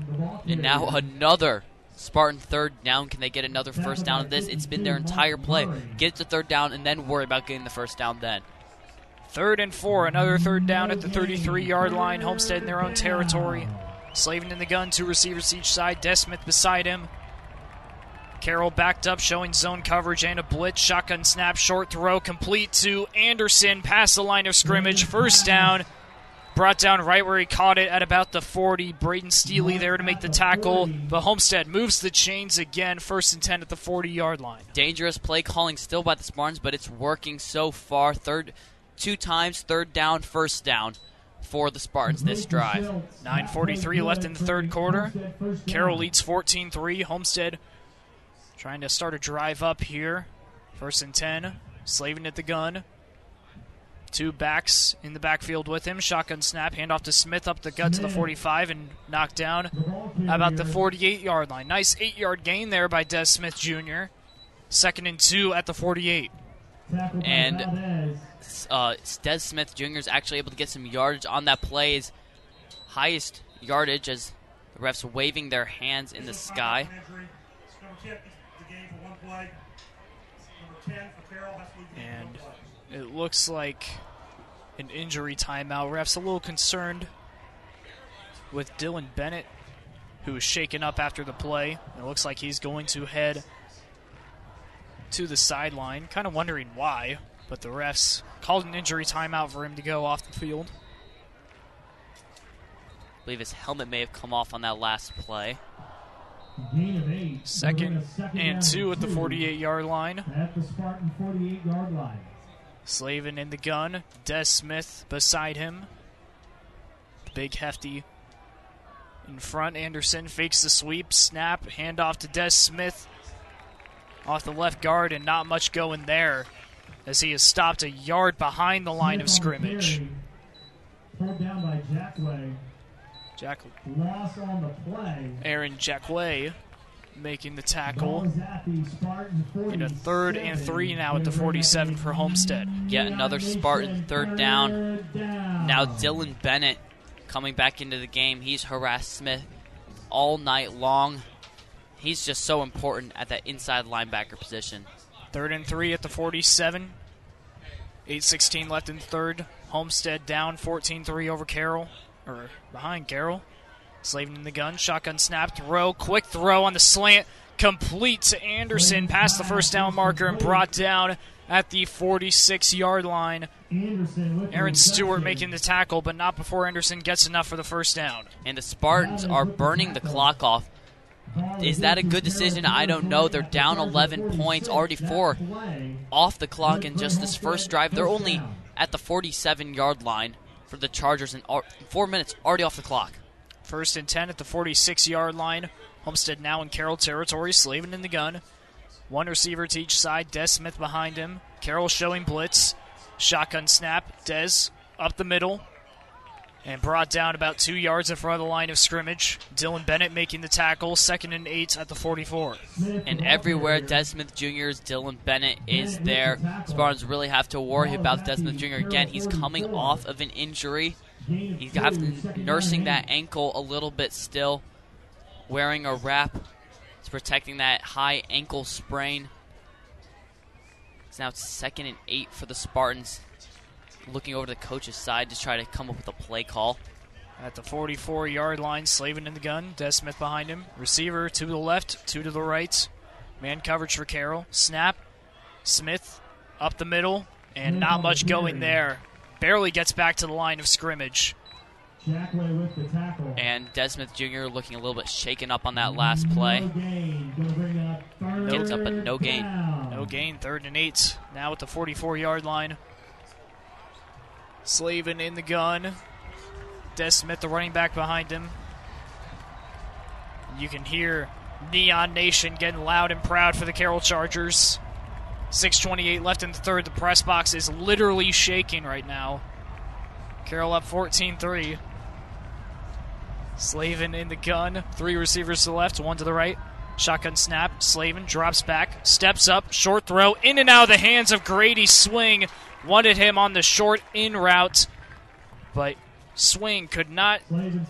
And now another Spartan third down. Can they get another first down of this? It's been their entire play. Get to third down and then worry about getting the first down then. Third and four, another third down at the 33 yard line. Homestead in their own territory. Slavin in the gun, two receivers each side. Des Smith beside him. Carroll backed up, showing zone coverage and a blitz. Shotgun snap, short throw, complete to Anderson, past the line of scrimmage. First down. Brought down right where he caught it at about the 40. Braden Steely there to make the tackle. But Homestead moves the chains again. First and 10 at the 40 yard line. Dangerous play calling still by the Spartans, but it's working so far. Third, two times, third down, first down for the Spartans this drive. 9.43 left in the third quarter. Carroll leads 14 3. Homestead trying to start a drive up here. First and 10. Slavin at the gun. Two backs in the backfield with him. Shotgun snap, handoff to Smith up the gut to the 45 and knocked down about the 48 yard line. Nice eight yard gain there by Des Smith Jr. Second and two at the 48. And uh, Des Smith Jr. is actually able to get some yardage on that play. His highest yardage as the refs waving their hands in the sky. And it looks like an injury timeout. Refs a little concerned with Dylan Bennett, who is shaken up after the play. It looks like he's going to head to the sideline. Kind of wondering why, but the refs called an injury timeout for him to go off the field. I believe his helmet may have come off on that last play. Second and two at the 48 yard line. At the Spartan 48 yard line. Slavin in the gun. Des Smith beside him. Big hefty in front. Anderson fakes the sweep. Snap. Handoff to Des Smith. Off the left guard, and not much going there as he is stopped a yard behind the line of scrimmage. Down by. Jack Loss on the play. Aaron Jackway making the tackle. Ball is at the Spartan 40. In a third and three now at the 47 for Homestead. Yet another Spartan third down. Now Dylan Bennett coming back into the game. He's harassed Smith all night long. He's just so important at that inside linebacker position. Third and three at the 47. 8.16 left in third. Homestead down 14 3 over Carroll, or behind Carroll. Slavin in the gun. Shotgun snap, throw, quick throw on the slant. Complete to Anderson past the first down marker and brought down at the 46 yard line. Aaron Stewart making the tackle, but not before Anderson gets enough for the first down. And the Spartans are burning the clock off. Is that a good decision? I don't know. They're down 11 points, already four off the clock in just this first drive. They're only at the 47 yard line for the Chargers, and four minutes already off the clock. First and 10 at the 46 yard line. Homestead now in Carroll territory, Slavin in the gun. One receiver to each side, Des Smith behind him. Carroll showing blitz. Shotgun snap. Des up the middle. And brought down about two yards in front of the line of scrimmage. Dylan Bennett making the tackle, second and eight at the 44. And everywhere Des Smith Jr.'s Dylan Bennett is there, Spartans really have to worry about Des Smith Jr. again. He's coming off of an injury. He's nursing that ankle a little bit still, wearing a wrap. It's protecting that high ankle sprain. It's now second and eight for the Spartans. Looking over to the coach's side to try to come up with a play call. At the 44 yard line, Slavin in the gun. Des Smith behind him. Receiver, two to the left, two to the right. Man coverage for Carroll. Snap. Smith up the middle, and not mm-hmm. much going there. Barely gets back to the line of scrimmage. Jackway with the tackle. And Des Smith Jr. looking a little bit shaken up on that last play. Gets up, but no gain. No gain, third and eight. Now at the 44 yard line. Slavin in the gun. Des Smith, the running back behind him. You can hear Neon Nation getting loud and proud for the Carroll Chargers. 6.28 left in the third. The press box is literally shaking right now. Carroll up 14 3. Slavin in the gun. Three receivers to the left, one to the right. Shotgun snap. Slavin drops back, steps up, short throw, in and out of the hands of Grady Swing. Wanted him on the short in route, but Swing could not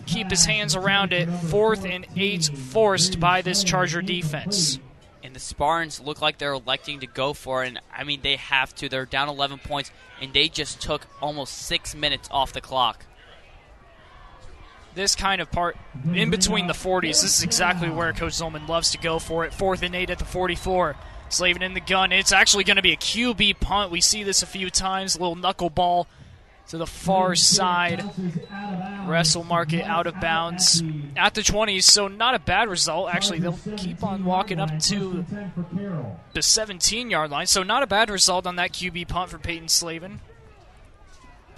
keep his hands around it. Fourth and eight forced by this Charger defense. And the Spartans look like they're electing to go for it. And I mean, they have to. They're down 11 points, and they just took almost six minutes off the clock. This kind of part in between the 40s, this is exactly where Coach Zolman loves to go for it. Fourth and eight at the 44. Slavin in the gun. It's actually going to be a QB punt. We see this a few times. Little knuckleball to the far side. Wrestle market out of bounds at the 20s, so not a bad result. Actually, they'll keep on walking up to the 17 yard line, so not a bad result on that QB punt for Peyton Slavin.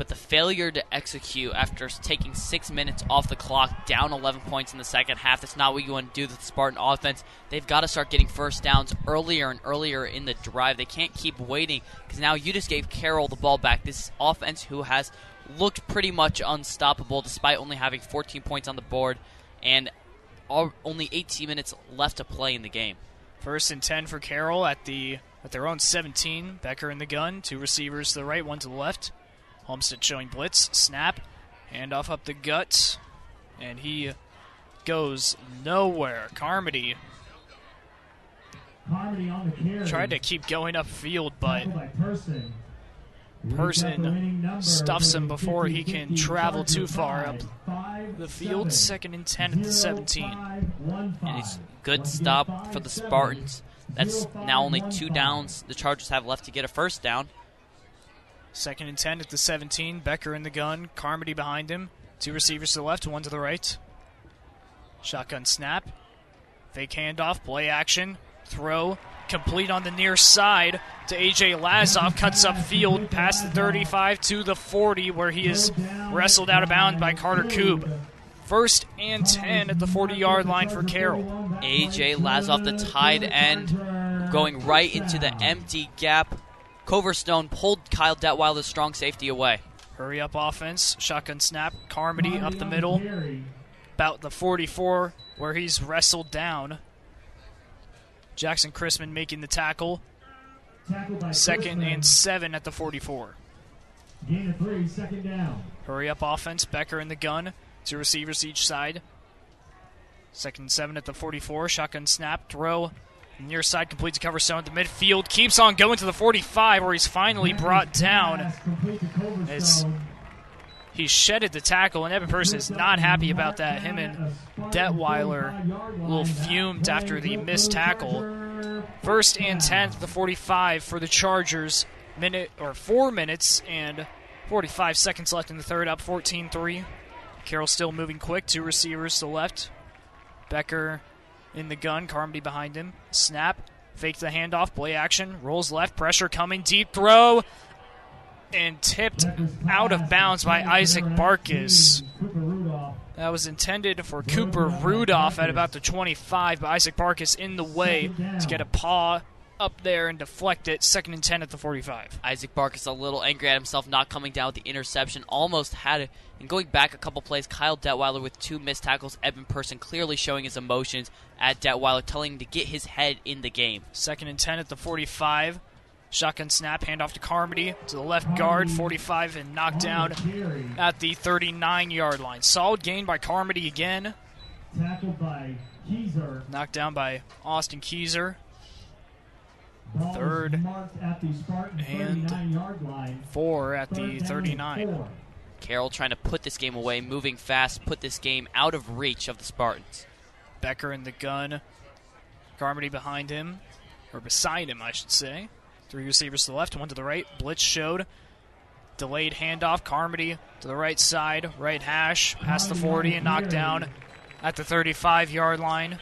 But the failure to execute after taking six minutes off the clock, down 11 points in the second half, that's not what you want to do with the Spartan offense. They've got to start getting first downs earlier and earlier in the drive. They can't keep waiting because now you just gave Carroll the ball back. This offense, who has looked pretty much unstoppable despite only having 14 points on the board and only 18 minutes left to play in the game. First and 10 for Carroll at the at their own 17. Becker in the gun, two receivers to the right, one to the left. Homestead showing blitz, snap, handoff up the gut, and he goes nowhere. Carmody Carmody on the carry. tried to keep going upfield, but Person. Person stuffs him before he can travel too far up the field. Second and 10 at the 17. And it's good stop for the Spartans. That's now only two downs the Chargers have left to get a first down. Second and 10 at the 17. Becker in the gun. Carmody behind him. Two receivers to the left, one to the right. Shotgun snap. Fake handoff. Play action. Throw. Complete on the near side to AJ Lazoff. Cuts up field past the 35 to the 40, where he is wrestled out of bounds by Carter Koob. First and 10 at the 40 yard line for Carroll. AJ Lazoff, the tight end, going right into the empty gap. Coverstone pulled Kyle Detweiler, the strong safety, away. Hurry up offense. Shotgun snap. Carmody up the middle. About the 44 where he's wrestled down. Jackson Chrisman making the tackle. Tackled Second Chrisman. and seven at the 44. Gain of three, second down. Hurry up offense. Becker in the gun. Two receivers each side. Second and seven at the 44. Shotgun snap. Throw. Near side completes a cover at the midfield. Keeps on going to the 45 where he's finally brought down. It's, he shedded the tackle, and Evan Person is not happy about that. Him and Detweiler a little fumed after the missed tackle. First and 10 the 45 for the Chargers. Minute or four minutes and 45 seconds left in the third, up 14 3. Carroll still moving quick. Two receivers to the left. Becker in the gun. Carmody behind him. Snap. Fake the handoff. Play action. Rolls left. Pressure coming. Deep throw. And tipped out of bounds by Isaac Barkis. That was intended for Cooper Rudolph at about the 25, but Isaac Barkis in the way to get a paw up there and deflect it. Second and 10 at the 45. Isaac Barkis a little angry at himself not coming down with the interception. Almost had it. And going back a couple plays, Kyle Detweiler with two missed tackles. Evan Person clearly showing his emotions at Detweiler, telling him to get his head in the game. Second and 10 at the 45. Shotgun snap, handoff to Carmody to the left guard, 45 and knocked down at the 39 yard line. Solid gain by Carmody again. Tackled by Keyser. Knocked down by Austin Keyser. Third at the and 39 yard line. Four at the Third down and 39. four. Carroll trying to put this game away, moving fast, put this game out of reach of the Spartans. Becker in the gun. Carmody behind him, or beside him, I should say. Three receivers to the left, one to the right. Blitz showed. Delayed handoff. Carmody to the right side, right hash, past the 40 and knocked down at the 35 yard line.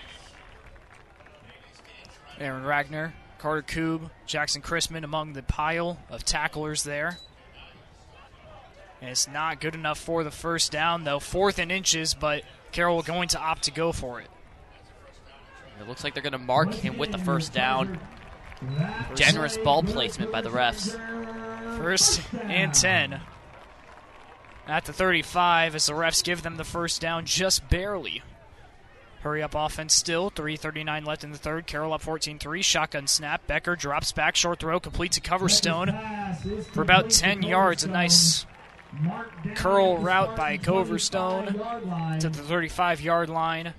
Aaron Wagner, Carter Koob, Jackson Chrisman among the pile of tacklers there. And it's not good enough for the first down, though. Fourth and inches, but Carroll going to opt to go for it. It looks like they're going to mark him with the first down. Generous ball placement by the refs. First and 10 at the 35 as the refs give them the first down just barely. Hurry up offense still. 3.39 left in the third. Carroll up 14 3. Shotgun snap. Becker drops back. Short throw. Complete to Coverstone for about 10 yards. A nice curl route by Coverstone to the 35 yard line.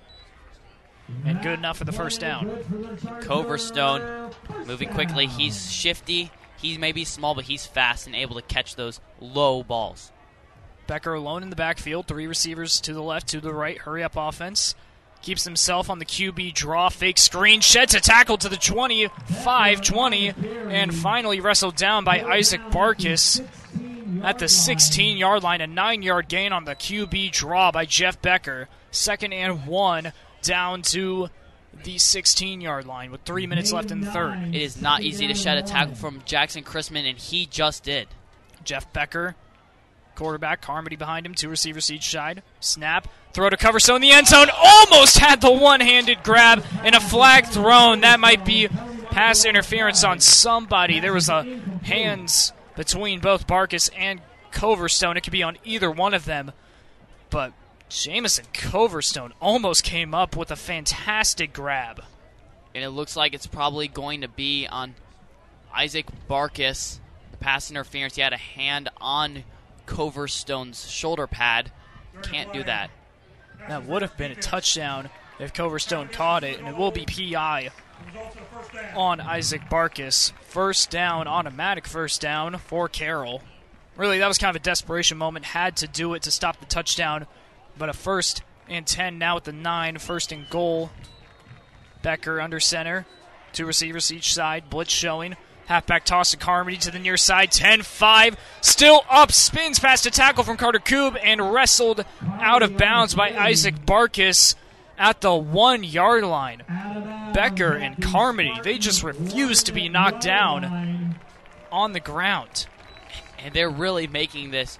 And good enough for the first down. Coverstone moving quickly. He's shifty. He's maybe small, but he's fast and able to catch those low balls. Becker alone in the backfield. Three receivers to the left, to the right. Hurry up offense. Keeps himself on the QB draw. Fake screen. Sheds a tackle to the 25 20. And finally wrestled down by Isaac Barkis at the 16 yard line. A nine yard gain on the QB draw by Jeff Becker. Second and one down to the 16 yard line with three minutes left in the third. It is not easy to shed a tackle from Jackson Chrisman, and he just did. Jeff Becker, quarterback, Carmody behind him, two receivers each side. Snap, throw to Coverstone in the end zone. Almost had the one handed grab and a flag thrown. That might be pass interference on somebody. There was a hands between both Barkis and Coverstone. It could be on either one of them. But Jamison Coverstone almost came up with a fantastic grab. And it looks like it's probably going to be on Isaac Barkis. The pass interference. He had a hand on Coverstone's shoulder pad. Can't do that. That would have been a touchdown if Coverstone caught it, and it will be PI on Isaac Barkis. First down, automatic first down for Carroll. Really, that was kind of a desperation moment. Had to do it to stop the touchdown, but a first and 10 now at the 9, first and goal. Becker under center, two receivers each side, blitz showing. Halfback toss to Carmody to the near side, 10 5. Still up, spins past a tackle from Carter Koob and wrestled out of bounds by Isaac Barkis at the one yard line. Becker and Carmody, they just refuse to be knocked down on the ground. And they're really making this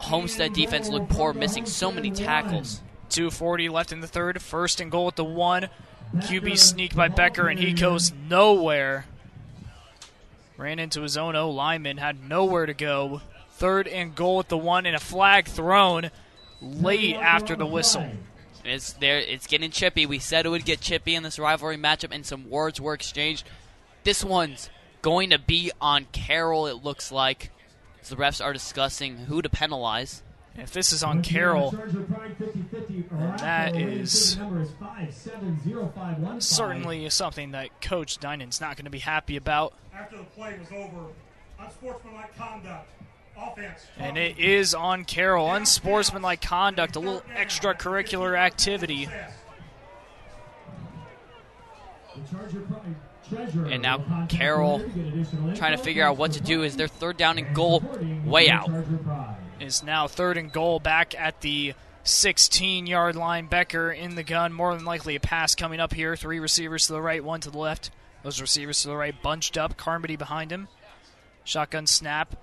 Homestead defense look poor, missing so many tackles. 240 left in the third. First and goal at the one. QB sneak by Becker, and he goes nowhere. Ran into his own O lineman, had nowhere to go. Third and goal at the one, and a flag thrown late after the whistle. It's there. It's getting chippy. We said it would get chippy in this rivalry matchup, and some words were exchanged. This one's going to be on Carroll. It looks like. The refs are discussing who to penalize. If this is on Carroll, that is certainly something that Coach Dinan's not going to be happy about. After the play was over, unsportsmanlike conduct, offense. And it is on Carroll. Unsportsmanlike conduct, a little extracurricular activity. And now Carroll trying to figure out what to do is their third down and goal way out. Is now third and goal back at the 16 yard line. Becker in the gun. More than likely a pass coming up here. Three receivers to the right, one to the left. Those receivers to the right bunched up. Carmody behind him. Shotgun snap.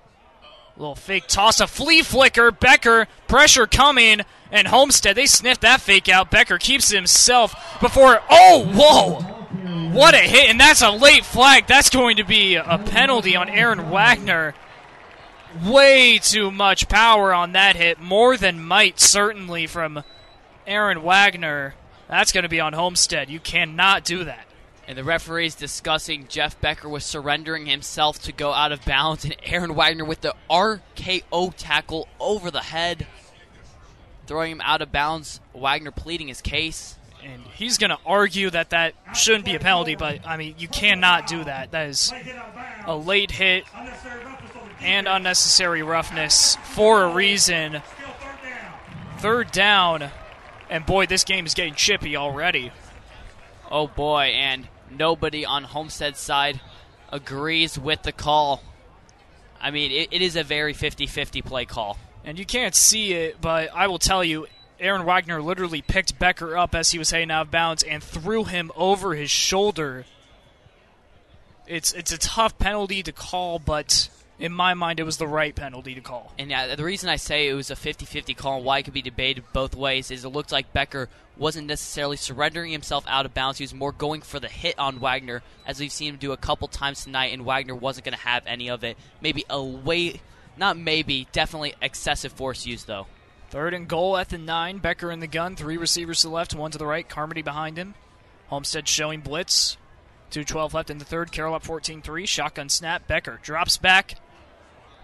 Little fake toss, a flea flicker. Becker, pressure coming, and Homestead, they sniffed that fake out. Becker keeps himself before. Oh, whoa! What a hit, and that's a late flag. That's going to be a penalty on Aaron Wagner. Way too much power on that hit. More than might, certainly, from Aaron Wagner. That's going to be on Homestead. You cannot do that. And the referee's discussing Jeff Becker was surrendering himself to go out of bounds, and Aaron Wagner with the RKO tackle over the head, throwing him out of bounds. Wagner pleading his case. And he's going to argue that that shouldn't be a penalty, but I mean, you cannot do that. That is a late hit and unnecessary roughness for a reason. Third down, and boy, this game is getting chippy already. Oh boy, and nobody on Homestead's side agrees with the call. I mean, it, it is a very 50 50 play call. And you can't see it, but I will tell you, Aaron Wagner literally picked Becker up as he was heading out of bounds and threw him over his shoulder. It's it's a tough penalty to call, but in my mind, it was the right penalty to call. And yeah, the reason I say it was a 50 50 call and why it could be debated both ways is it looked like Becker wasn't necessarily surrendering himself out of bounds. He was more going for the hit on Wagner, as we've seen him do a couple times tonight, and Wagner wasn't going to have any of it. Maybe a way, not maybe, definitely excessive force use, though. Third and goal at the nine. Becker in the gun. Three receivers to the left, one to the right. Carmody behind him. Homestead showing blitz. 2.12 left in the third. Carroll up 14 3. Shotgun snap. Becker drops back.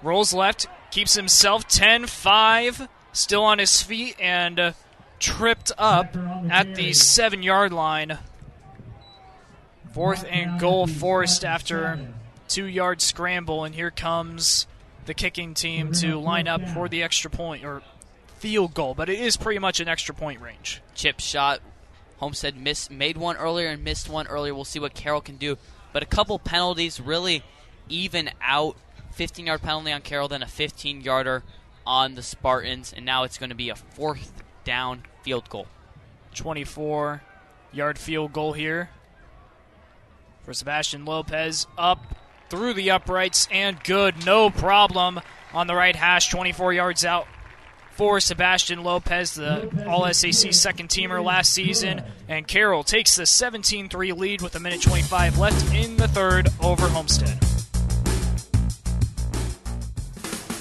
Rolls left. Keeps himself 10 5. Still on his feet and uh, tripped up at the seven yard line. Fourth and goal forced after two yard scramble. And here comes the kicking team to line up for the extra point or field goal, but it is pretty much an extra point range. Chip shot. Homestead missed, made one earlier and missed one earlier. We'll see what Carroll can do. But a couple penalties really even out. 15 yard penalty on Carroll, then a 15 yarder on the Spartans, and now it's going to be a fourth down field goal. 24 yard field goal here for Sebastian Lopez. Up through the uprights and good. No problem on the right hash. 24 yards out for Sebastian Lopez, the All SAC second teamer last season. And Carroll takes the 17 3 lead with a minute 25 left in the third over Homestead.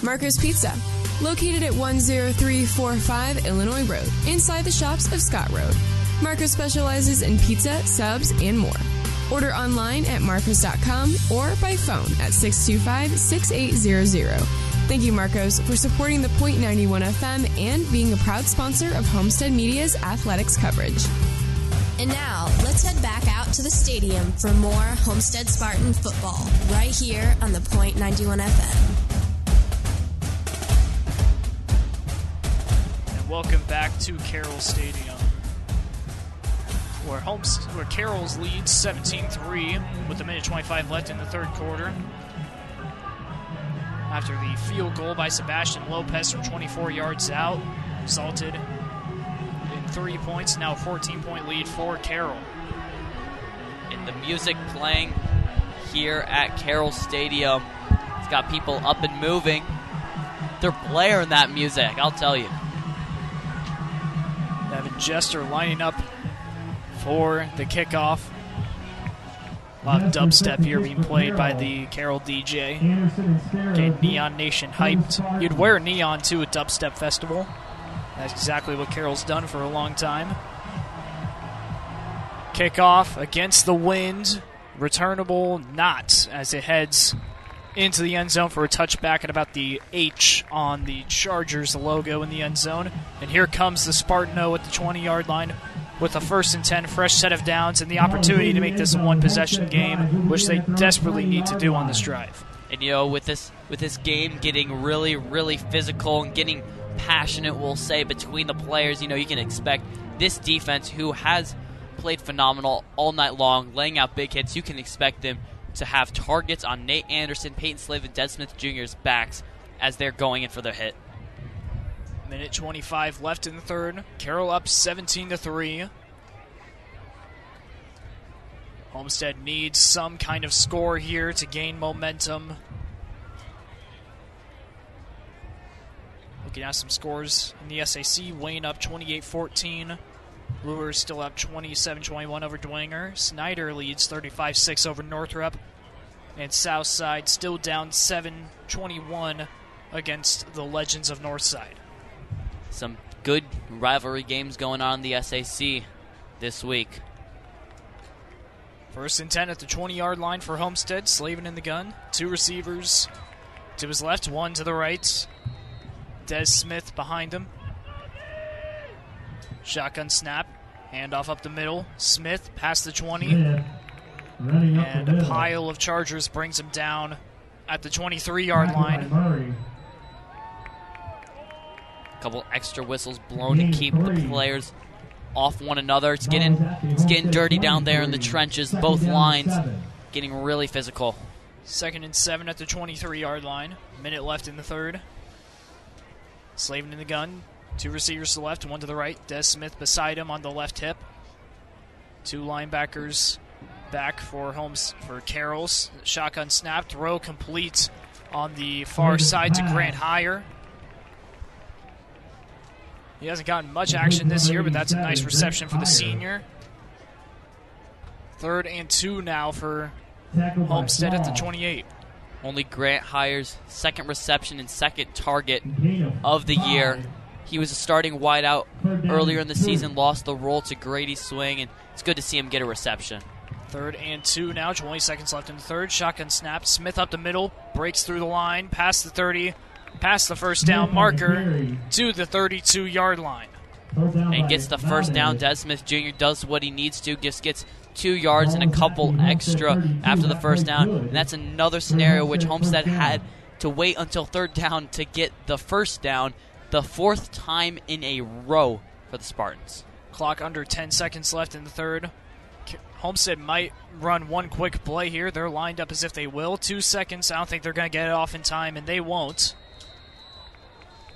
Marco's Pizza, located at 10345 Illinois Road, inside the shops of Scott Road. Marcos specializes in pizza, subs, and more. Order online at marcos.com or by phone at 625 6800. Thank you, Marcos, for supporting the Point 91 FM and being a proud sponsor of Homestead Media's athletics coverage. And now, let's head back out to the stadium for more Homestead Spartan football right here on the Point 91 FM. Welcome back to Carroll Stadium, where Holmes, where Carroll's leads 17-3 with a minute 25 left in the third quarter. After the field goal by Sebastian Lopez from 24 yards out, resulted in three points. Now a 14-point lead for Carroll. And the music playing here at Carroll Stadium, it's got people up and moving. They're blaring that music, I'll tell you. Evan Jester lining up for the kickoff. A lot of dubstep here being played by the Carroll DJ. Getting Neon Nation hyped. You'd wear neon to a dubstep festival. That's exactly what Carroll's done for a long time. Kickoff against the wind. Returnable not as it heads into the end zone for a touchback at about the H on the Chargers logo in the end zone. And here comes the Spartano at the 20 yard line with a first and 10, fresh set of downs, and the opportunity to make this a one possession game, which they desperately need to do on this drive. And you know, with this with this game getting really, really physical and getting passionate, we'll say between the players, you know, you can expect this defense, who has played phenomenal all night long, laying out big hits. You can expect them to have targets on Nate Anderson, Peyton Slavin, and Smith Jr.'s backs as they're going in for their hit. Minute 25 left in the third. Carroll up 17 to 3. Homestead needs some kind of score here to gain momentum. Looking at some scores in the SAC, Wayne up 28 14. Luers still up 27 21 over Dwenger. Snyder leads 35 6 over Northrop. And Southside still down 7 21 against the Legends of Northside. Some good rivalry games going on in the SAC this week. First and 10 at the 20 yard line for Homestead. Slavin in the gun. Two receivers to his left, one to the right. Des Smith behind him. Shotgun snap. Handoff up the middle. Smith past the 20. Smith, And the a middle. pile of Chargers brings him down at the 23 yard line. A couple extra whistles blown to keep the players off one another. It's getting it's getting dirty down there in the trenches. Both lines getting really physical. Second and seven at the 23 yard line. Minute left in the third. Slavin in the gun. Two receivers to the left, one to the right. Des Smith beside him on the left hip. Two linebackers back for Holmes for Carroll's. Shotgun snap, throw complete on the far side to Grant Heyer. He hasn't gotten much action this year, but that's a nice reception for the senior. Third and two now for Homestead at the 28. Only Grant Heyer's second reception and second target of the year. He was a starting wideout earlier in the season, lost the role to Grady Swing, and it's good to see him get a reception. Third and two now, 20 seconds left in the third. Shotgun snap. Smith up the middle, breaks through the line, past the 30, past the first down marker to the 32 yard line. and gets the first down. Des Smith Jr. does what he needs to, just gets two yards and a couple extra after the first down. And that's another scenario which Homestead had to wait until third down to get the first down, the fourth time in a row for the Spartans. Clock under 10 seconds left in the third. Homestead might run one quick play here. They're lined up as if they will. Two seconds. I don't think they're going to get it off in time, and they won't.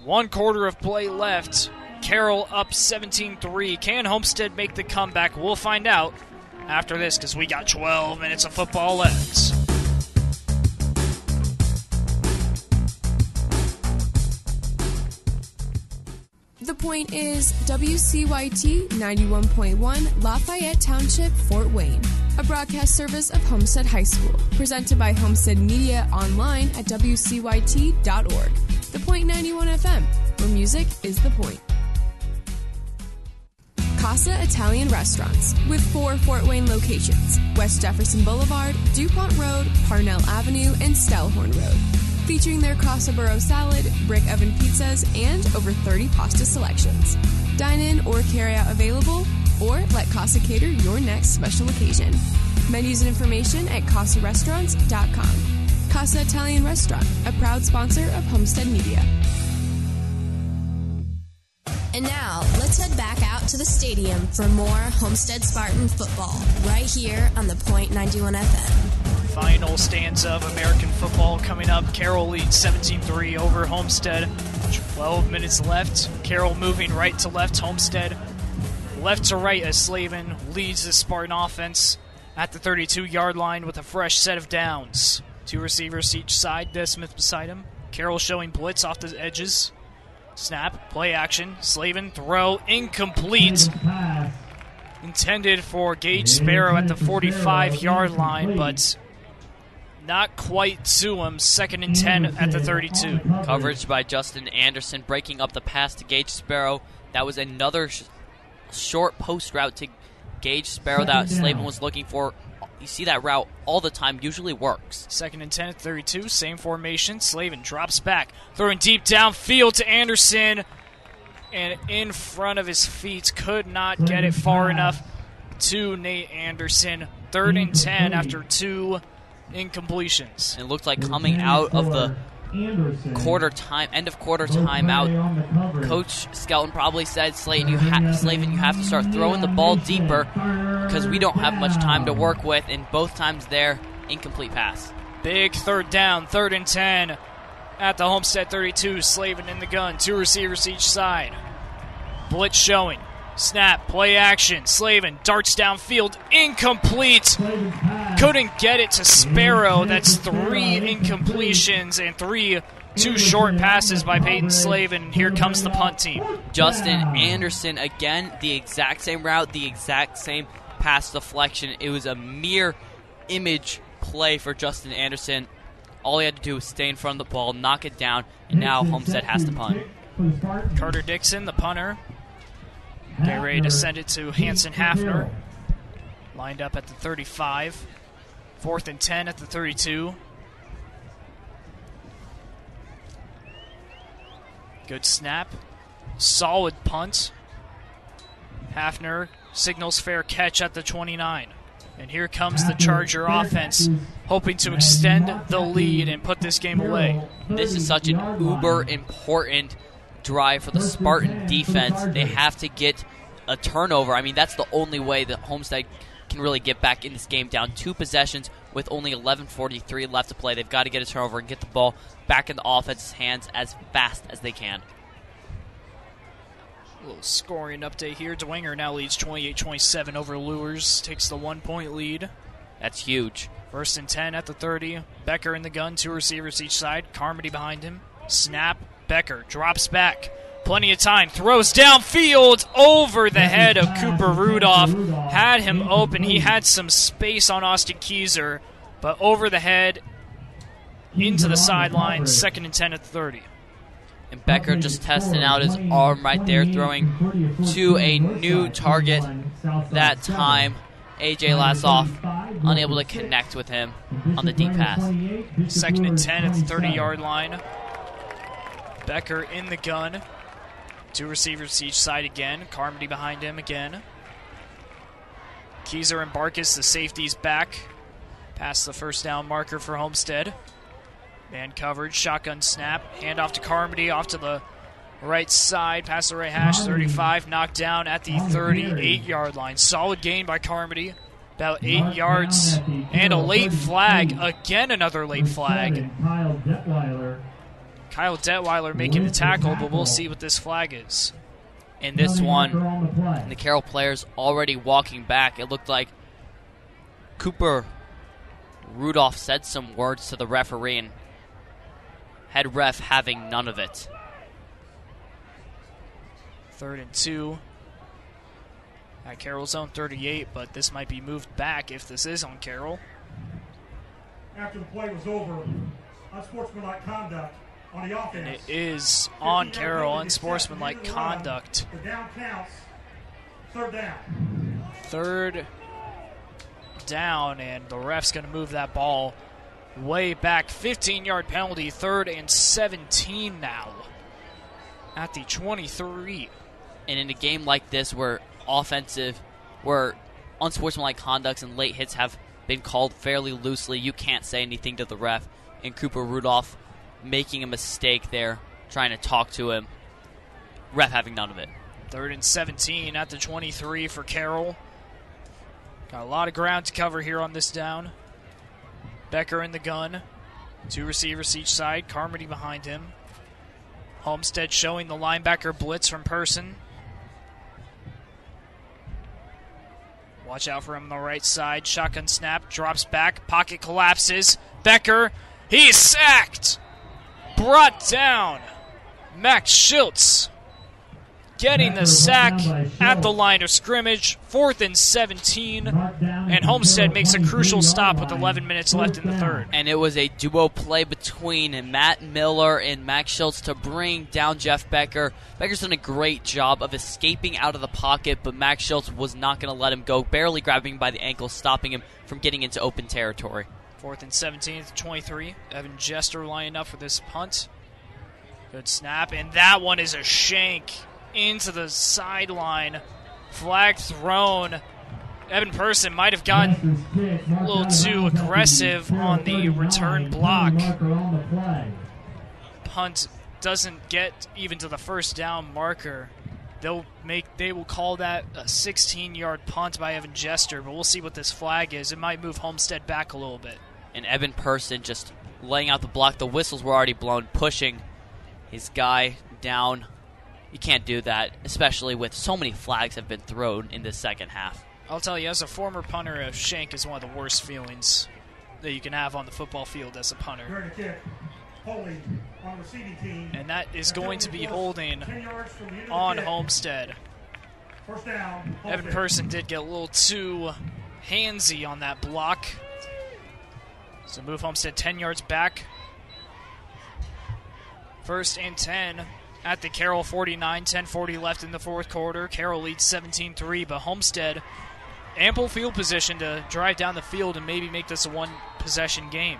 One quarter of play left. Carroll up 17 3. Can Homestead make the comeback? We'll find out after this because we got 12 minutes of football left. The point is WCYT 91.1 Lafayette Township, Fort Wayne, a broadcast service of Homestead High School, presented by Homestead Media online at WCYT.org. The Point 91 FM, where music is the point. Casa Italian Restaurants, with four Fort Wayne locations West Jefferson Boulevard, DuPont Road, Parnell Avenue, and Stellhorn Road. Featuring their Casa Burro salad, brick oven pizzas, and over 30 pasta selections. Dine in or carry out available, or let Casa cater your next special occasion. Menus and information at CasaRestaurants.com. Casa Italian Restaurant, a proud sponsor of Homestead Media. And now, let's head back out to the stadium for more Homestead Spartan football right here on the Point 91 FM. Final stanza of American football coming up. Carroll leads 17 3 over Homestead. 12 minutes left. Carroll moving right to left. Homestead left to right as Slavin leads the Spartan offense at the 32 yard line with a fresh set of downs. Two receivers each side. Des Smith beside him. Carroll showing blitz off the edges. Snap, play action. Slavin throw incomplete. Intended for Gage Sparrow at the 45 yard line, but not quite to him. Second and 10 at the 32. Coverage by Justin Anderson breaking up the pass to Gage Sparrow. That was another sh- short post route to Gage Sparrow that Slavin was looking for. You see that route all the time, usually works. Second and 10 at 32. Same formation. Slavin drops back. Throwing deep downfield to Anderson. And in front of his feet. Could not get it far enough to Nate Anderson. Third and 10 after two incompletions. It looked like coming out of the quarter time, end of quarter timeout. Coach Skelton probably said, "Slayton, you ha- Slavin, you have to start throwing the ball deeper because we don't have much time to work with." And both times there, incomplete pass. Big third down, third and 10 at the Homestead 32. Slavin in the gun, two receivers each side. Blitz showing. Snap, play action. Slavin darts downfield, incomplete. Couldn't get it to Sparrow. That's three incompletions and three Two short passes by Peyton Slavin. Here comes the punt team. Justin Anderson again, the exact same route, the exact same pass deflection. It was a mere image play for Justin Anderson. All he had to do was stay in front of the ball, knock it down, and now Homestead has to punt. Carter Dixon, the punter. Get ready to send it to Hanson Hafner. Lined up at the 35. Fourth and 10 at the 32. Good snap. Solid punt. Hafner signals fair catch at the 29. And here comes the Charger offense, hoping to extend the lead and put this game away. This is such an uber important drive for the Spartan defense. They have to get a turnover. I mean, that's the only way that Homestead can really get back in this game. Down two possessions with only 11:43 left to play. They've got to get a turnover and get the ball back in the offense's hands as fast as they can. A little scoring update here. Dwenger now leads 28 27 over Luers, takes the one point lead. That's huge. First and 10 at the 30. Becker in the gun, two receivers each side. Carmody behind him. Snap. Becker drops back. Plenty of time. Throws downfield over the head of Cooper Rudolph. Had him open. He had some space on Austin Keyser, but over the head into the sideline. Second and 10 at the 30. And Becker just testing out his arm right there, throwing to a new target that time. AJ Lassoff unable to connect with him on the deep pass. Second and 10 at the 30 yard line. Becker in the gun. Two receivers to each side again. Carmody behind him again. Keyser and Barkis, the safeties back. Past the first down marker for Homestead. Man coverage, shotgun snap, hand off to Carmody, off to the right side, past the right hash, 35, knocked down at the 38 yard line. Solid gain by Carmody, about eight yards, and a late flag. Again, another late flag. Kyle Detweiler. Making the tackle, but we'll see what this flag is. In this one, the Carroll players already walking back. It looked like Cooper Rudolph said some words to the referee and head ref having none of it. Third and two. At Carroll's own 38, but this might be moved back if this is on Carroll. After the play was over, unsportsmanlike conduct on the offense. And it is on Carroll, unsportsmanlike conduct. Third down, and the ref's going to move that ball way back. 15 yard penalty, third and 17 now at the 23. And in a game like this, where offensive, where unsportsmanlike conducts and late hits have been called fairly loosely, you can't say anything to the ref. And Cooper Rudolph making a mistake there, trying to talk to him. Ref having none of it. Third and 17 at the 23 for Carroll. Got a lot of ground to cover here on this down. Becker in the gun. Two receivers each side. Carmody behind him. Homestead showing the linebacker blitz from Person. Watch out for him on the right side. Shotgun snap. Drops back. Pocket collapses. Becker. He's sacked. Brought down. Max Schultz getting the sack at the line of scrimmage. Fourth and 17. And Homestead makes a crucial stop with 11 minutes left in the third. And it was a duo play between Matt Miller and Max Schultz to bring down Jeff Becker. Becker's done a great job of escaping out of the pocket, but Max Schultz was not going to let him go, barely grabbing him by the ankle, stopping him from getting into open territory. Fourth and 17, 23. Evan Jester lining up for this punt. Good snap, and that one is a shank into the sideline. Flag thrown. Evan Person might have gotten a little too aggressive on the return block. Punt doesn't get even to the first down marker. They'll make they will call that a 16-yard punt by Evan Jester, but we'll see what this flag is. It might move Homestead back a little bit. And Evan Person just laying out the block. The whistles were already blown, pushing his guy down. You can't do that, especially with so many flags have been thrown in this second half. I'll tell you, as a former punter, a shank is one of the worst feelings that you can have on the football field as a punter. Holding on receiving team. And that is going to be holding 10 yards from the end of the on. Homestead. First down. Evan Person did get a little too handsy on that block. So move Homestead 10 yards back. First and 10 at the Carroll 49, 10:40 left in the fourth quarter. Carroll leads 17-3, but Homestead ample field position to drive down the field and maybe make this a one possession game.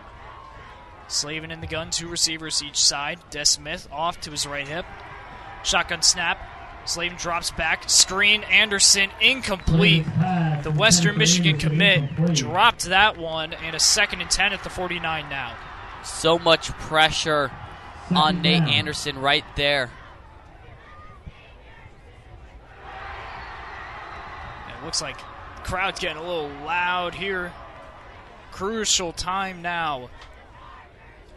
Slavin in the gun, two receivers each side. Des Smith off to his right hip. Shotgun snap. Slavin drops back. Screen. Anderson incomplete. The Western Michigan commit dropped that one, and a second and 10 at the 49 now. So much pressure on Nate Anderson right there. It looks like the crowd's getting a little loud here. Crucial time now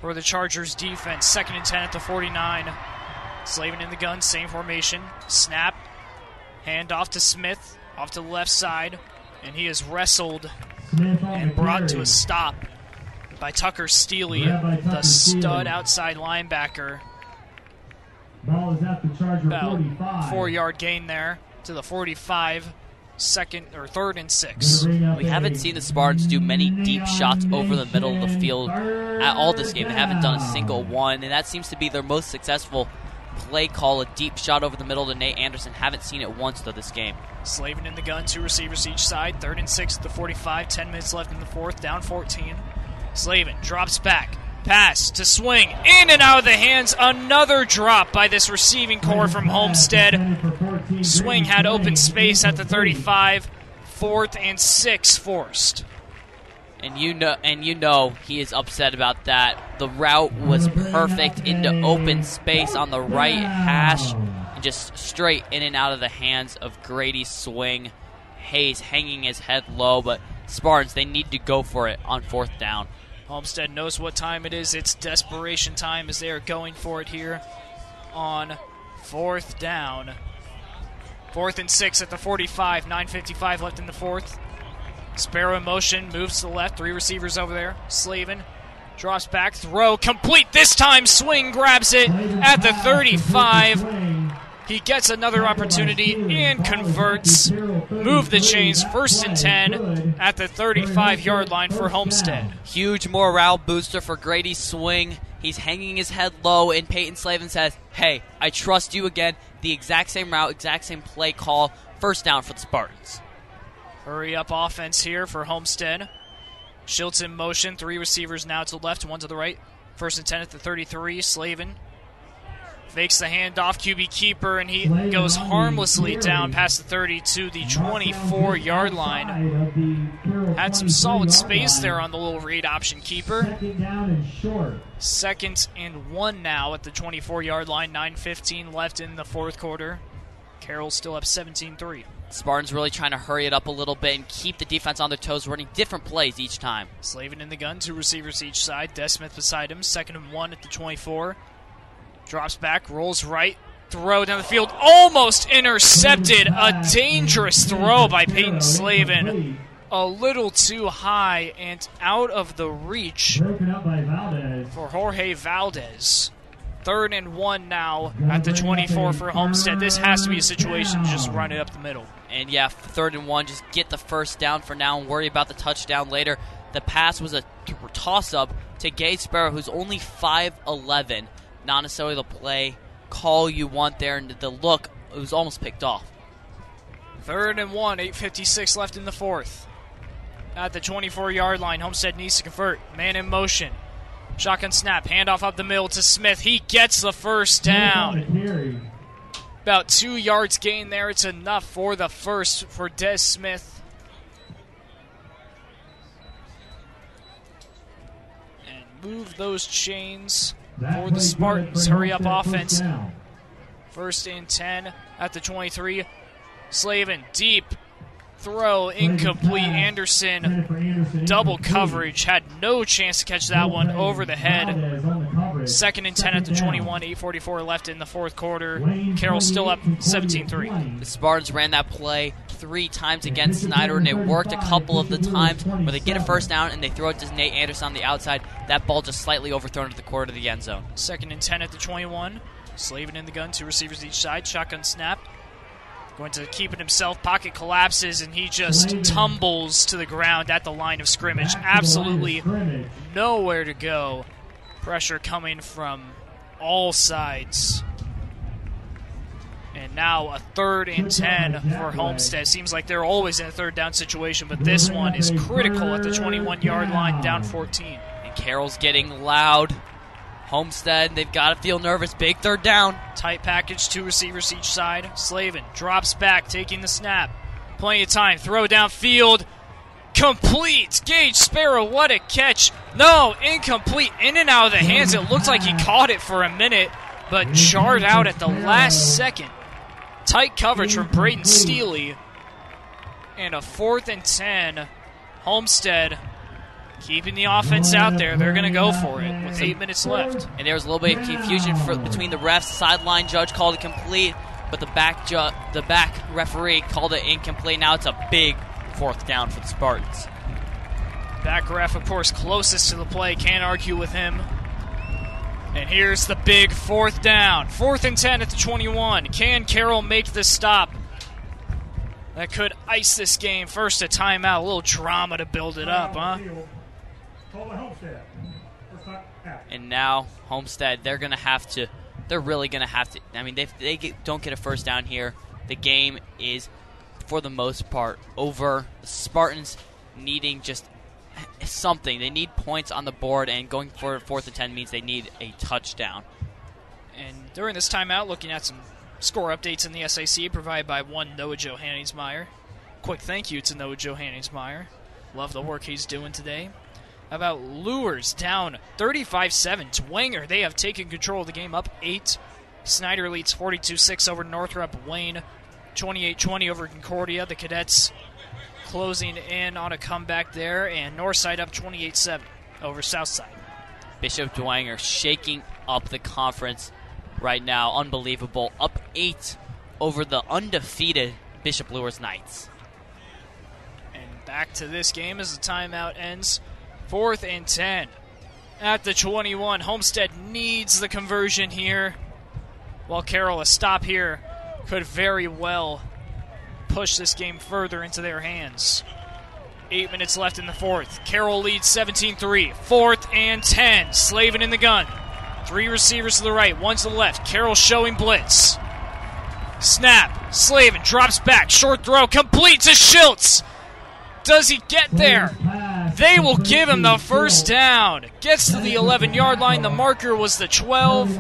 for the Chargers defense. Second and 10 at the 49. Slavin in the gun, same formation. Snap. Hand off to Smith, off to the left side. And he is wrestled and brought to a stop by Tucker Steely, the stud outside linebacker. Ball is at the Charger About 45. four yard gain there to the 45. Second or third and six. We haven't seen the Spartans do many deep shots over the middle of the field at all this game. They haven't done a single one, and that seems to be their most successful play call a deep shot over the middle to Nate Anderson. Haven't seen it once, though, this game. Slavin in the gun, two receivers each side. Third and six at the 45. Ten minutes left in the fourth. Down 14. Slavin drops back. Pass to swing. In and out of the hands. Another drop by this receiving corps from Homestead. Swing had open space at the 35. Fourth and six forced. And you know, and you know, he is upset about that. The route was perfect into open space on the right hash, and just straight in and out of the hands of Grady's swing. Hayes hanging his head low, but Spartans they need to go for it on fourth down. Homestead knows what time it is. It's desperation time as they are going for it here on fourth down. Fourth and six at the 45. 9.55 left in the fourth. Sparrow in motion, moves to the left. Three receivers over there. Slavin drops back, throw complete. This time, swing grabs it at the 35. He gets another opportunity and converts. Move the chains, first and 10 at the 35 yard line for Homestead. Huge morale booster for Grady's swing. He's hanging his head low, and Peyton Slavin says, Hey, I trust you again. The exact same route, exact same play call. First down for the Spartans. Hurry up offense here for Homestead. Schultz in motion. Three receivers now to the left, one to the right. First and 10 at the 33. Slavin fakes the handoff. QB keeper, and he goes harmlessly down past the 30 to the 24 yard line. Had some solid space there on the little read option keeper. Second and short. Second and one now at the 24 yard line. 9.15 left in the fourth quarter. Carroll's still up 17 3. Spartans really trying to hurry it up a little bit and keep the defense on their toes, running different plays each time. Slavin in the gun, two receivers each side. Des Smith beside him, second and one at the 24. Drops back, rolls right, throw down the field, almost intercepted. A dangerous throw by Peyton Slavin. A little too high and out of the reach Broken up by Valdez. for Jorge Valdez. Third and one now at the 24 for Homestead. This has to be a situation to just run it up the middle. And yeah, third and one, just get the first down for now and worry about the touchdown later. The pass was a t- toss up to Gage Sparrow, who's only 5'11. Not necessarily the play call you want there, and the look, it was almost picked off. Third and one, 8.56 left in the fourth. At the 24 yard line, Homestead needs to convert. Man in motion. Shotgun snap, handoff up the middle to Smith. He gets the first down. About two yards gain there. It's enough for the first for Des Smith. And move those chains for the Spartans. Hurry up offense. first. First and 10 at the 23. Slavin deep throw incomplete. Anderson double coverage had no chance to catch that one over the head. Valdez on the coverage. Second and 10 at the 21. 8:44 left in the fourth quarter. Carroll still up 17-3. The Spartans ran that play three times against Snyder, and it worked a couple of the times where they get a first down and they throw it to Nate Anderson on the outside. That ball just slightly overthrown to the corner of the end zone. Second and 10 at the 21. Slavin in the gun, two receivers each side. Shotgun snap. Going to keep it himself. Pocket collapses, and he just tumbles to the ground at the line of scrimmage. Absolutely nowhere to go. Pressure coming from all sides. And now a third and 10 for Homestead. Seems like they're always in a third down situation, but this one is critical at the 21 yard line, down 14. And Carroll's getting loud. Homestead, they've got to feel nervous. Big third down. Tight package, two receivers each side. Slavin drops back, taking the snap. Plenty of time. Throw downfield. Complete. Gage Sparrow, what a catch. No, incomplete. In and out of the hands. It looked like he caught it for a minute, but jarred out at the last second. Tight coverage from Braden Steely. And a fourth and 10. Homestead keeping the offense out there. They're going to go for it with eight minutes left. And there was a little bit of confusion for, between the refs. Sideline judge called it complete, but the back ju- the back referee called it incomplete. Now it's a big fourth down for the Spartans. Back ref, of course, closest to the play. Can't argue with him. And here's the big fourth down. Fourth and 10 at the 21. Can Carroll make the stop? That could ice this game. First a timeout, a little drama to build it up, huh? And now Homestead, they're going to have to. They're really going to have to. I mean, if they get, don't get a first down here, the game is, for the most part, over. Spartans needing just something. They need points on the board, and going for fourth and ten means they need a touchdown. And during this timeout, looking at some score updates in the SAC provided by one Noah Johanningsmeyer. Quick thank you to Noah Johanningsmeyer. Love the work he's doing today. How about Luers down 35 7. Dwenger, they have taken control of the game up 8. Snyder leads 42 6 over Northrop Wayne. 28 20 over Concordia. The Cadets closing in on a comeback there. And Northside up 28 7 over Southside. Bishop Dwenger shaking up the conference right now. Unbelievable. Up 8 over the undefeated Bishop Luers Knights. And back to this game as the timeout ends. Fourth and 10 at the 21. Homestead needs the conversion here. While Carroll, a stop here could very well push this game further into their hands. Eight minutes left in the fourth. Carroll leads 17 3. Fourth and 10. Slavin in the gun. Three receivers to the right, one to the left. Carroll showing blitz. Snap. Slavin drops back. Short throw complete to Schultz. Does he get there? They will give him the first down. Gets to the 11 yard line. The marker was the 12.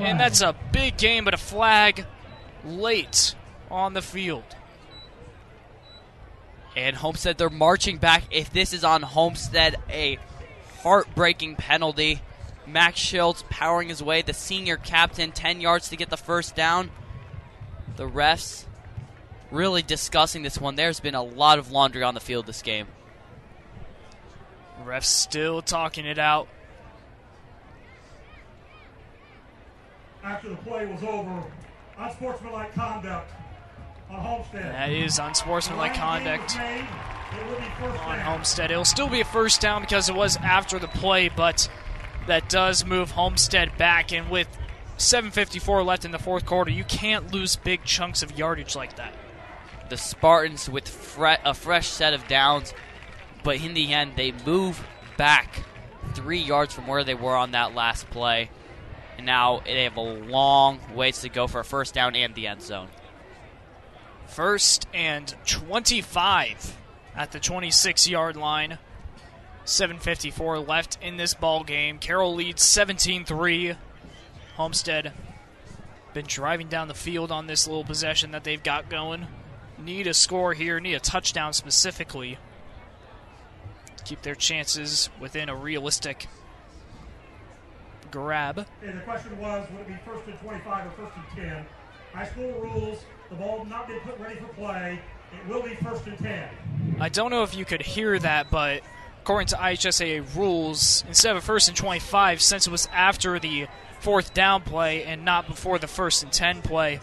And that's a big game, but a flag late on the field. And Homestead, they're marching back. If this is on Homestead, a heartbreaking penalty. Max Schultz powering his way, the senior captain, 10 yards to get the first down. The refs really discussing this one. There's been a lot of laundry on the field this game. Refs still talking it out. After the play was over, unsportsmanlike conduct on Homestead. That is unsportsmanlike conduct Made, it will be first on. Homestead. It'll still be a first down because it was after the play, but that does move Homestead back. And with 7.54 left in the fourth quarter, you can't lose big chunks of yardage like that. The Spartans with fre- a fresh set of downs, but in the end, they move back three yards from where they were on that last play. And now they have a long ways to go for a first down and the end zone. First and 25 at the 26 yard line. 7.54 left in this ball game. Carroll leads 17 3. Homestead been driving down the field on this little possession that they've got going. Need a score here, need a touchdown specifically. Keep their chances within a realistic grab. Okay, the question was, would it be first and 25 or first and 10? High school rules, the ball not been put ready for play. It will be first and 10. I don't know if you could hear that, but according to IHSA rules, instead of a first and 25, since it was after the fourth down play and not before the first and 10 play,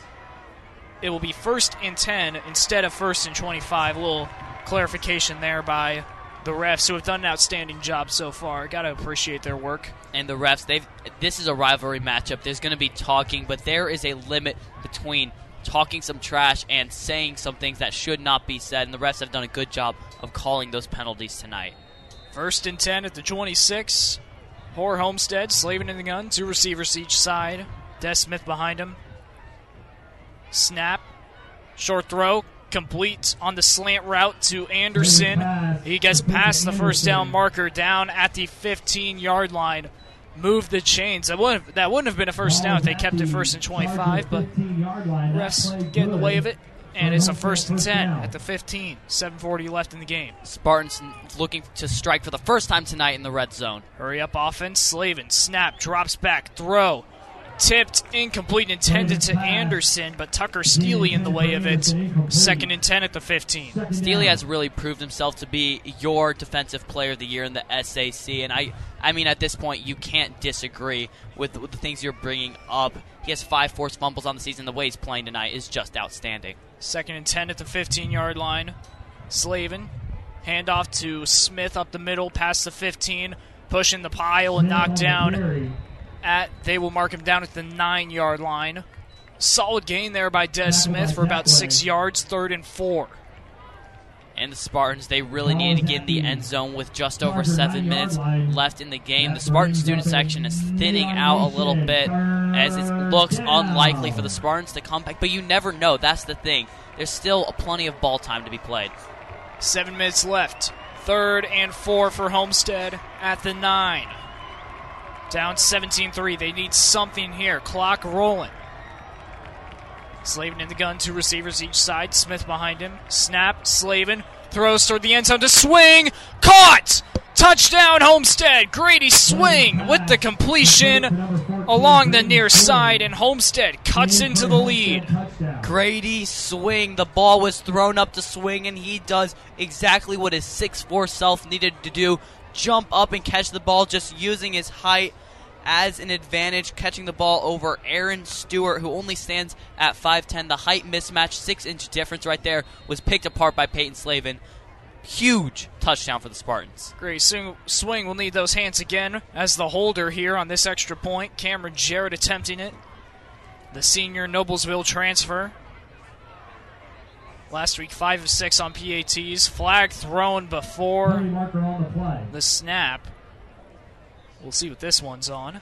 it will be first and 10 instead of first and 25. A little clarification there by the refs who have done an outstanding job so far. Got to appreciate their work. and the refs they've this is a rivalry matchup there's going to be talking but there is a limit between talking some trash and saying some things that should not be said and the refs have done a good job of calling those penalties tonight First and 10 at the 26. Hoare Homestead, Slavin in the gun, two receivers each side. Des Smith behind him. Snap. Short throw. Complete on the slant route to Anderson. He gets past the first down marker down at the 15 yard line. Move the chains. That wouldn't, that wouldn't have been a first down if they kept it first and 25, but refs get in the way of it. And it's a first and 10 at the 15. 7.40 left in the game. spartans looking to strike for the first time tonight in the red zone Hurry up offense. Slavin. Snap. Drops back. Throw. Tipped. Incomplete. Intended to Anderson, but Tucker Steely in the way of it. Second and 10 at the 15. Steely has really proved himself to be your defensive player of the year in the SAC, and I, I mean, at this point, you can't disagree with, with the things you're bringing up. He has five forced fumbles on the season. The way he's playing tonight is just outstanding. Second and 10 at the 15 yard line. Slavin. Handoff to Smith up the middle, past the 15. Pushing the pile and knocked down. At They will mark him down at the 9 yard line. Solid gain there by Des Smith for about 6 yards, third and 4. And the Spartans, they really need to get in the end zone with just over seven minutes left in the game. The Spartan student section is thinning out a little bit as it looks unlikely for the Spartans to come back. But you never know. That's the thing. There's still plenty of ball time to be played. Seven minutes left. Third and four for Homestead at the nine. Down 17 3. They need something here. Clock rolling. Slavin in the gun, two receivers each side. Smith behind him. Snap, Slavin. Throws toward the end zone to swing. Caught! Touchdown, Homestead. Grady swing with the completion along the near side, and Homestead cuts into the lead. Grady swing. The ball was thrown up to swing, and he does exactly what his 6'4 self needed to do jump up and catch the ball, just using his height as an advantage, catching the ball over Aaron Stewart, who only stands at 5'10. The height mismatch, six inch difference right there, was picked apart by Peyton Slavin. Huge touchdown for the Spartans. Great swing, swing will need those hands again as the holder here on this extra point. Cameron Jarrett attempting it. The senior Noblesville transfer. Last week, 5 of 6 on PATs. Flag thrown before the the snap. We'll see what this one's on.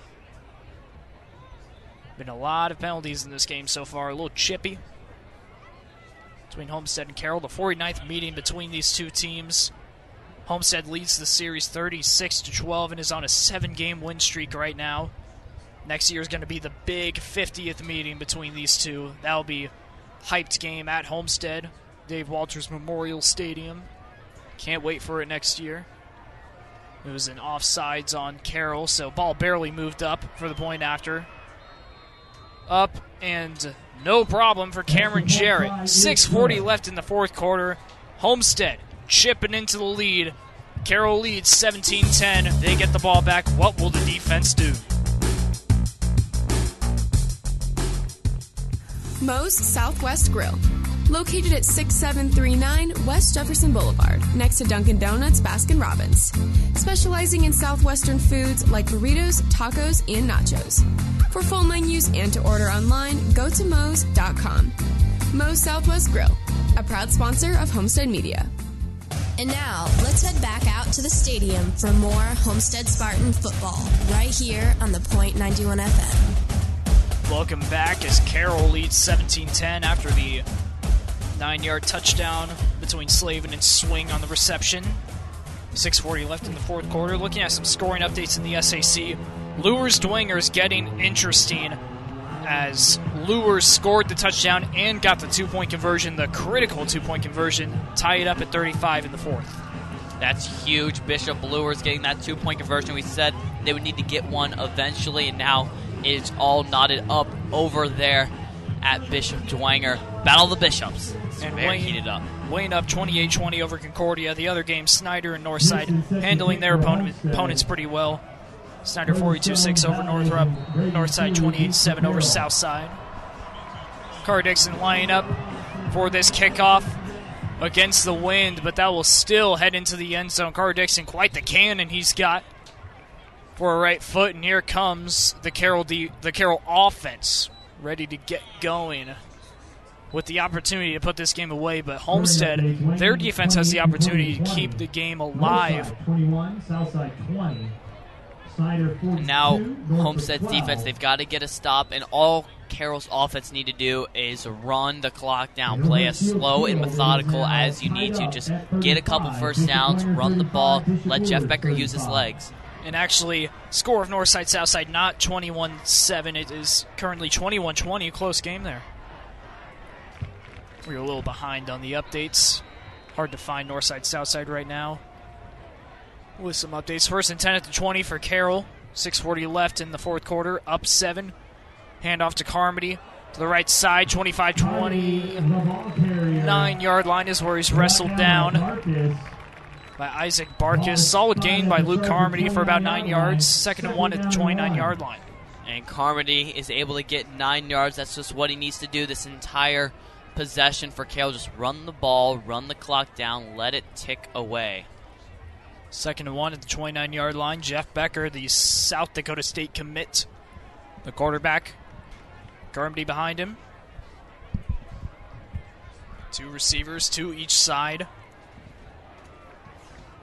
Been a lot of penalties in this game so far. A little chippy between Homestead and Carroll. The 49th meeting between these two teams. Homestead leads the series 36 to 12 and is on a seven-game win streak right now. Next year is going to be the big 50th meeting between these two. That'll be hyped game at Homestead, Dave Walters Memorial Stadium. Can't wait for it next year. It was an offsides on Carroll, so ball barely moved up for the point after. Up and no problem for Cameron Jarrett. 6:40 left in the fourth quarter. Homestead chipping into the lead. Carroll leads 17-10. They get the ball back. What will the defense do? Moe's Southwest Grill. Located at 6739 West Jefferson Boulevard, next to Dunkin' Donuts Baskin Robbins. Specializing in Southwestern foods like burritos, tacos, and nachos. For full menus and to order online, go to Moe's.com. Moe's Southwest Grill, a proud sponsor of Homestead Media. And now, let's head back out to the stadium for more Homestead Spartan football right here on the Point 91 FM. Welcome back as Carroll leads 17-10 after the nine-yard touchdown between Slavin and Swing on the reception. 6:40 left in the fourth quarter. Looking at some scoring updates in the SAC, Luers Dwenger is getting interesting as Luers scored the touchdown and got the two-point conversion, the critical two-point conversion, tie it up at 35 in the fourth. That's huge. Bishop Luers getting that two point conversion. We said they would need to get one eventually, and now it's all knotted up over there at Bishop Dwenger. Battle of the Bishops. It's And very Wayne- heated up. Wayne up 28-20 over Concordia. The other game, Snyder and Northside handling their opponent, opponents pretty well. Snyder 42-6 over Northrop. Northside 28-7 over Southside. Carter Dixon lining up for this kickoff against the wind, but that will still head into the end zone. Carter Dixon, quite the cannon he's got for a right foot, and here comes the Carroll D, the Carroll offense ready to get going with the opportunity to put this game away. But Homestead, their defense has the opportunity to keep the game alive. Northside 21, Southside 20. Snyder 42. Now, Homestead's defense, they've got to get a stop, and all Carroll's offense need to do is run the clock down. Play as slow and methodical as you need to. Just get a couple first downs, run the ball, let Jeff Becker use his legs. And actually, score of Northside Southside not 21 7. It is currently 21 20. Close game there. We're a little behind on the updates. Hard to find Northside Southside right now. With some updates. First and 10 at the 20 for Carroll. 6.40 left in the fourth quarter. Up 7. Handoff to Carmody. To the right side, 25 20. Nine yard line is where he's wrestled down by Isaac Barkis. Solid gain by Luke Carmody for about nine yards. Second and one at the 29 yard line. And Carmody is able to get nine yards. That's just what he needs to do this entire possession for Kale. Just run the ball, run the clock down, let it tick away. Second and one at the 29 yard line. Jeff Becker, the South Dakota State commit, the quarterback. Carmody behind him. Two receivers, two each side.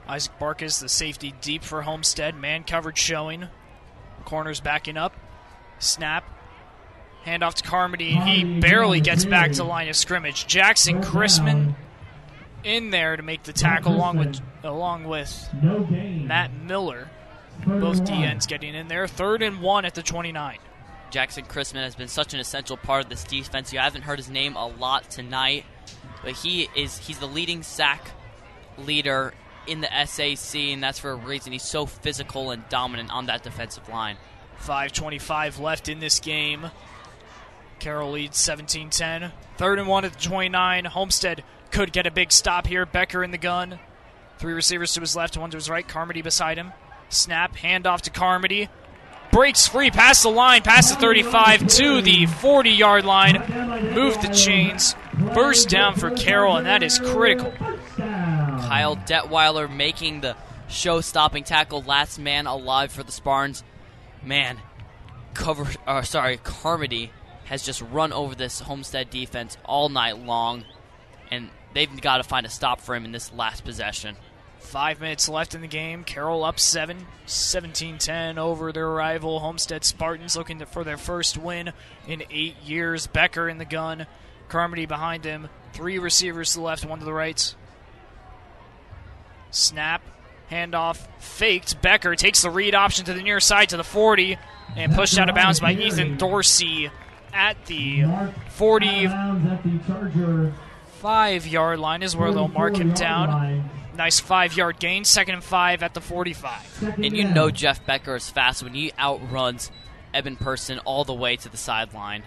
Isaac Barkis, the safety deep for Homestead. Man coverage showing. Corners backing up. Snap. Handoff to Carmody. He barely gets back to line of scrimmage. Jackson Chrisman in there to make the tackle along with along with Matt Miller. Both DNs getting in there. Third and one at the 29. Jackson Chrisman has been such an essential part of this defense. You haven't heard his name a lot tonight, but he is he's the leading sack leader in the SAC, and that's for a reason. He's so physical and dominant on that defensive line. 5.25 left in this game. Carroll leads 17 10. Third and one at the 29. Homestead could get a big stop here. Becker in the gun. Three receivers to his left, one to his right. Carmody beside him. Snap, handoff to Carmody. Breaks free past the line, past the 35 to the 40 yard line. Move the chains. First down for Carroll, and that is critical. Kyle Detweiler making the show stopping tackle, last man alive for the Spartans. Man, cover, uh, sorry, Carmody has just run over this Homestead defense all night long, and they've got to find a stop for him in this last possession. Five minutes left in the game. Carroll up 7, 17 10 over their rival Homestead Spartans, looking to, for their first win in eight years. Becker in the gun, Carmody behind him. Three receivers to the left, one to the right. Snap, handoff, faked. Becker takes the read option to the near side to the 40 and pushed out of bounds by Ethan Dorsey at the 45 yard line is where they'll mark him down. Nice five yard gain. Second and five at the 45. And you know Jeff Becker is fast when he outruns Eben Person all the way to the sideline.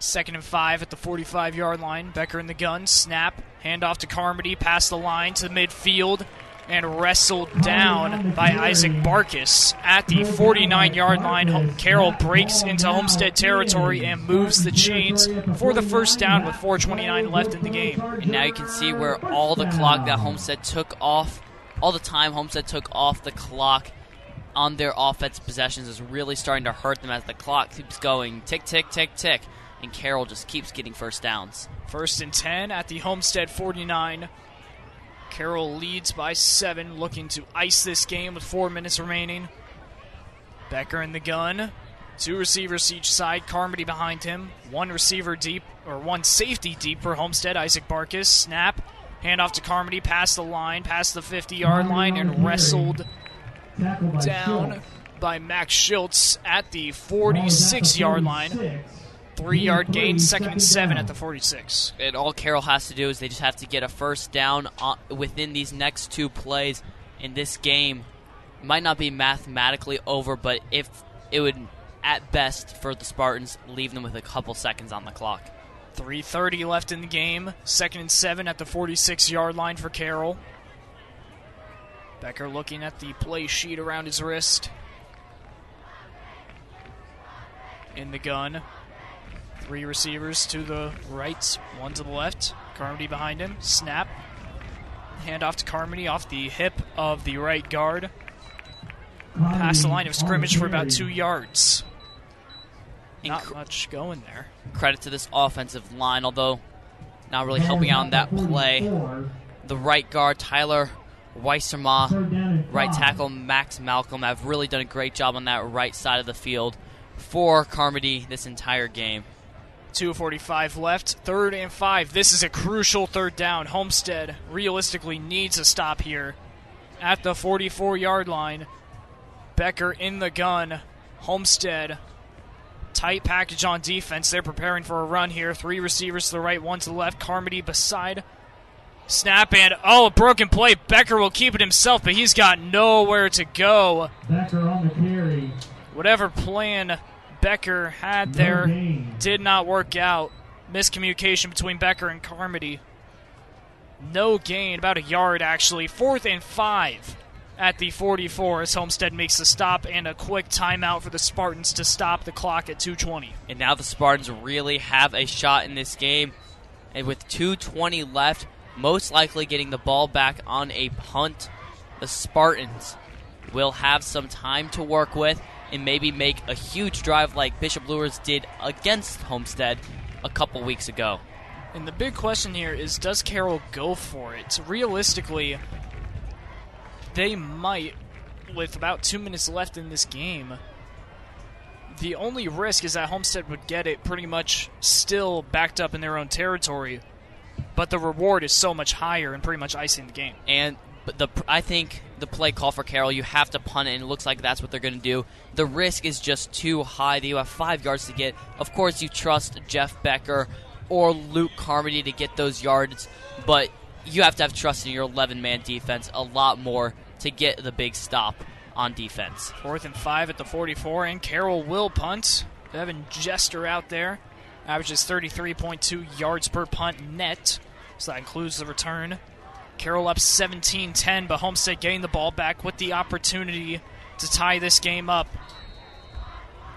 Second and five at the 45 yard line. Becker in the gun. Snap. Handoff to Carmody. Past the line to the midfield. And wrestled down by Isaac Barkis at the 49 yard line. Carroll breaks into Homestead territory and moves the chains for the first down with 4.29 left in the game. And now you can see where all the clock that Homestead took off, all the time Homestead took off the clock on their offense possessions is really starting to hurt them as the clock keeps going tick, tick, tick, tick. And Carroll just keeps getting first downs. First and 10 at the Homestead 49. Carroll leads by seven, looking to ice this game with four minutes remaining. Becker in the gun. Two receivers each side. Carmody behind him. One receiver deep, or one safety deep for Homestead. Isaac Barkis. Snap. Handoff to Carmody. Past the line, past the 50 yard line, and wrestled down by Max Schultz at the 46 yard line. Three yard gain, second and seven at the 46. And all Carroll has to do is they just have to get a first down uh, within these next two plays in this game. Might not be mathematically over, but if it would, at best, for the Spartans, leave them with a couple seconds on the clock. 3.30 left in the game. Second and seven at the 46 yard line for Carroll. Becker looking at the play sheet around his wrist. In the gun. Three receivers to the right, one to the left. Carmody behind him. Snap. Hand off to Carmody off the hip of the right guard. Past the line of scrimmage for about two yards. Not much going there. Credit to this offensive line, although not really helping out in that play. The right guard, Tyler Weiserma, right tackle, Max Malcolm have really done a great job on that right side of the field for Carmody this entire game. 2.45 left, third and five. This is a crucial third down. Homestead realistically needs a stop here at the 44 yard line. Becker in the gun. Homestead. Tight package on defense. They're preparing for a run here. Three receivers to the right, one to the left. Carmody beside. Snap and oh, a broken play. Becker will keep it himself, but he's got nowhere to go. Becker on the carry. Whatever plan Becker had there did not work out. Miscommunication between Becker and Carmody. No gain, about a yard actually. Fourth and five at the 44 as Homestead makes a stop and a quick timeout for the Spartans to stop the clock at 220. And now the Spartans really have a shot in this game. And with 2.20 left, most likely getting the ball back on a punt, the Spartans will have some time to work with and maybe make a huge drive like Bishop Luers did against Homestead a couple weeks ago. And the big question here is does Carroll go for it? Realistically, they might, with about two minutes left in this game. The only risk is that Homestead would get it pretty much still backed up in their own territory, but the reward is so much higher and pretty much icing the game. And the I think the play call for Carroll, you have to punt it, and it looks like that's what they're going to do. The risk is just too high that you have five yards to get. Of course, you trust Jeff Becker or Luke Carmody to get those yards, but you have to have trust in your 11 man defense a lot more to get the big stop on defense. Fourth and five at the 44, and Carroll will punt. Evan Jester out there averages 33.2 yards per punt net, so that includes the return. Carroll up 17 10, but Homestead getting the ball back with the opportunity to tie this game up.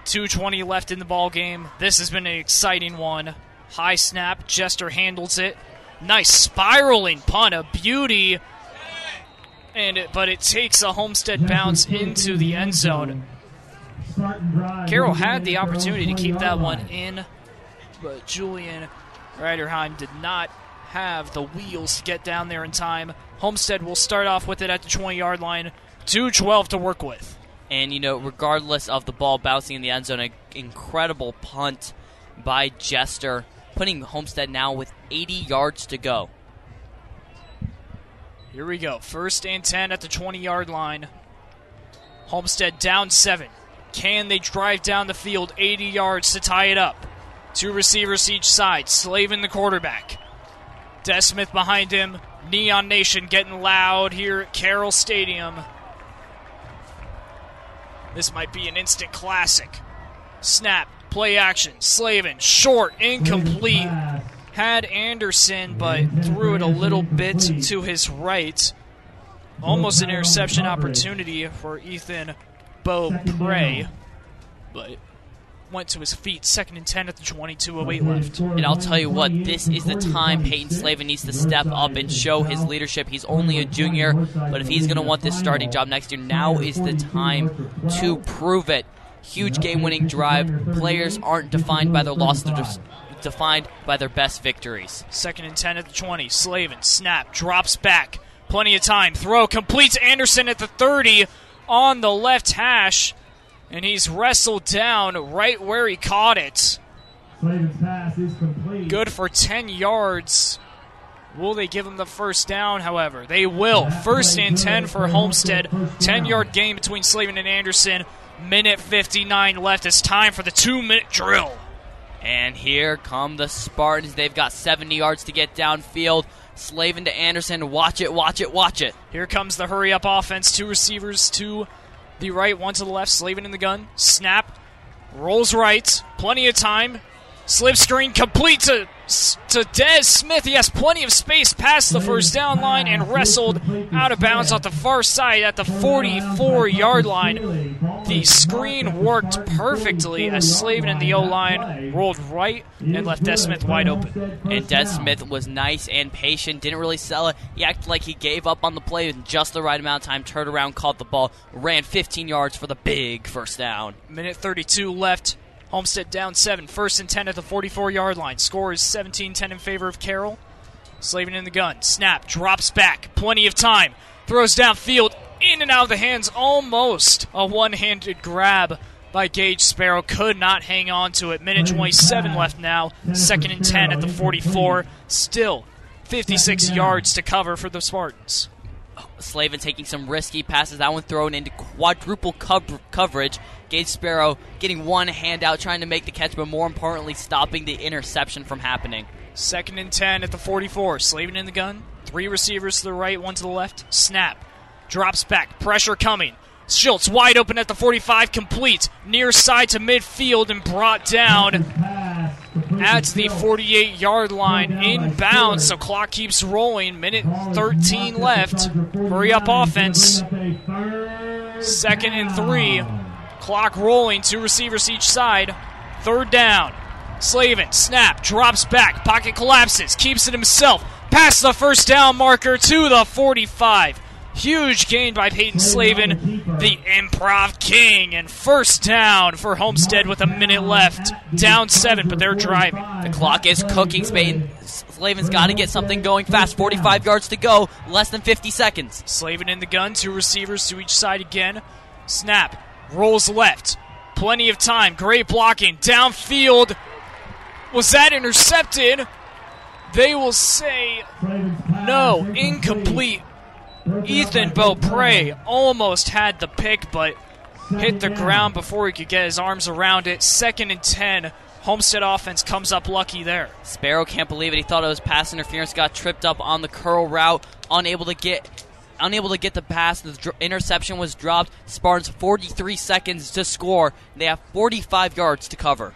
2.20 left in the ball game. This has been an exciting one. High snap, Jester handles it. Nice spiraling punt, a beauty. And it, but it takes a Homestead bounce into the end zone. Carroll had the opportunity to keep that one in, but Julian Ryderheim did not have the wheels to get down there in time. Homestead will start off with it at the 20 yard line. 212 to work with. And, you know, regardless of the ball bouncing in the end zone, an incredible punt by Jester, putting Homestead now with 80 yards to go. Here we go. First and 10 at the 20 yard line. Homestead down seven. Can they drive down the field 80 yards to tie it up? Two receivers each side. Slavin the quarterback. Des Smith behind him. Neon Nation getting loud here at Carroll Stadium. This might be an instant classic. Snap, play action, Slavin, short, incomplete. Had Anderson, but threw it a little bit to his right. Almost an interception opportunity for Ethan Beaupre, but went to his feet. Second and 10 at the 22.08 left. And I'll tell you what, this is the time Peyton Slavin needs to step up and show his leadership. He's only a junior, but if he's going to want this starting job next year, now is the time to prove it. Huge game winning drive. Players aren't defined by their losses, they're just defined by their best victories. Second and 10 at the 20. Slavin, snap, drops back. Plenty of time. Throw completes Anderson at the 30 on the left hash and he's wrestled down right where he caught it. Good for 10 yards. Will they give him the first down, however? They will. First and 10 for Homestead. 10 yard game between Slavin and Anderson. Minute 59 left. It's time for the two minute drill. And here come the Spartans. They've got 70 yards to get downfield. Slavin to Anderson. Watch it, watch it, watch it. Here comes the hurry up offense. Two receivers, two the right, one to the left, Slavin in the gun. Snap, rolls right, plenty of time. Slip screen complete to to Des Smith. He has plenty of space past the first down line and wrestled out of bounds off the far side at the 44 yard line. The screen worked perfectly as Slavin and the O line rolled right and left Des Smith wide open. And Des Smith was nice and patient, didn't really sell it. He acted like he gave up on the play in just the right amount of time, turned around, caught the ball, ran 15 yards for the big first down. Minute 32 left. Homestead down 7. First and 10 at the 44 yard line. Score is 17 10 in favor of Carroll. Slavin in the gun. Snap. Drops back. Plenty of time. Throws downfield. In and out of the hands. Almost a one handed grab by Gage Sparrow. Could not hang on to it. Minute 27 left now. Second and 10 at the 44. Still 56 yards to cover for the Spartans. Slavin taking some risky passes. That one thrown into quadruple cov- coverage. Gage Sparrow getting one hand out, trying to make the catch, but more importantly, stopping the interception from happening. Second and 10 at the 44. Slavin in the gun. Three receivers to the right, one to the left. Snap. Drops back. Pressure coming. Schultz wide open at the 45. Complete. Near side to midfield and brought down at the 48 yard line. Inbound. So clock keeps rolling. Minute 13 left. Hurry up offense. Second and three. Clock rolling. Two receivers each side. Third down. Slavin, snap, drops back, pocket collapses, keeps it himself, past the first down marker to the 45. Huge gain by Peyton Slavin, the improv king, and first down for Homestead with a minute left. Down seven, but they're driving. The clock is cooking. Spain. Slavin's got to get something going fast. 45 yards to go, less than 50 seconds. Slavin in the gun, two receivers to each side again. Snap, rolls left. Plenty of time. Great blocking. Downfield. Was that intercepted? They will say no, incomplete. Ethan Beaupre almost had the pick, but hit the ground before he could get his arms around it. Second and 10. Homestead offense comes up lucky there. Sparrow can't believe it. He thought it was pass interference. Got tripped up on the curl route, unable to get unable to get the pass. The interception was dropped. Spartans 43 seconds to score. They have 45 yards to cover.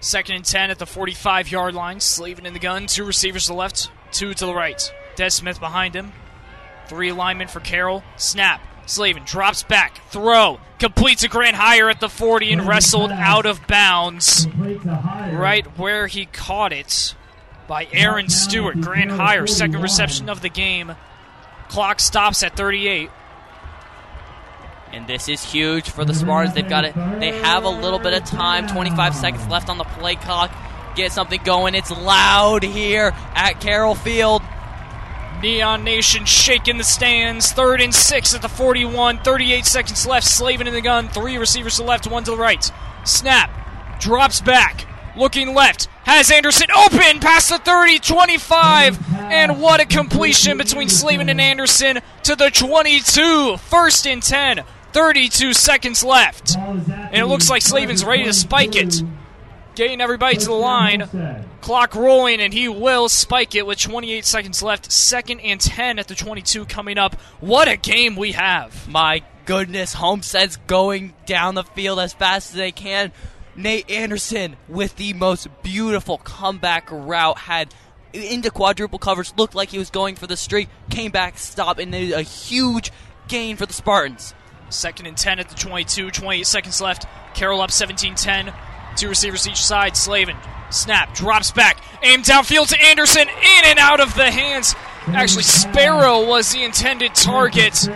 Second and 10 at the 45 yard line. Slavin in the gun. Two receivers to the left, two to the right. Des Smith behind him. Three alignment for Carroll. Snap. Slavin drops back. Throw. Completes a Grant Heyer at the 40 and wrestled out of bounds. Right where he caught it by Aaron Stewart. Grant Heyer, second reception of the game. Clock stops at 38. And this is huge for the Spartans. They've got it. They have a little bit of time. 25 seconds left on the play clock. Get something going. It's loud here at Carroll Field. Neon Nation shaking the stands. Third and six at the 41. 38 seconds left. Slavin in the gun. Three receivers to the left, one to the right. Snap. Drops back. Looking left. Has Anderson open past the 30, 25. And what a completion between Slavin and Anderson to the 22. First and 10. 32 seconds left. And it looks like Slavin's ready to spike it. Getting everybody to the line. Clock rolling, and he will spike it with 28 seconds left. Second and 10 at the 22 coming up. What a game we have. My goodness, Homestead's going down the field as fast as they can. Nate Anderson with the most beautiful comeback route had into quadruple coverage, looked like he was going for the streak, came back, stopped, and a huge gain for the Spartans. Second and 10 at the 22, 28 seconds left. Carroll up 17 10. Two receivers each side. Slavin. Snap. Drops back. Aim downfield to Anderson. In and out of the hands. Actually, Sparrow was the intended target.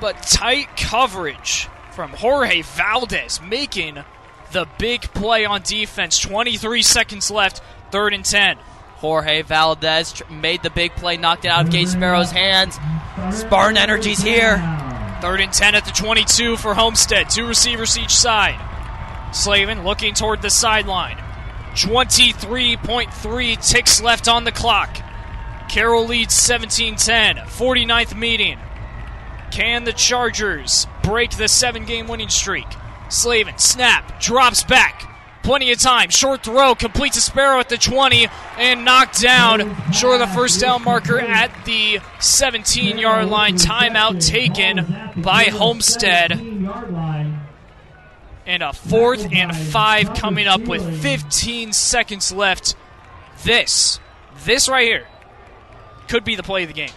But tight coverage from Jorge Valdez making the big play on defense. 23 seconds left. Third and 10. Jorge Valdez tr- made the big play, knocked it out of Gage Sparrow's hands. Spartan Energy's here. Third and 10 at the 22 for Homestead. Two receivers each side. Slavin looking toward the sideline. 23.3 ticks left on the clock. Carroll leads 17 10. 49th meeting. Can the Chargers break the seven game winning streak? Slavin, snap, drops back. Plenty of time. Short throw, completes a Sparrow at the 20 and knocked down. Short of the first down marker at the 17 yard line. Timeout taken by Homestead. And a fourth and five coming up with 15 seconds left. This, this right here, could be the play of the game.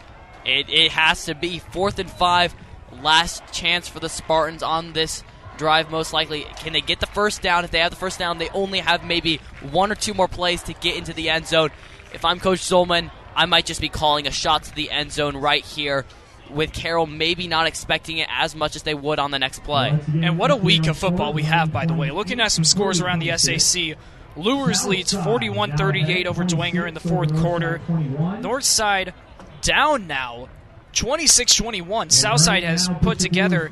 It, it has to be fourth and five. Last chance for the Spartans on this drive, most likely. Can they get the first down? If they have the first down, they only have maybe one or two more plays to get into the end zone. If I'm Coach Zolman, I might just be calling a shot to the end zone right here with Carroll maybe not expecting it as much as they would on the next play. And what a week of football we have, by the way. Looking at some scores around the SAC, Luers leads 41 38 over Dwenger in the fourth quarter. Northside down now. 26 21. Southside has put together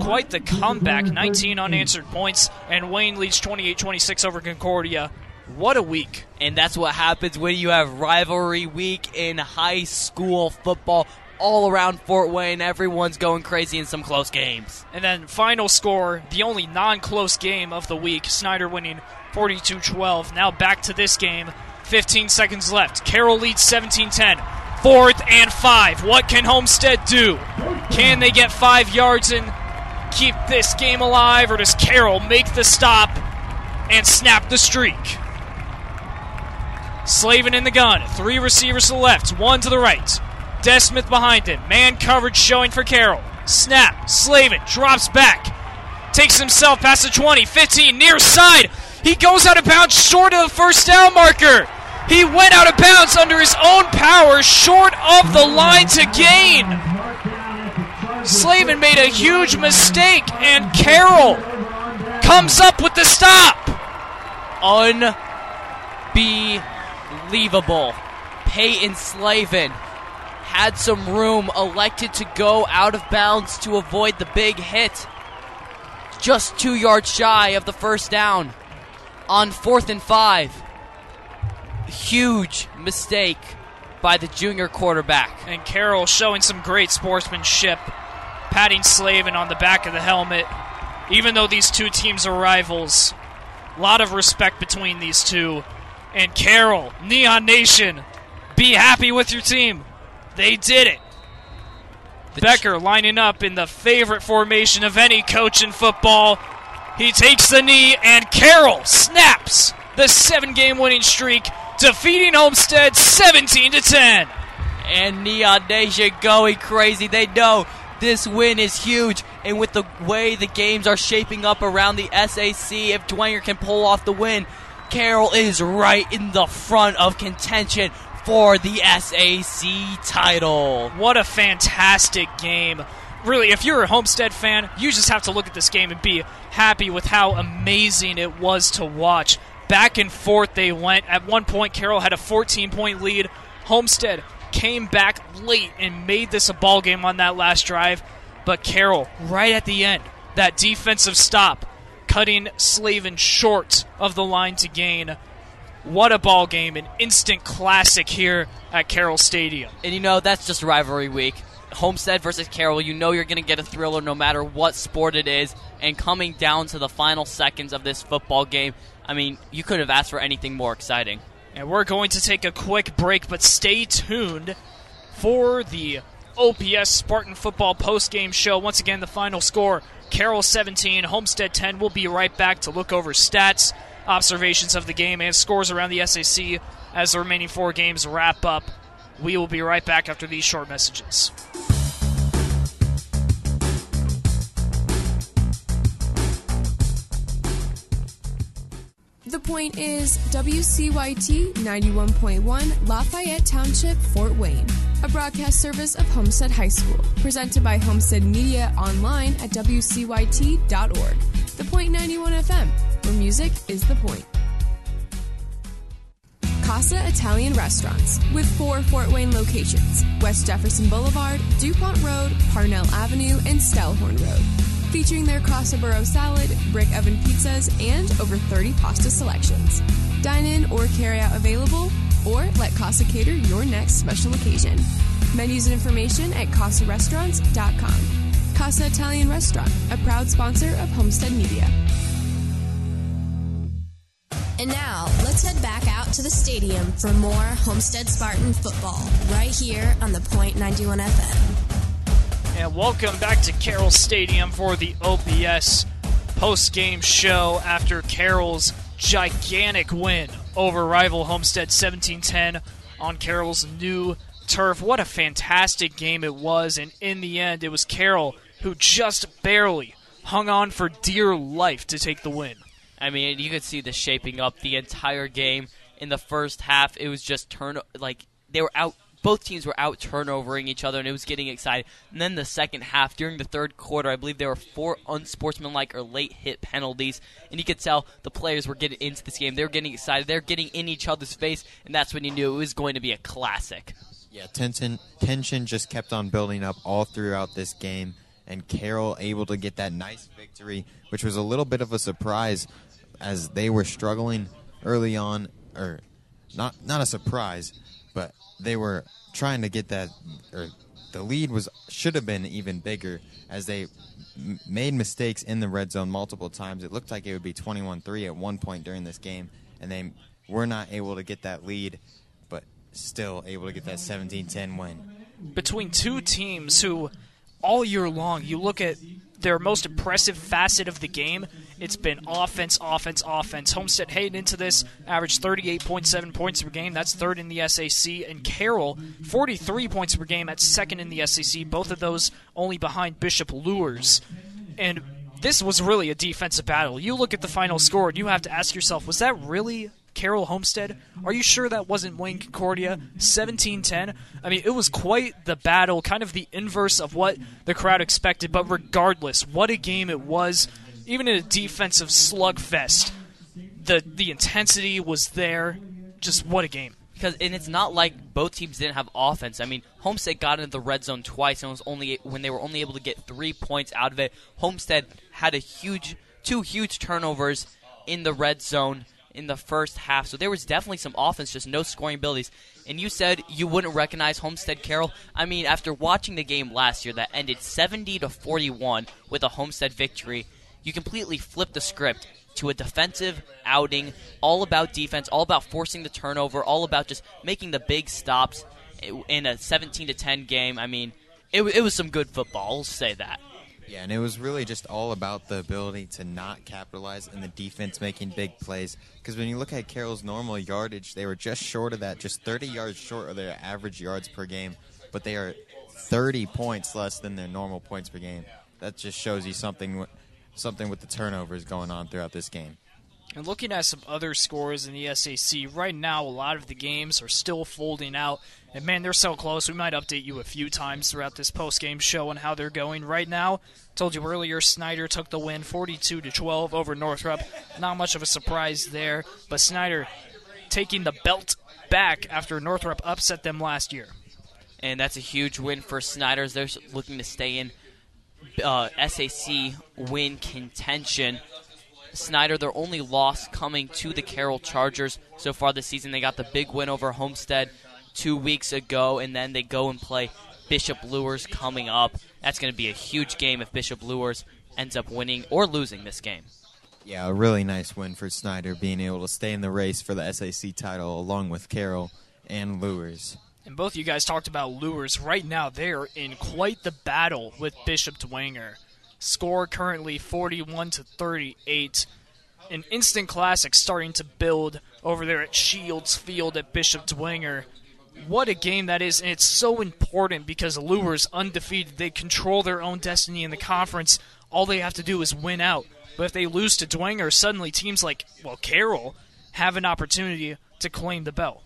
quite the comeback. 19 unanswered points, and Wayne leads 28 26 over Concordia. What a week. And that's what happens when you have rivalry week in high school football. All around Fort Wayne, everyone's going crazy in some close games. And then final score, the only non close game of the week, Snyder winning 42 12. Now back to this game. 15 seconds left. Carroll leads 17 10. Fourth and five. What can Homestead do? Can they get five yards and keep this game alive, or does Carroll make the stop and snap the streak? Slavin in the gun. Three receivers to the left, one to the right. Des Smith behind him. Man coverage showing for Carroll. Snap. Slavin drops back. Takes himself past the 20, 15, near side. He goes out of bounds short of the first down marker. He went out of bounds under his own power, short of the line to gain. Slavin made a huge mistake, and Carroll comes up with the stop. Unbelievable. Peyton Slavin had some room, elected to go out of bounds to avoid the big hit. Just two yards shy of the first down on fourth and five. Huge mistake by the junior quarterback. And Carroll showing some great sportsmanship, patting Slavin on the back of the helmet. Even though these two teams are rivals, a lot of respect between these two. And Carroll, Neon Nation, be happy with your team. They did it. Becker lining up in the favorite formation of any coach in football. He takes the knee, and Carroll snaps the seven-game winning streak, defeating Homestead 17 to 10. And Neon Nation going crazy. They know this win is huge, and with the way the games are shaping up around the SAC, if Dwenger can pull off the win, Carroll is right in the front of contention for the SAC title. What a fantastic game. Really, if you're a Homestead fan, you just have to look at this game and be happy with how amazing it was to watch. Back and forth they went. At one point, Carroll had a 14 point lead. Homestead came back late and made this a ball game on that last drive. But Carroll, right at the end, that defensive stop, cutting Slavin short of the line to gain. What a ball game, an instant classic here at Carroll Stadium. And you know, that's just rivalry week. Homestead versus Carroll, you know you're going to get a thriller no matter what sport it is. And coming down to the final seconds of this football game, I mean, you could have asked for anything more exciting. And we're going to take a quick break, but stay tuned for the OPS Spartan Football post-game show. Once again, the final score Carroll 17, Homestead 10. We'll be right back to look over stats, observations of the game, and scores around the SAC as the remaining four games wrap up. We will be right back after these short messages. The point is WCYT 91.1 Lafayette Township, Fort Wayne, a broadcast service of Homestead High School, presented by Homestead Media online at WCYT.org. The Point 91 FM, where music is the point. Casa Italian Restaurants, with four Fort Wayne locations West Jefferson Boulevard, DuPont Road, Parnell Avenue, and Stellhorn Road. Featuring their Casa Burro salad, brick oven pizzas, and over 30 pasta selections. Dine in or carry out available, or let Casa cater your next special occasion. Menus and information at CasaRestaurants.com. Casa Italian Restaurant, a proud sponsor of Homestead Media. And now, let's head back out to the stadium for more Homestead Spartan football right here on the Point 91 FM. And welcome back to Carroll Stadium for the OPS post game show after Carroll's gigantic win over rival Homestead 17 10 on Carroll's new turf. What a fantastic game it was, and in the end, it was Carroll who just barely hung on for dear life to take the win. I mean, you could see the shaping up the entire game. In the first half, it was just turn like they were out. Both teams were out turnovering each other, and it was getting exciting. And then the second half, during the third quarter, I believe there were four unsportsmanlike or late hit penalties, and you could tell the players were getting into this game. They were getting excited. They were getting in each other's face, and that's when you knew it was going to be a classic. Yeah, tension tension just kept on building up all throughout this game, and Carroll able to get that nice victory, which was a little bit of a surprise, as they were struggling early on, or not not a surprise, they were trying to get that, or the lead was should have been even bigger as they made mistakes in the red zone multiple times. It looked like it would be 21-3 at one point during this game, and they were not able to get that lead, but still able to get that 17-10 win. between two teams who all year long you look at their most impressive facet of the game. It's been offense offense offense. Homestead heading into this averaged 38.7 points per game. That's third in the sac and carroll 43 points per game at second in the sac both of those only behind bishop Luers. And this was really a defensive battle. You look at the final score and you have to ask yourself was that really Carroll Homestead. Are you sure that wasn't Wayne Concordia? 17-10. I mean, it was quite the battle, kind of the inverse of what the crowd expected. But regardless, what a game it was. Even in a defensive slugfest, the the intensity was there. Just what a game. Because and it's not like both teams didn't have offense. I mean, Homestead got into the red zone twice, and it was only when they were only able to get three points out of it. Homestead had a huge, two huge turnovers in the red zone in the first half. So there was definitely some offense, just no scoring abilities. And you said you wouldn't recognize Homestead Carroll. I mean, after watching the game last year that ended 70 to 41 with a Homestead victory, you completely flipped the script to a defensive outing, all about defense, all about forcing the turnover, all about just making the big stops in a 17 to 10 game. I mean, it, it was some good football. I'll say that. Yeah, and it was really just all about the ability to not capitalize and the defense making big plays. Because when you look at Carroll's normal yardage, they were just short of that, just 30 yards short of their average yards per game, but they are 30 points less than their normal points per game. That just shows you something, something with the turnovers going on throughout this game. And looking at some other scores in the SAC, right now a lot of the games are still folding out. And man, they're so close. We might update you a few times throughout this post-game show on how they're going. Right now, told you earlier, Snyder took the win 42 to 12 over Northrop. Not much of a surprise there, but Snyder taking the belt back after Northrop upset them last year. And that's a huge win for Snyder's. They're looking to stay in uh, SAC win contention. Snyder, their only loss coming to the Carroll Chargers so far this season. They got the big win over Homestead two weeks ago, and then they go and play Bishop Luers coming up. That's going to be a huge game if Bishop Luers ends up winning or losing this game. Yeah, a really nice win for Snyder, being able to stay in the race for the SAC title along with Carroll and Luers. And both you guys talked about Luers. Right now, they're in quite the battle with Bishop Dwenger. Score currently 41 to 38. An instant classic starting to build over there at Shields Field at Bishop Dwenger. What a game that is, and it's so important because Luers undefeated. They control their own destiny in the conference. All they have to do is win out. But if they lose to Dwenger, suddenly teams like, well, Carroll have an opportunity to claim the belt.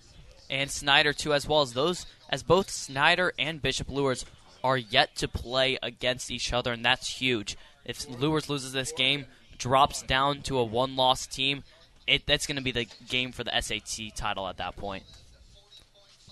And Snyder too, as well as those, as both Snyder and Bishop Luers are yet to play against each other, and that's huge. If Luers loses this game, drops down to a one-loss team, it that's going to be the game for the SAC title at that point.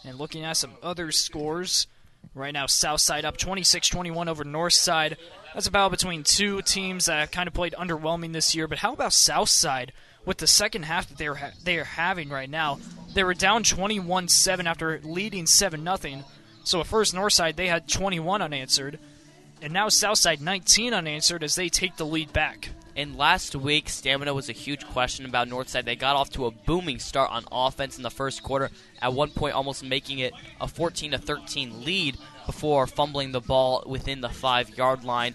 And looking at some other scores, right now Southside up 26-21 over Northside. That's a battle between two teams that kind of played underwhelming this year. But how about Southside with the second half that they're ha- they are having right now? They were down 21-7 after leading 7 nothing. So at first Northside they had 21 unanswered, and now Southside 19 unanswered as they take the lead back. And last week, stamina was a huge question about Northside. They got off to a booming start on offense in the first quarter, at one point almost making it a 14 to 13 lead before fumbling the ball within the five yard line.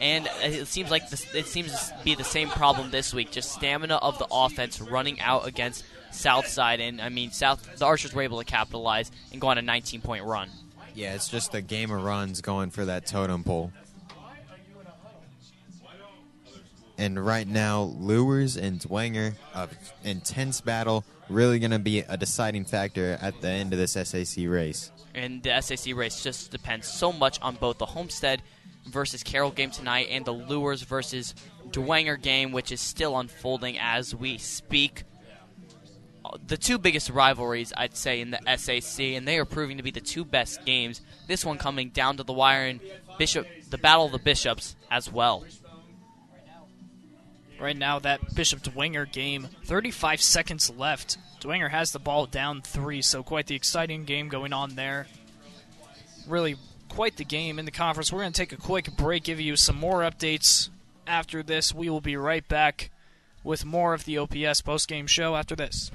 And it seems like this, it seems to be the same problem this week. Just stamina of the offense running out against Southside, and I mean South. The Archers were able to capitalize and go on a 19 point run. Yeah, it's just a game of runs going for that totem pole. And right now, Luers and Dwenger, intense battle, really going to be a deciding factor at the end of this SAC race. And the SAC race just depends so much on both the Homestead versus Carroll game tonight and the Luers versus Dwenger game, which is still unfolding as we speak. The two biggest rivalries, I'd say, in the SAC, and they are proving to be the two best games. This one coming down to the wire, and Bishop, the Battle of the Bishops as well. Right now, that Bishop Dwenger game, 35 seconds left. Dwenger has the ball down three, so quite the exciting game going on there. Really, quite the game in the conference. We're going to take a quick break, give you some more updates. After this, we will be right back with more of the OPS postgame show after this.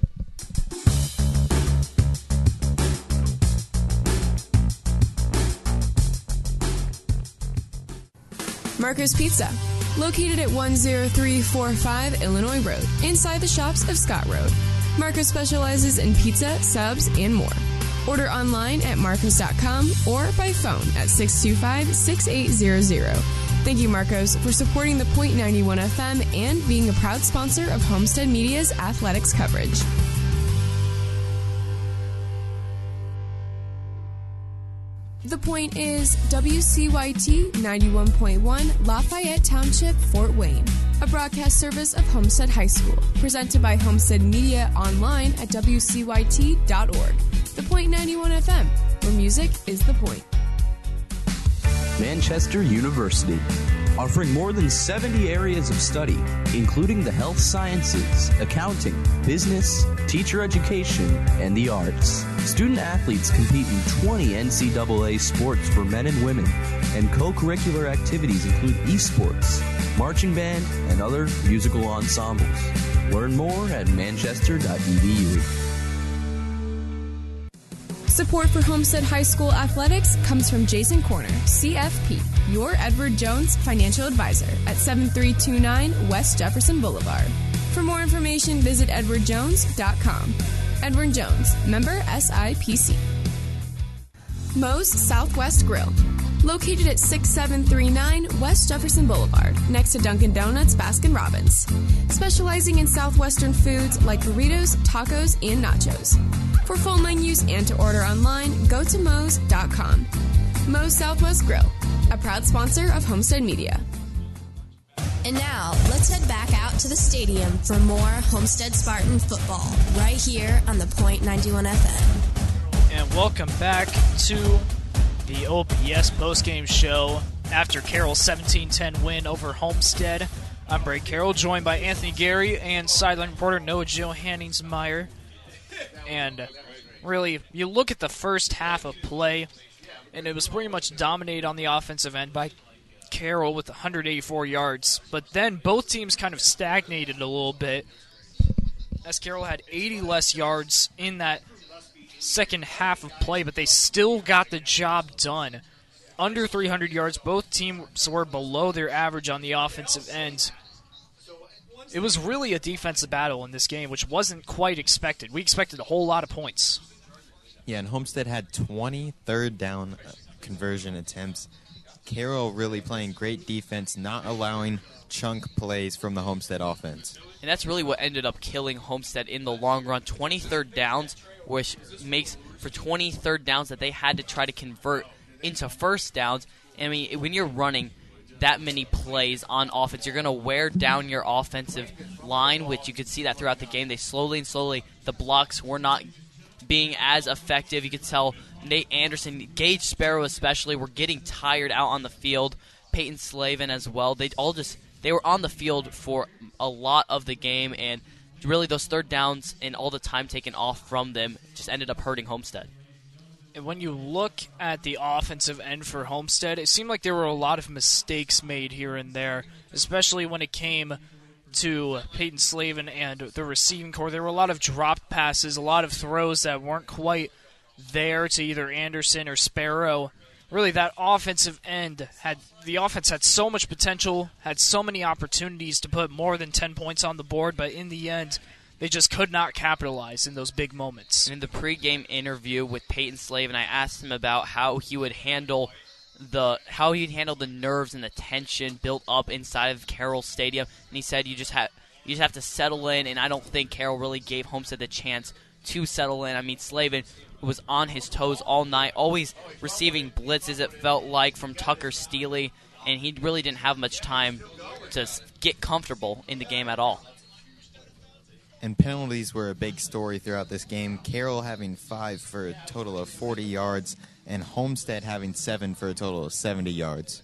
Marco's Pizza, located at 10345 Illinois Road, inside the shops of Scott Road. Marcos specializes in pizza, subs, and more. Order online at marcos.com or by phone at 625 6800. Thank you, Marcos, for supporting the Point 91 FM and being a proud sponsor of Homestead Media's athletics coverage. The point is WCYT 91.1 Lafayette Township, Fort Wayne, a broadcast service of Homestead High School, presented by Homestead Media online at WCYT.org. The Point 91 FM, where music is the point. Manchester University, offering more than 70 areas of study, including the health sciences, accounting, business, teacher education, and the arts. Student athletes compete in 20 NCAA sports for men and women, and co curricular activities include esports, marching band, and other musical ensembles. Learn more at manchester.edu. Support for Homestead High School athletics comes from Jason Corner, CFP, your Edward Jones financial advisor at 7329 West Jefferson Boulevard. For more information, visit edwardjones.com. Edward Jones, member SIPC. Moe's Southwest Grill, located at 6739 West Jefferson Boulevard, next to Dunkin' Donuts Baskin Robbins. Specializing in Southwestern foods like burritos, tacos, and nachos. For full menus and to order online, go to Moe's.com. Moe's Southwest Grill, a proud sponsor of Homestead Media. And now, let's head back out to the stadium for more Homestead Spartan football right here on the Point 91 FM. And welcome back to the OPS postgame show after Carroll's 17-10 win over Homestead. I'm Bray Carroll, joined by Anthony Gary and sideline reporter Noah Johanningsmeyer. And really, you look at the first half of play, and it was pretty much dominated on the offensive end by Carroll with 184 yards. But then both teams kind of stagnated a little bit as Carroll had 80 less yards in that second half of play, but they still got the job done. Under 300 yards, both teams were below their average on the offensive end. It was really a defensive battle in this game, which wasn't quite expected. We expected a whole lot of points. Yeah, and Homestead had 20 third down uh, conversion attempts. Carroll really playing great defense, not allowing chunk plays from the Homestead offense. And that's really what ended up killing Homestead in the long run. 23rd downs, which makes for 23rd downs that they had to try to convert into first downs. I mean, when you're running that many plays on offense, you're going to wear down your offensive line, which you could see that throughout the game. They slowly and slowly, the blocks were not being as effective. You could tell Nate Anderson, Gage Sparrow especially, were getting tired out on the field. Peyton Slavin as well. They all just they were on the field for a lot of the game, and really those third downs and all the time taken off from them just ended up hurting Homestead. When you look at the offensive end for Homestead, it seemed like there were a lot of mistakes made here and there, especially when it came to Peyton Slavin and the receiving corps. There were a lot of dropped passes, a lot of throws that weren't quite there to either Anderson or Sparrow. Really, that offensive end had the offense had so much potential, had so many opportunities to put more than 10 points on the board, but in the end, they just could not capitalize in those big moments. In the pregame interview with Peyton Slavin, I asked him about how he would handle the how he handled the nerves and the tension built up inside of Carroll Stadium, and he said you just have you just have to settle in. And I don't think Carroll really gave Homestead the chance to settle in. I mean, Slavin was on his toes all night, always receiving blitzes. It felt like from Tucker Steely, and he really didn't have much time to get comfortable in the game at all. And penalties were a big story throughout this game. Carroll having five for a total of 40 yards, and Homestead having seven for a total of 70 yards.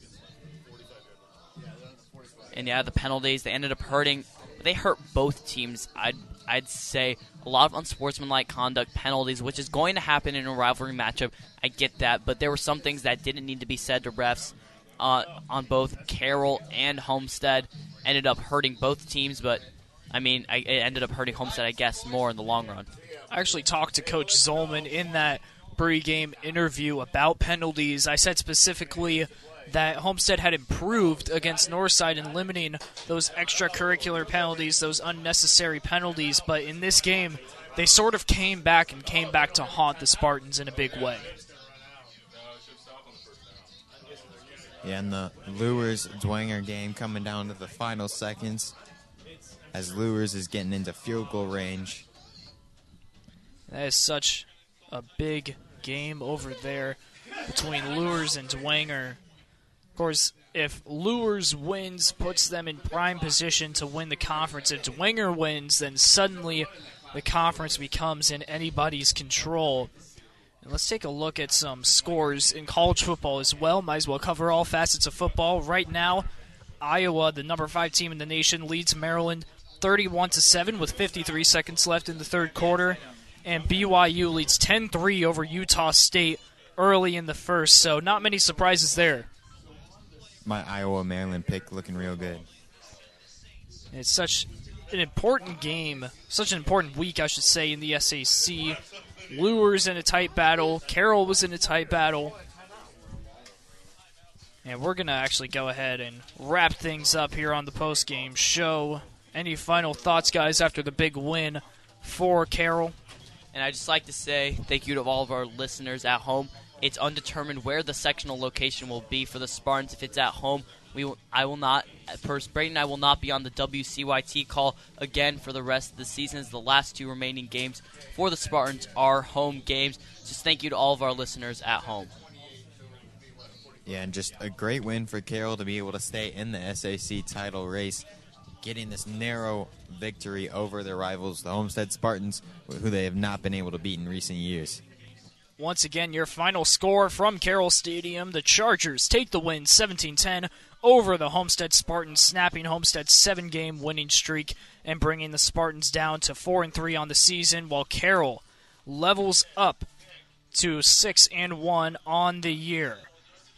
And yeah, the penalties they ended up hurting. They hurt both teams. I'd I'd say a lot of unsportsmanlike conduct penalties, which is going to happen in a rivalry matchup. I get that, but there were some things that didn't need to be said to refs uh, on both Carroll and Homestead. Ended up hurting both teams, but I mean, I, it ended up hurting Homestead, I guess, more in the long run. I actually talked to Coach Zolman in that pregame interview about penalties. I said specifically that Homestead had improved against Northside in limiting those extracurricular penalties, those unnecessary penalties, but in this game, they sort of came back and came back to haunt the Spartans in a big way. Yeah, and the Luers Dwenger game coming down to the final seconds as Luers is getting into field goal range. That is such a big game over there between Luers and Dwenger. Of course, if Luers wins, puts them in prime position to win the conference. If Dwenger wins, then suddenly the conference becomes in anybody's control. And let's take a look at some scores in college football as well. Might as well cover all facets of football. Right now, Iowa, the number five team in the nation, leads Maryland 31 to 7 with 53 seconds left in the third quarter. And BYU leads 10 3 over Utah State early in the first. So, not many surprises there. My Iowa Maryland pick looking real good. It's such an important game, such an important week, I should say, in the SAC. Luers in a tight battle. Carroll was in a tight battle. And we're going to actually go ahead and wrap things up here on the post game show. Any final thoughts, guys, after the big win for Carroll? And I'd just like to say thank you to all of our listeners at home. It's undetermined where the sectional location will be for the Spartans. If it's at home, we will, I will not. First, Braden and I will not be on the WCYT call again for the rest of the season. As the last two remaining games for the Spartans are home games. Just thank you to all of our listeners at home. Yeah, and just a great win for Carroll to be able to stay in the SAC title race, getting this narrow victory over their rivals, the Homestead Spartans, who they have not been able to beat in recent years. Once again, your final score from Carroll Stadium. The Chargers take the win 17 10 over the Homestead Spartans, snapping Homestead's seven game winning streak and bringing the Spartans down to 4 and 3 on the season, while Carroll levels up to 6 and 1 on the year.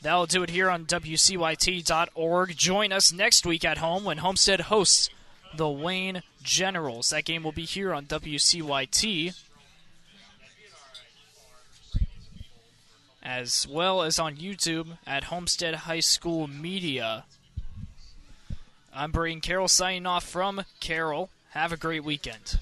That'll do it here on WCYT.org. Join us next week at home when Homestead hosts the Wayne Generals. That game will be here on WCYT. as well as on YouTube at Homestead High School Media. I'm Brian Carroll signing off from Carroll. Have a great weekend.